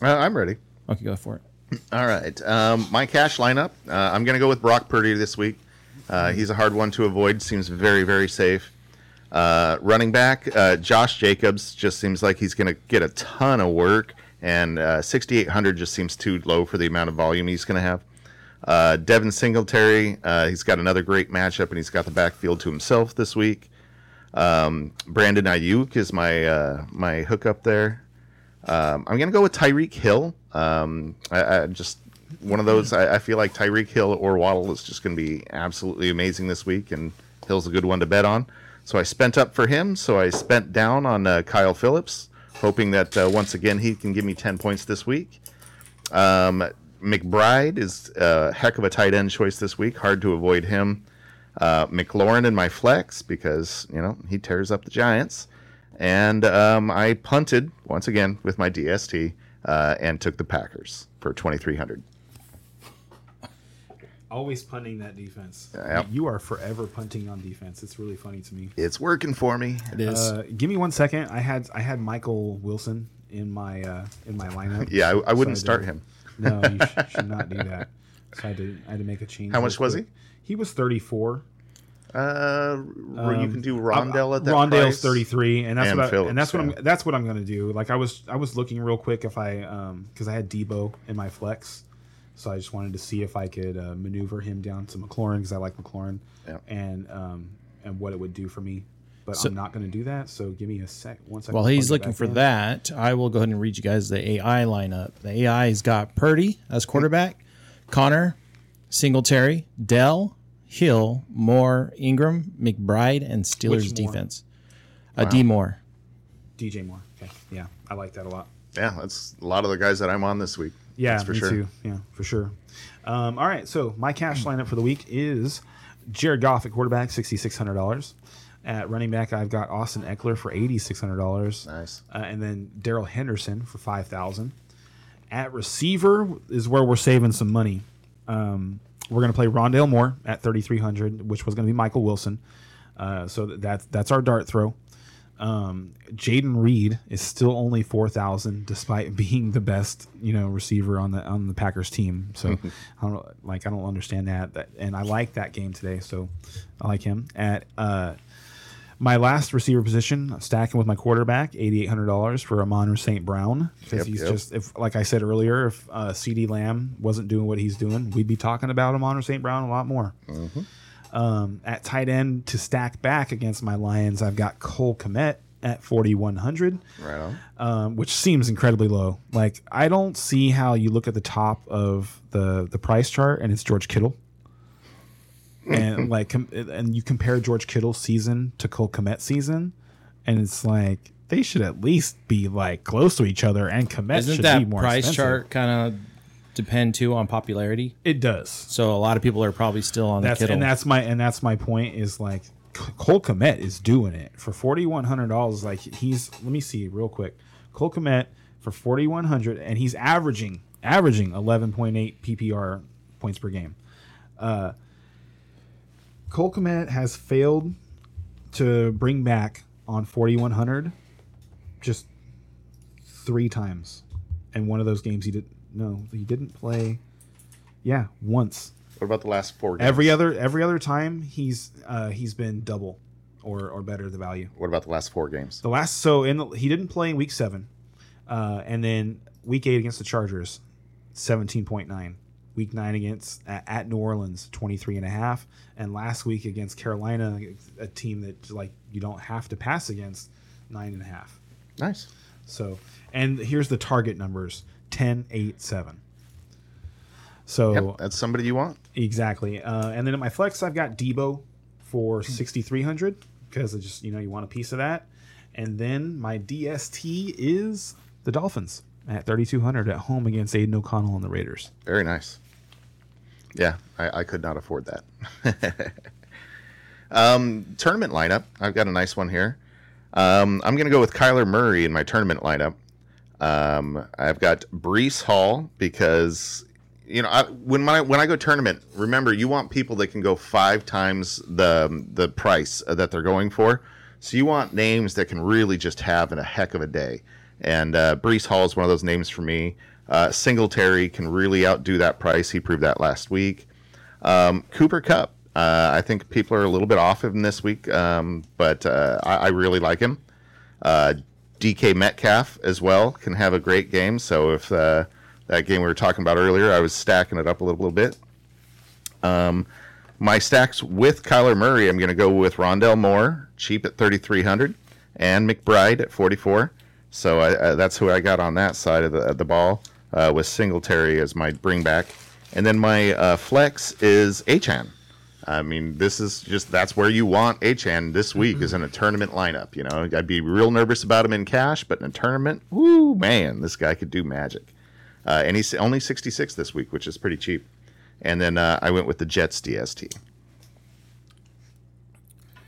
Uh, I'm ready. Okay, go for it. All right. Um, my cash lineup. Uh, I'm going to go with Brock Purdy this week. Uh, he's a hard one to avoid. Seems very, very safe. Uh, running back, uh, Josh Jacobs just seems like he's going to get a ton of work, and uh, 6,800 just seems too low for the amount of volume he's going to have. Uh, Devin Singletary, uh, he's got another great matchup, and he's got the backfield to himself this week. Um, Brandon Aiyuk is my my hookup there. Um, I'm gonna go with Tyreek Hill. Um, I, I just one of those. I, I feel like Tyreek Hill or Waddle is just gonna be absolutely amazing this week, and Hill's a good one to bet on. So I spent up for him. So I spent down on uh, Kyle Philips, hoping that uh, once again he can give me 10 points this week. Um, McBride is a heck of a tight end choice this week. Hard to avoid him. Uh, McLaurin in my flex because you know he tears up the Giants, and um, I punted once again with my DST uh, and took the Packers for 2300. Always punting that defense. Yep. You are forever punting on defense. It's really funny to me. It's working for me. It is. Uh, give me one second. I had I had Michael Wilson in my uh, in my lineup. <laughs> Yeah, I, I wouldn't So start him. No, you <laughs> sh- should not do that. So I had to I had to make a change. How real much was quick. He was thirty four. Uh, where you can do Rondale at that Rondale's price. 33 and that's And what I, Philips, and that's what yeah. I'm that's what I'm going to do. Like I was I was looking real quick if I um cuz I had Deebo in my flex. So I just wanted to see if I could uh, maneuver him down to McLaurin cuz I like McLaurin Yeah. and um and what it would do for me. But So- I'm not going to do that. So give me a sec one second. While he's looking for in. that, I will go ahead and read you guys the AI lineup. The AI's got Purdy as quarterback, Conner, Singletary, Dell, Hill, Moore, Ingram, McBride, and Steelers Which Moore? defense. Uh, D Moore. DJ Moore. Okay. Yeah, I like that a lot. Yeah, that's a lot of the guys that I'm on this week. Yeah, for me sure. too. Yeah, for sure. Um, all right, so my cash lineup for the week is Jared Goff at quarterback, sixty six hundred dollars. At running back, I've got Austin Ekeler for eighty six hundred dollars. Nice. Uh, and then Darrell Henderson for five thousand. At receiver is where we're saving some money. Um, we're going to play Rondale Moore at thirty three hundred, which was going to be Michael Wilson. Uh, so that, that's that's our dart throw. Um, Jayden Reed is still only four thousand, despite <laughs> being the best, you know, receiver on the on the Packers team. So <laughs> I don't like I don't understand that. That and I like that game today, so I like him. At uh, my last receiver position, stacking with my quarterback, eighty eight hundred dollars for Amon-Ra St. Brown because Yep, he's yep. just if like I said earlier, if uh, CeeDee Lamb wasn't doing what he's doing, we'd be talking about Amon-Ra St. Brown a lot more. Um, at tight end to stack back against my Lions, I've got Cole Kmet at 4,100, Right on. um, which seems incredibly low. Like, I don't see how you look at the top of the, the price chart and it's George Kittle. and <laughs> like, com- and you compare George Kittle's season to Cole Kmet season, and it's like they should at least be like close to each other. And Kmet Isn't should be that more price expensive. chart kind of depend too on popularity? It does. So a lot of people are probably still on That's the Kittle. and that's my and that's my point is like Cole Kmet is doing it for forty one hundred dollars. Like he's let me see real quick. Cole Kmet for forty one hundred, and he's averaging averaging eleven point eight PPR points per game. Uh, Cole Kmet has failed to bring back on forty one hundred just three times, and one of those games he did no he didn't play. Yeah, once. What about the last four games? Every other every other time he's uh, he's been double or or better the value. What about the last four games? The last so in the, he didn't play in week seven, uh, and then week eight against the Chargers, seventeen point nine. Week nine against at, at New Orleans, 23 and a half, and last week against Carolina, a team that like you don't have to pass against, nine and a half. Nice. So, and here's the target numbers: 10, 8, 7. So Yep, that's somebody you want. Exactly. Uh, and then at my flex, I've got Deebo for 6,300 because I just, you know, you want a piece of that. And then my DST is the Dolphins at 3,200 at home against Aidan O'Connell and the Raiders. Very nice. Yeah, I, I could not afford that. <laughs> um, tournament lineup. I've got a nice one here. Um, I'm going to go with Kyler Murray in my tournament lineup. Um, I've got Breece Hall because you know I, when my when I go tournament, remember you want people that can go five times the the price that they're going for. So you want names that can really just have in a heck of a day. And uh, Breece Hall is one of those names for me. Uh, Singletary can really outdo that price. He proved that last week. Um, Cooper Kupp. Uh, I think people are a little bit off of him this week, um, but uh, I, I really like him. Uh, DK Metcalf as well can have a great game. So if uh, that game we were talking about earlier, I was stacking it up a little, little bit. Um, my stacks with Kyler Murray, I'm going to go with Rondale Moore, cheap at 3,300, and McBride at 44. So I, I, that's who I got on that side of the, of the ball uh, with Singletary as my bring back. And then my uh, flex is Achane. I mean, this is just that's where you want Achane this week is in a tournament lineup. You know, I'd be real nervous about him in cash, but in a tournament, whoo, man, this guy could do magic. Uh, and he's only 66 this week, which is pretty cheap. And then uh, I went with the Jets DST.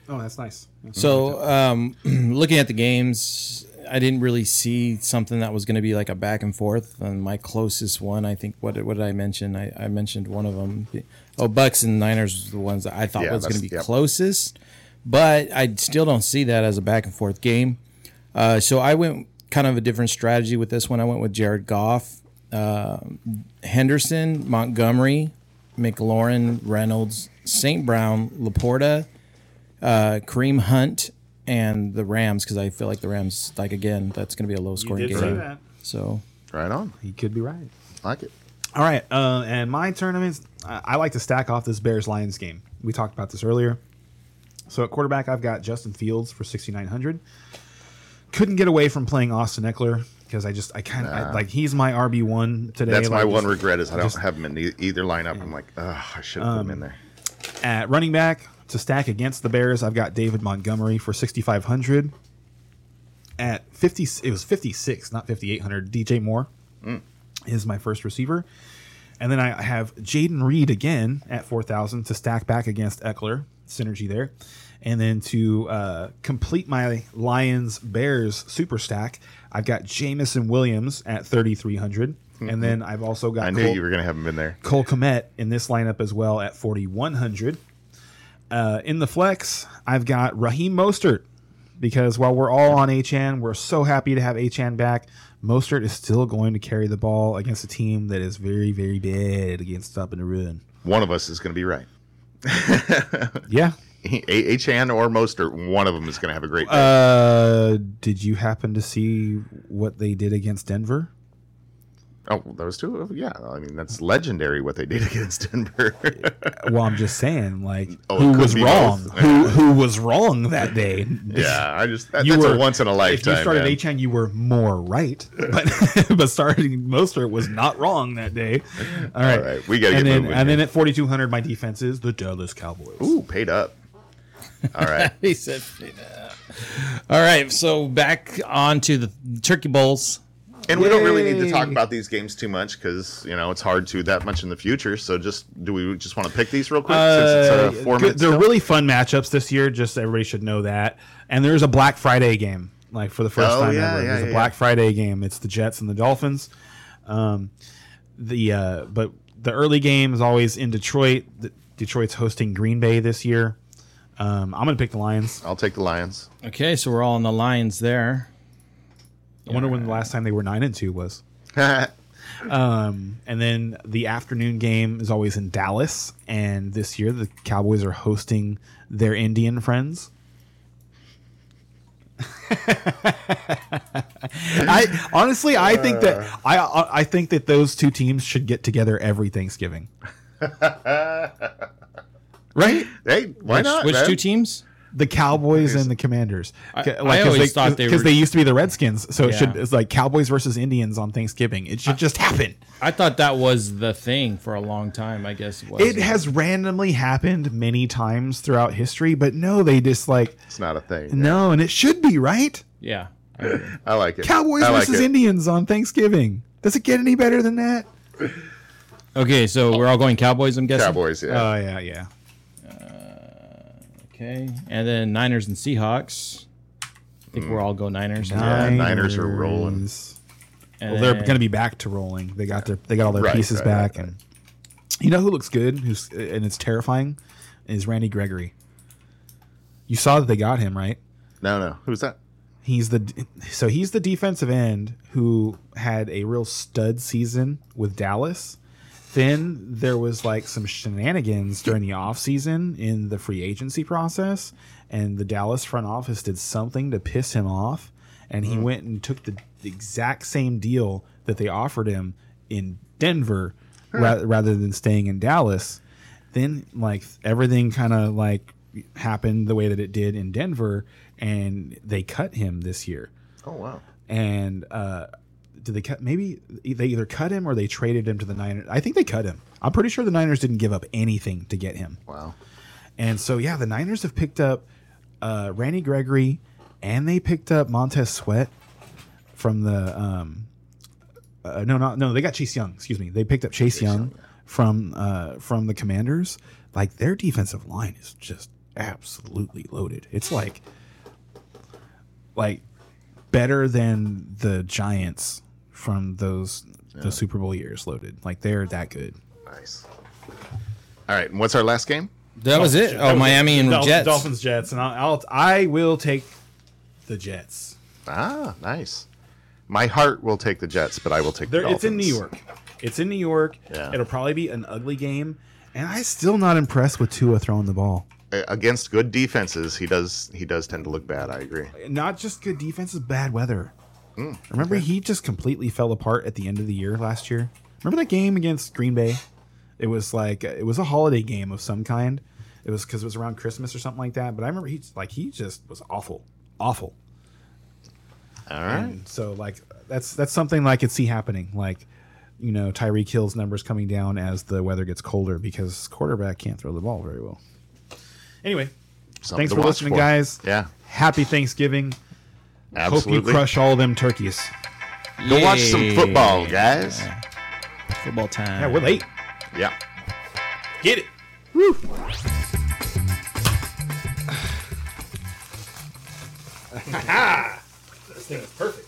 Oh, that's nice. So, um, <clears throat> looking at the games, I didn't really see something that was going to be like a back and forth. And my closest one, I think, what, what did I mention? I, I mentioned one of them. Oh, Bucks and Niners was the ones that I thought Yeah, was going to be yep. closest, but I still don't see that as a back and forth game. Uh, so I went kind of a different strategy with this one. I went with Jared Goff, uh, Henderson, Montgomery, McLaurin, Reynolds, St. Brown, Laporta, uh, Kareem Hunt and the Rams because I feel like the Rams, like again, that's going to be a low scoring did say game. that. So Right on. He could be right. Like it. All right, uh, and my tournaments, I, I like to stack off this Bears Lions game. We talked about this earlier. So at quarterback, I've got Justin Fields for 6,900. Couldn't get away from playing Austin Ekeler because I just, I kind of, like, he's my RB1 today. That's my like, one just- regret is I don't just- have him in either lineup. I'm like, oh, I should have put him um, in there. At running back, to stack against the Bears, I've got David Montgomery for 6,500. At 50, it was 56, not 5,800. DJ Moore mm. is my first receiver. And then I have Jayden Reed again at 4,000 to stack back against Ekeler. Synergy there. And then to uh, complete my Lions Bears super stack, I've got Jameson Williams at 3,300. And then I've also got I knew Cole- you were going to have him in there. Cole Kmet in this lineup as well at 4,100. Uh, in the flex, I've got Raheem Mostert because while we're all on Achane, we're so happy to have Achane back. Mostert is still going to carry the ball against a team that is very, very bad against stop and the run. One of us is going to be right. <laughs> Yeah. Achane or Mostert, one of them is going to have a great day. Uh, did you happen to see what they did against Denver? Oh, those two? Oh, yeah. I mean, that's legendary what they did <laughs> against Denver. Well, I'm just saying, like, Oh, who was wrong? both. who who was wrong that day? <laughs> yeah. I just, that, you that's were a once in a lifetime. If you started man. Achane, you were more right, <laughs> but but starting Mostert was not wrong that day. All right, right, we gotta and get then moving and here. then at forty two hundred, my defense is the Dallas Cowboys. Ooh, paid up. All right. he said, paid up. "All right." So back on to the turkey bowls. And we don't really need to talk about these games too much because you know it's hard to that much in the future. So just do we just want to pick these real quick since it's uh, four good- they're still? really fun matchups this year. Just everybody should know that. And there's a Black Friday game, like for the first Oh, time yeah, ever. yeah, there's a Black Friday game. It's the Jets and the Dolphins. Um, the uh, but the early game is always in Detroit. The, Detroit's hosting Green Bay this year. Um, I'm gonna pick the Lions. I'll take the Lions. Okay, so we're all on the Lions there. I wonder when the last time they were nine and two was. <laughs> Um, and then the afternoon game is always in Dallas, and this year the Cowboys are hosting their Indian friends. <laughs> I honestly, I think that I I think that those two teams should get together every Thanksgiving. <laughs> right? hey, why which not? which man? two teams? The Cowboys and the Commanders. I- Ca- I always they, thought they because they used to be the Redskins, so it should it's like Cowboys versus Indians on Thanksgiving. It should just happen. I thought that was the thing for a long time. I guess it was. It has randomly happened many times throughout history, but no, they just like It's not a thing. no, and it should be right. Yeah. I. <laughs> I like it. Cowboys like versus it. Indians on Thanksgiving. Does it get any better than that? Okay, so we're all going Cowboys. I'm guessing. Cowboys. Yeah. Oh yeah, yeah. Okay, and then Niners and Seahawks. I think we're all go Niners. Yeah, Niners are rolling. And Well, they're going to be back to rolling. They got their they got all their Right, pieces right, back, right, and you know who looks good, who's and it's terrifying, is Randy Gregory. You saw that they got him right. no, no. Who's that? He's the so he's the defensive end who had a real stud season with Dallas. Then there was like some shenanigans during the offseason in the free agency process, and the Dallas front office did something to piss him off, and he went and took the, the exact same deal that they offered him in Denver ra- rather than staying in Dallas. Then like everything kind of like happened the way that it did in Denver, and they cut him this year Oh wow. and uh did they cut maybe they either cut him or they traded him to the Niners. I think they cut him. I'm pretty sure the Niners didn't give up anything to get him. Wow. And so yeah, the Niners have picked up uh Randy Gregory and they picked up Montez Sweat from the um uh, no not no they got Chase Young, excuse me. They picked up Chase, Young, from uh from the Commanders. Like their defensive line is just absolutely loaded. It's like like better than the Giants from those the Super Bowl years loaded. Like they're that good. Nice. All right. And what's our last game? That was it. Oh, Miami and Dolphins, Jets. Dolphins Jets, and I'll, I'll I will take the Jets. Ah, nice. My heart will take the Jets, but I will take There, the it's in New York. It's in New York. Yeah. It'll probably be an ugly game, and I'm still not impressed with Tua throwing the ball. against good defenses, he does he does tend to look bad. I agree. Not just good defenses, bad weather. Mm, remember, he just completely fell apart at the end of the year last year. Remember that game against Green Bay? It was like it was a holiday game of some kind. It was because it was around Christmas or something like that. But I remember he like he just was awful, awful. All right. And so like that's that's something I could see happening. Like you know Tyreek Hill's numbers coming down as the weather gets colder because quarterback can't throw the ball very well. Anyway, Something thanks for listening, for. guys. Yeah, Happy Thanksgiving. Hope you crush all them turkeys. Go watch some football, guys. Football time. Yeah, we're late. Yeah. Get it. Woo. <sighs> this thing is perfect.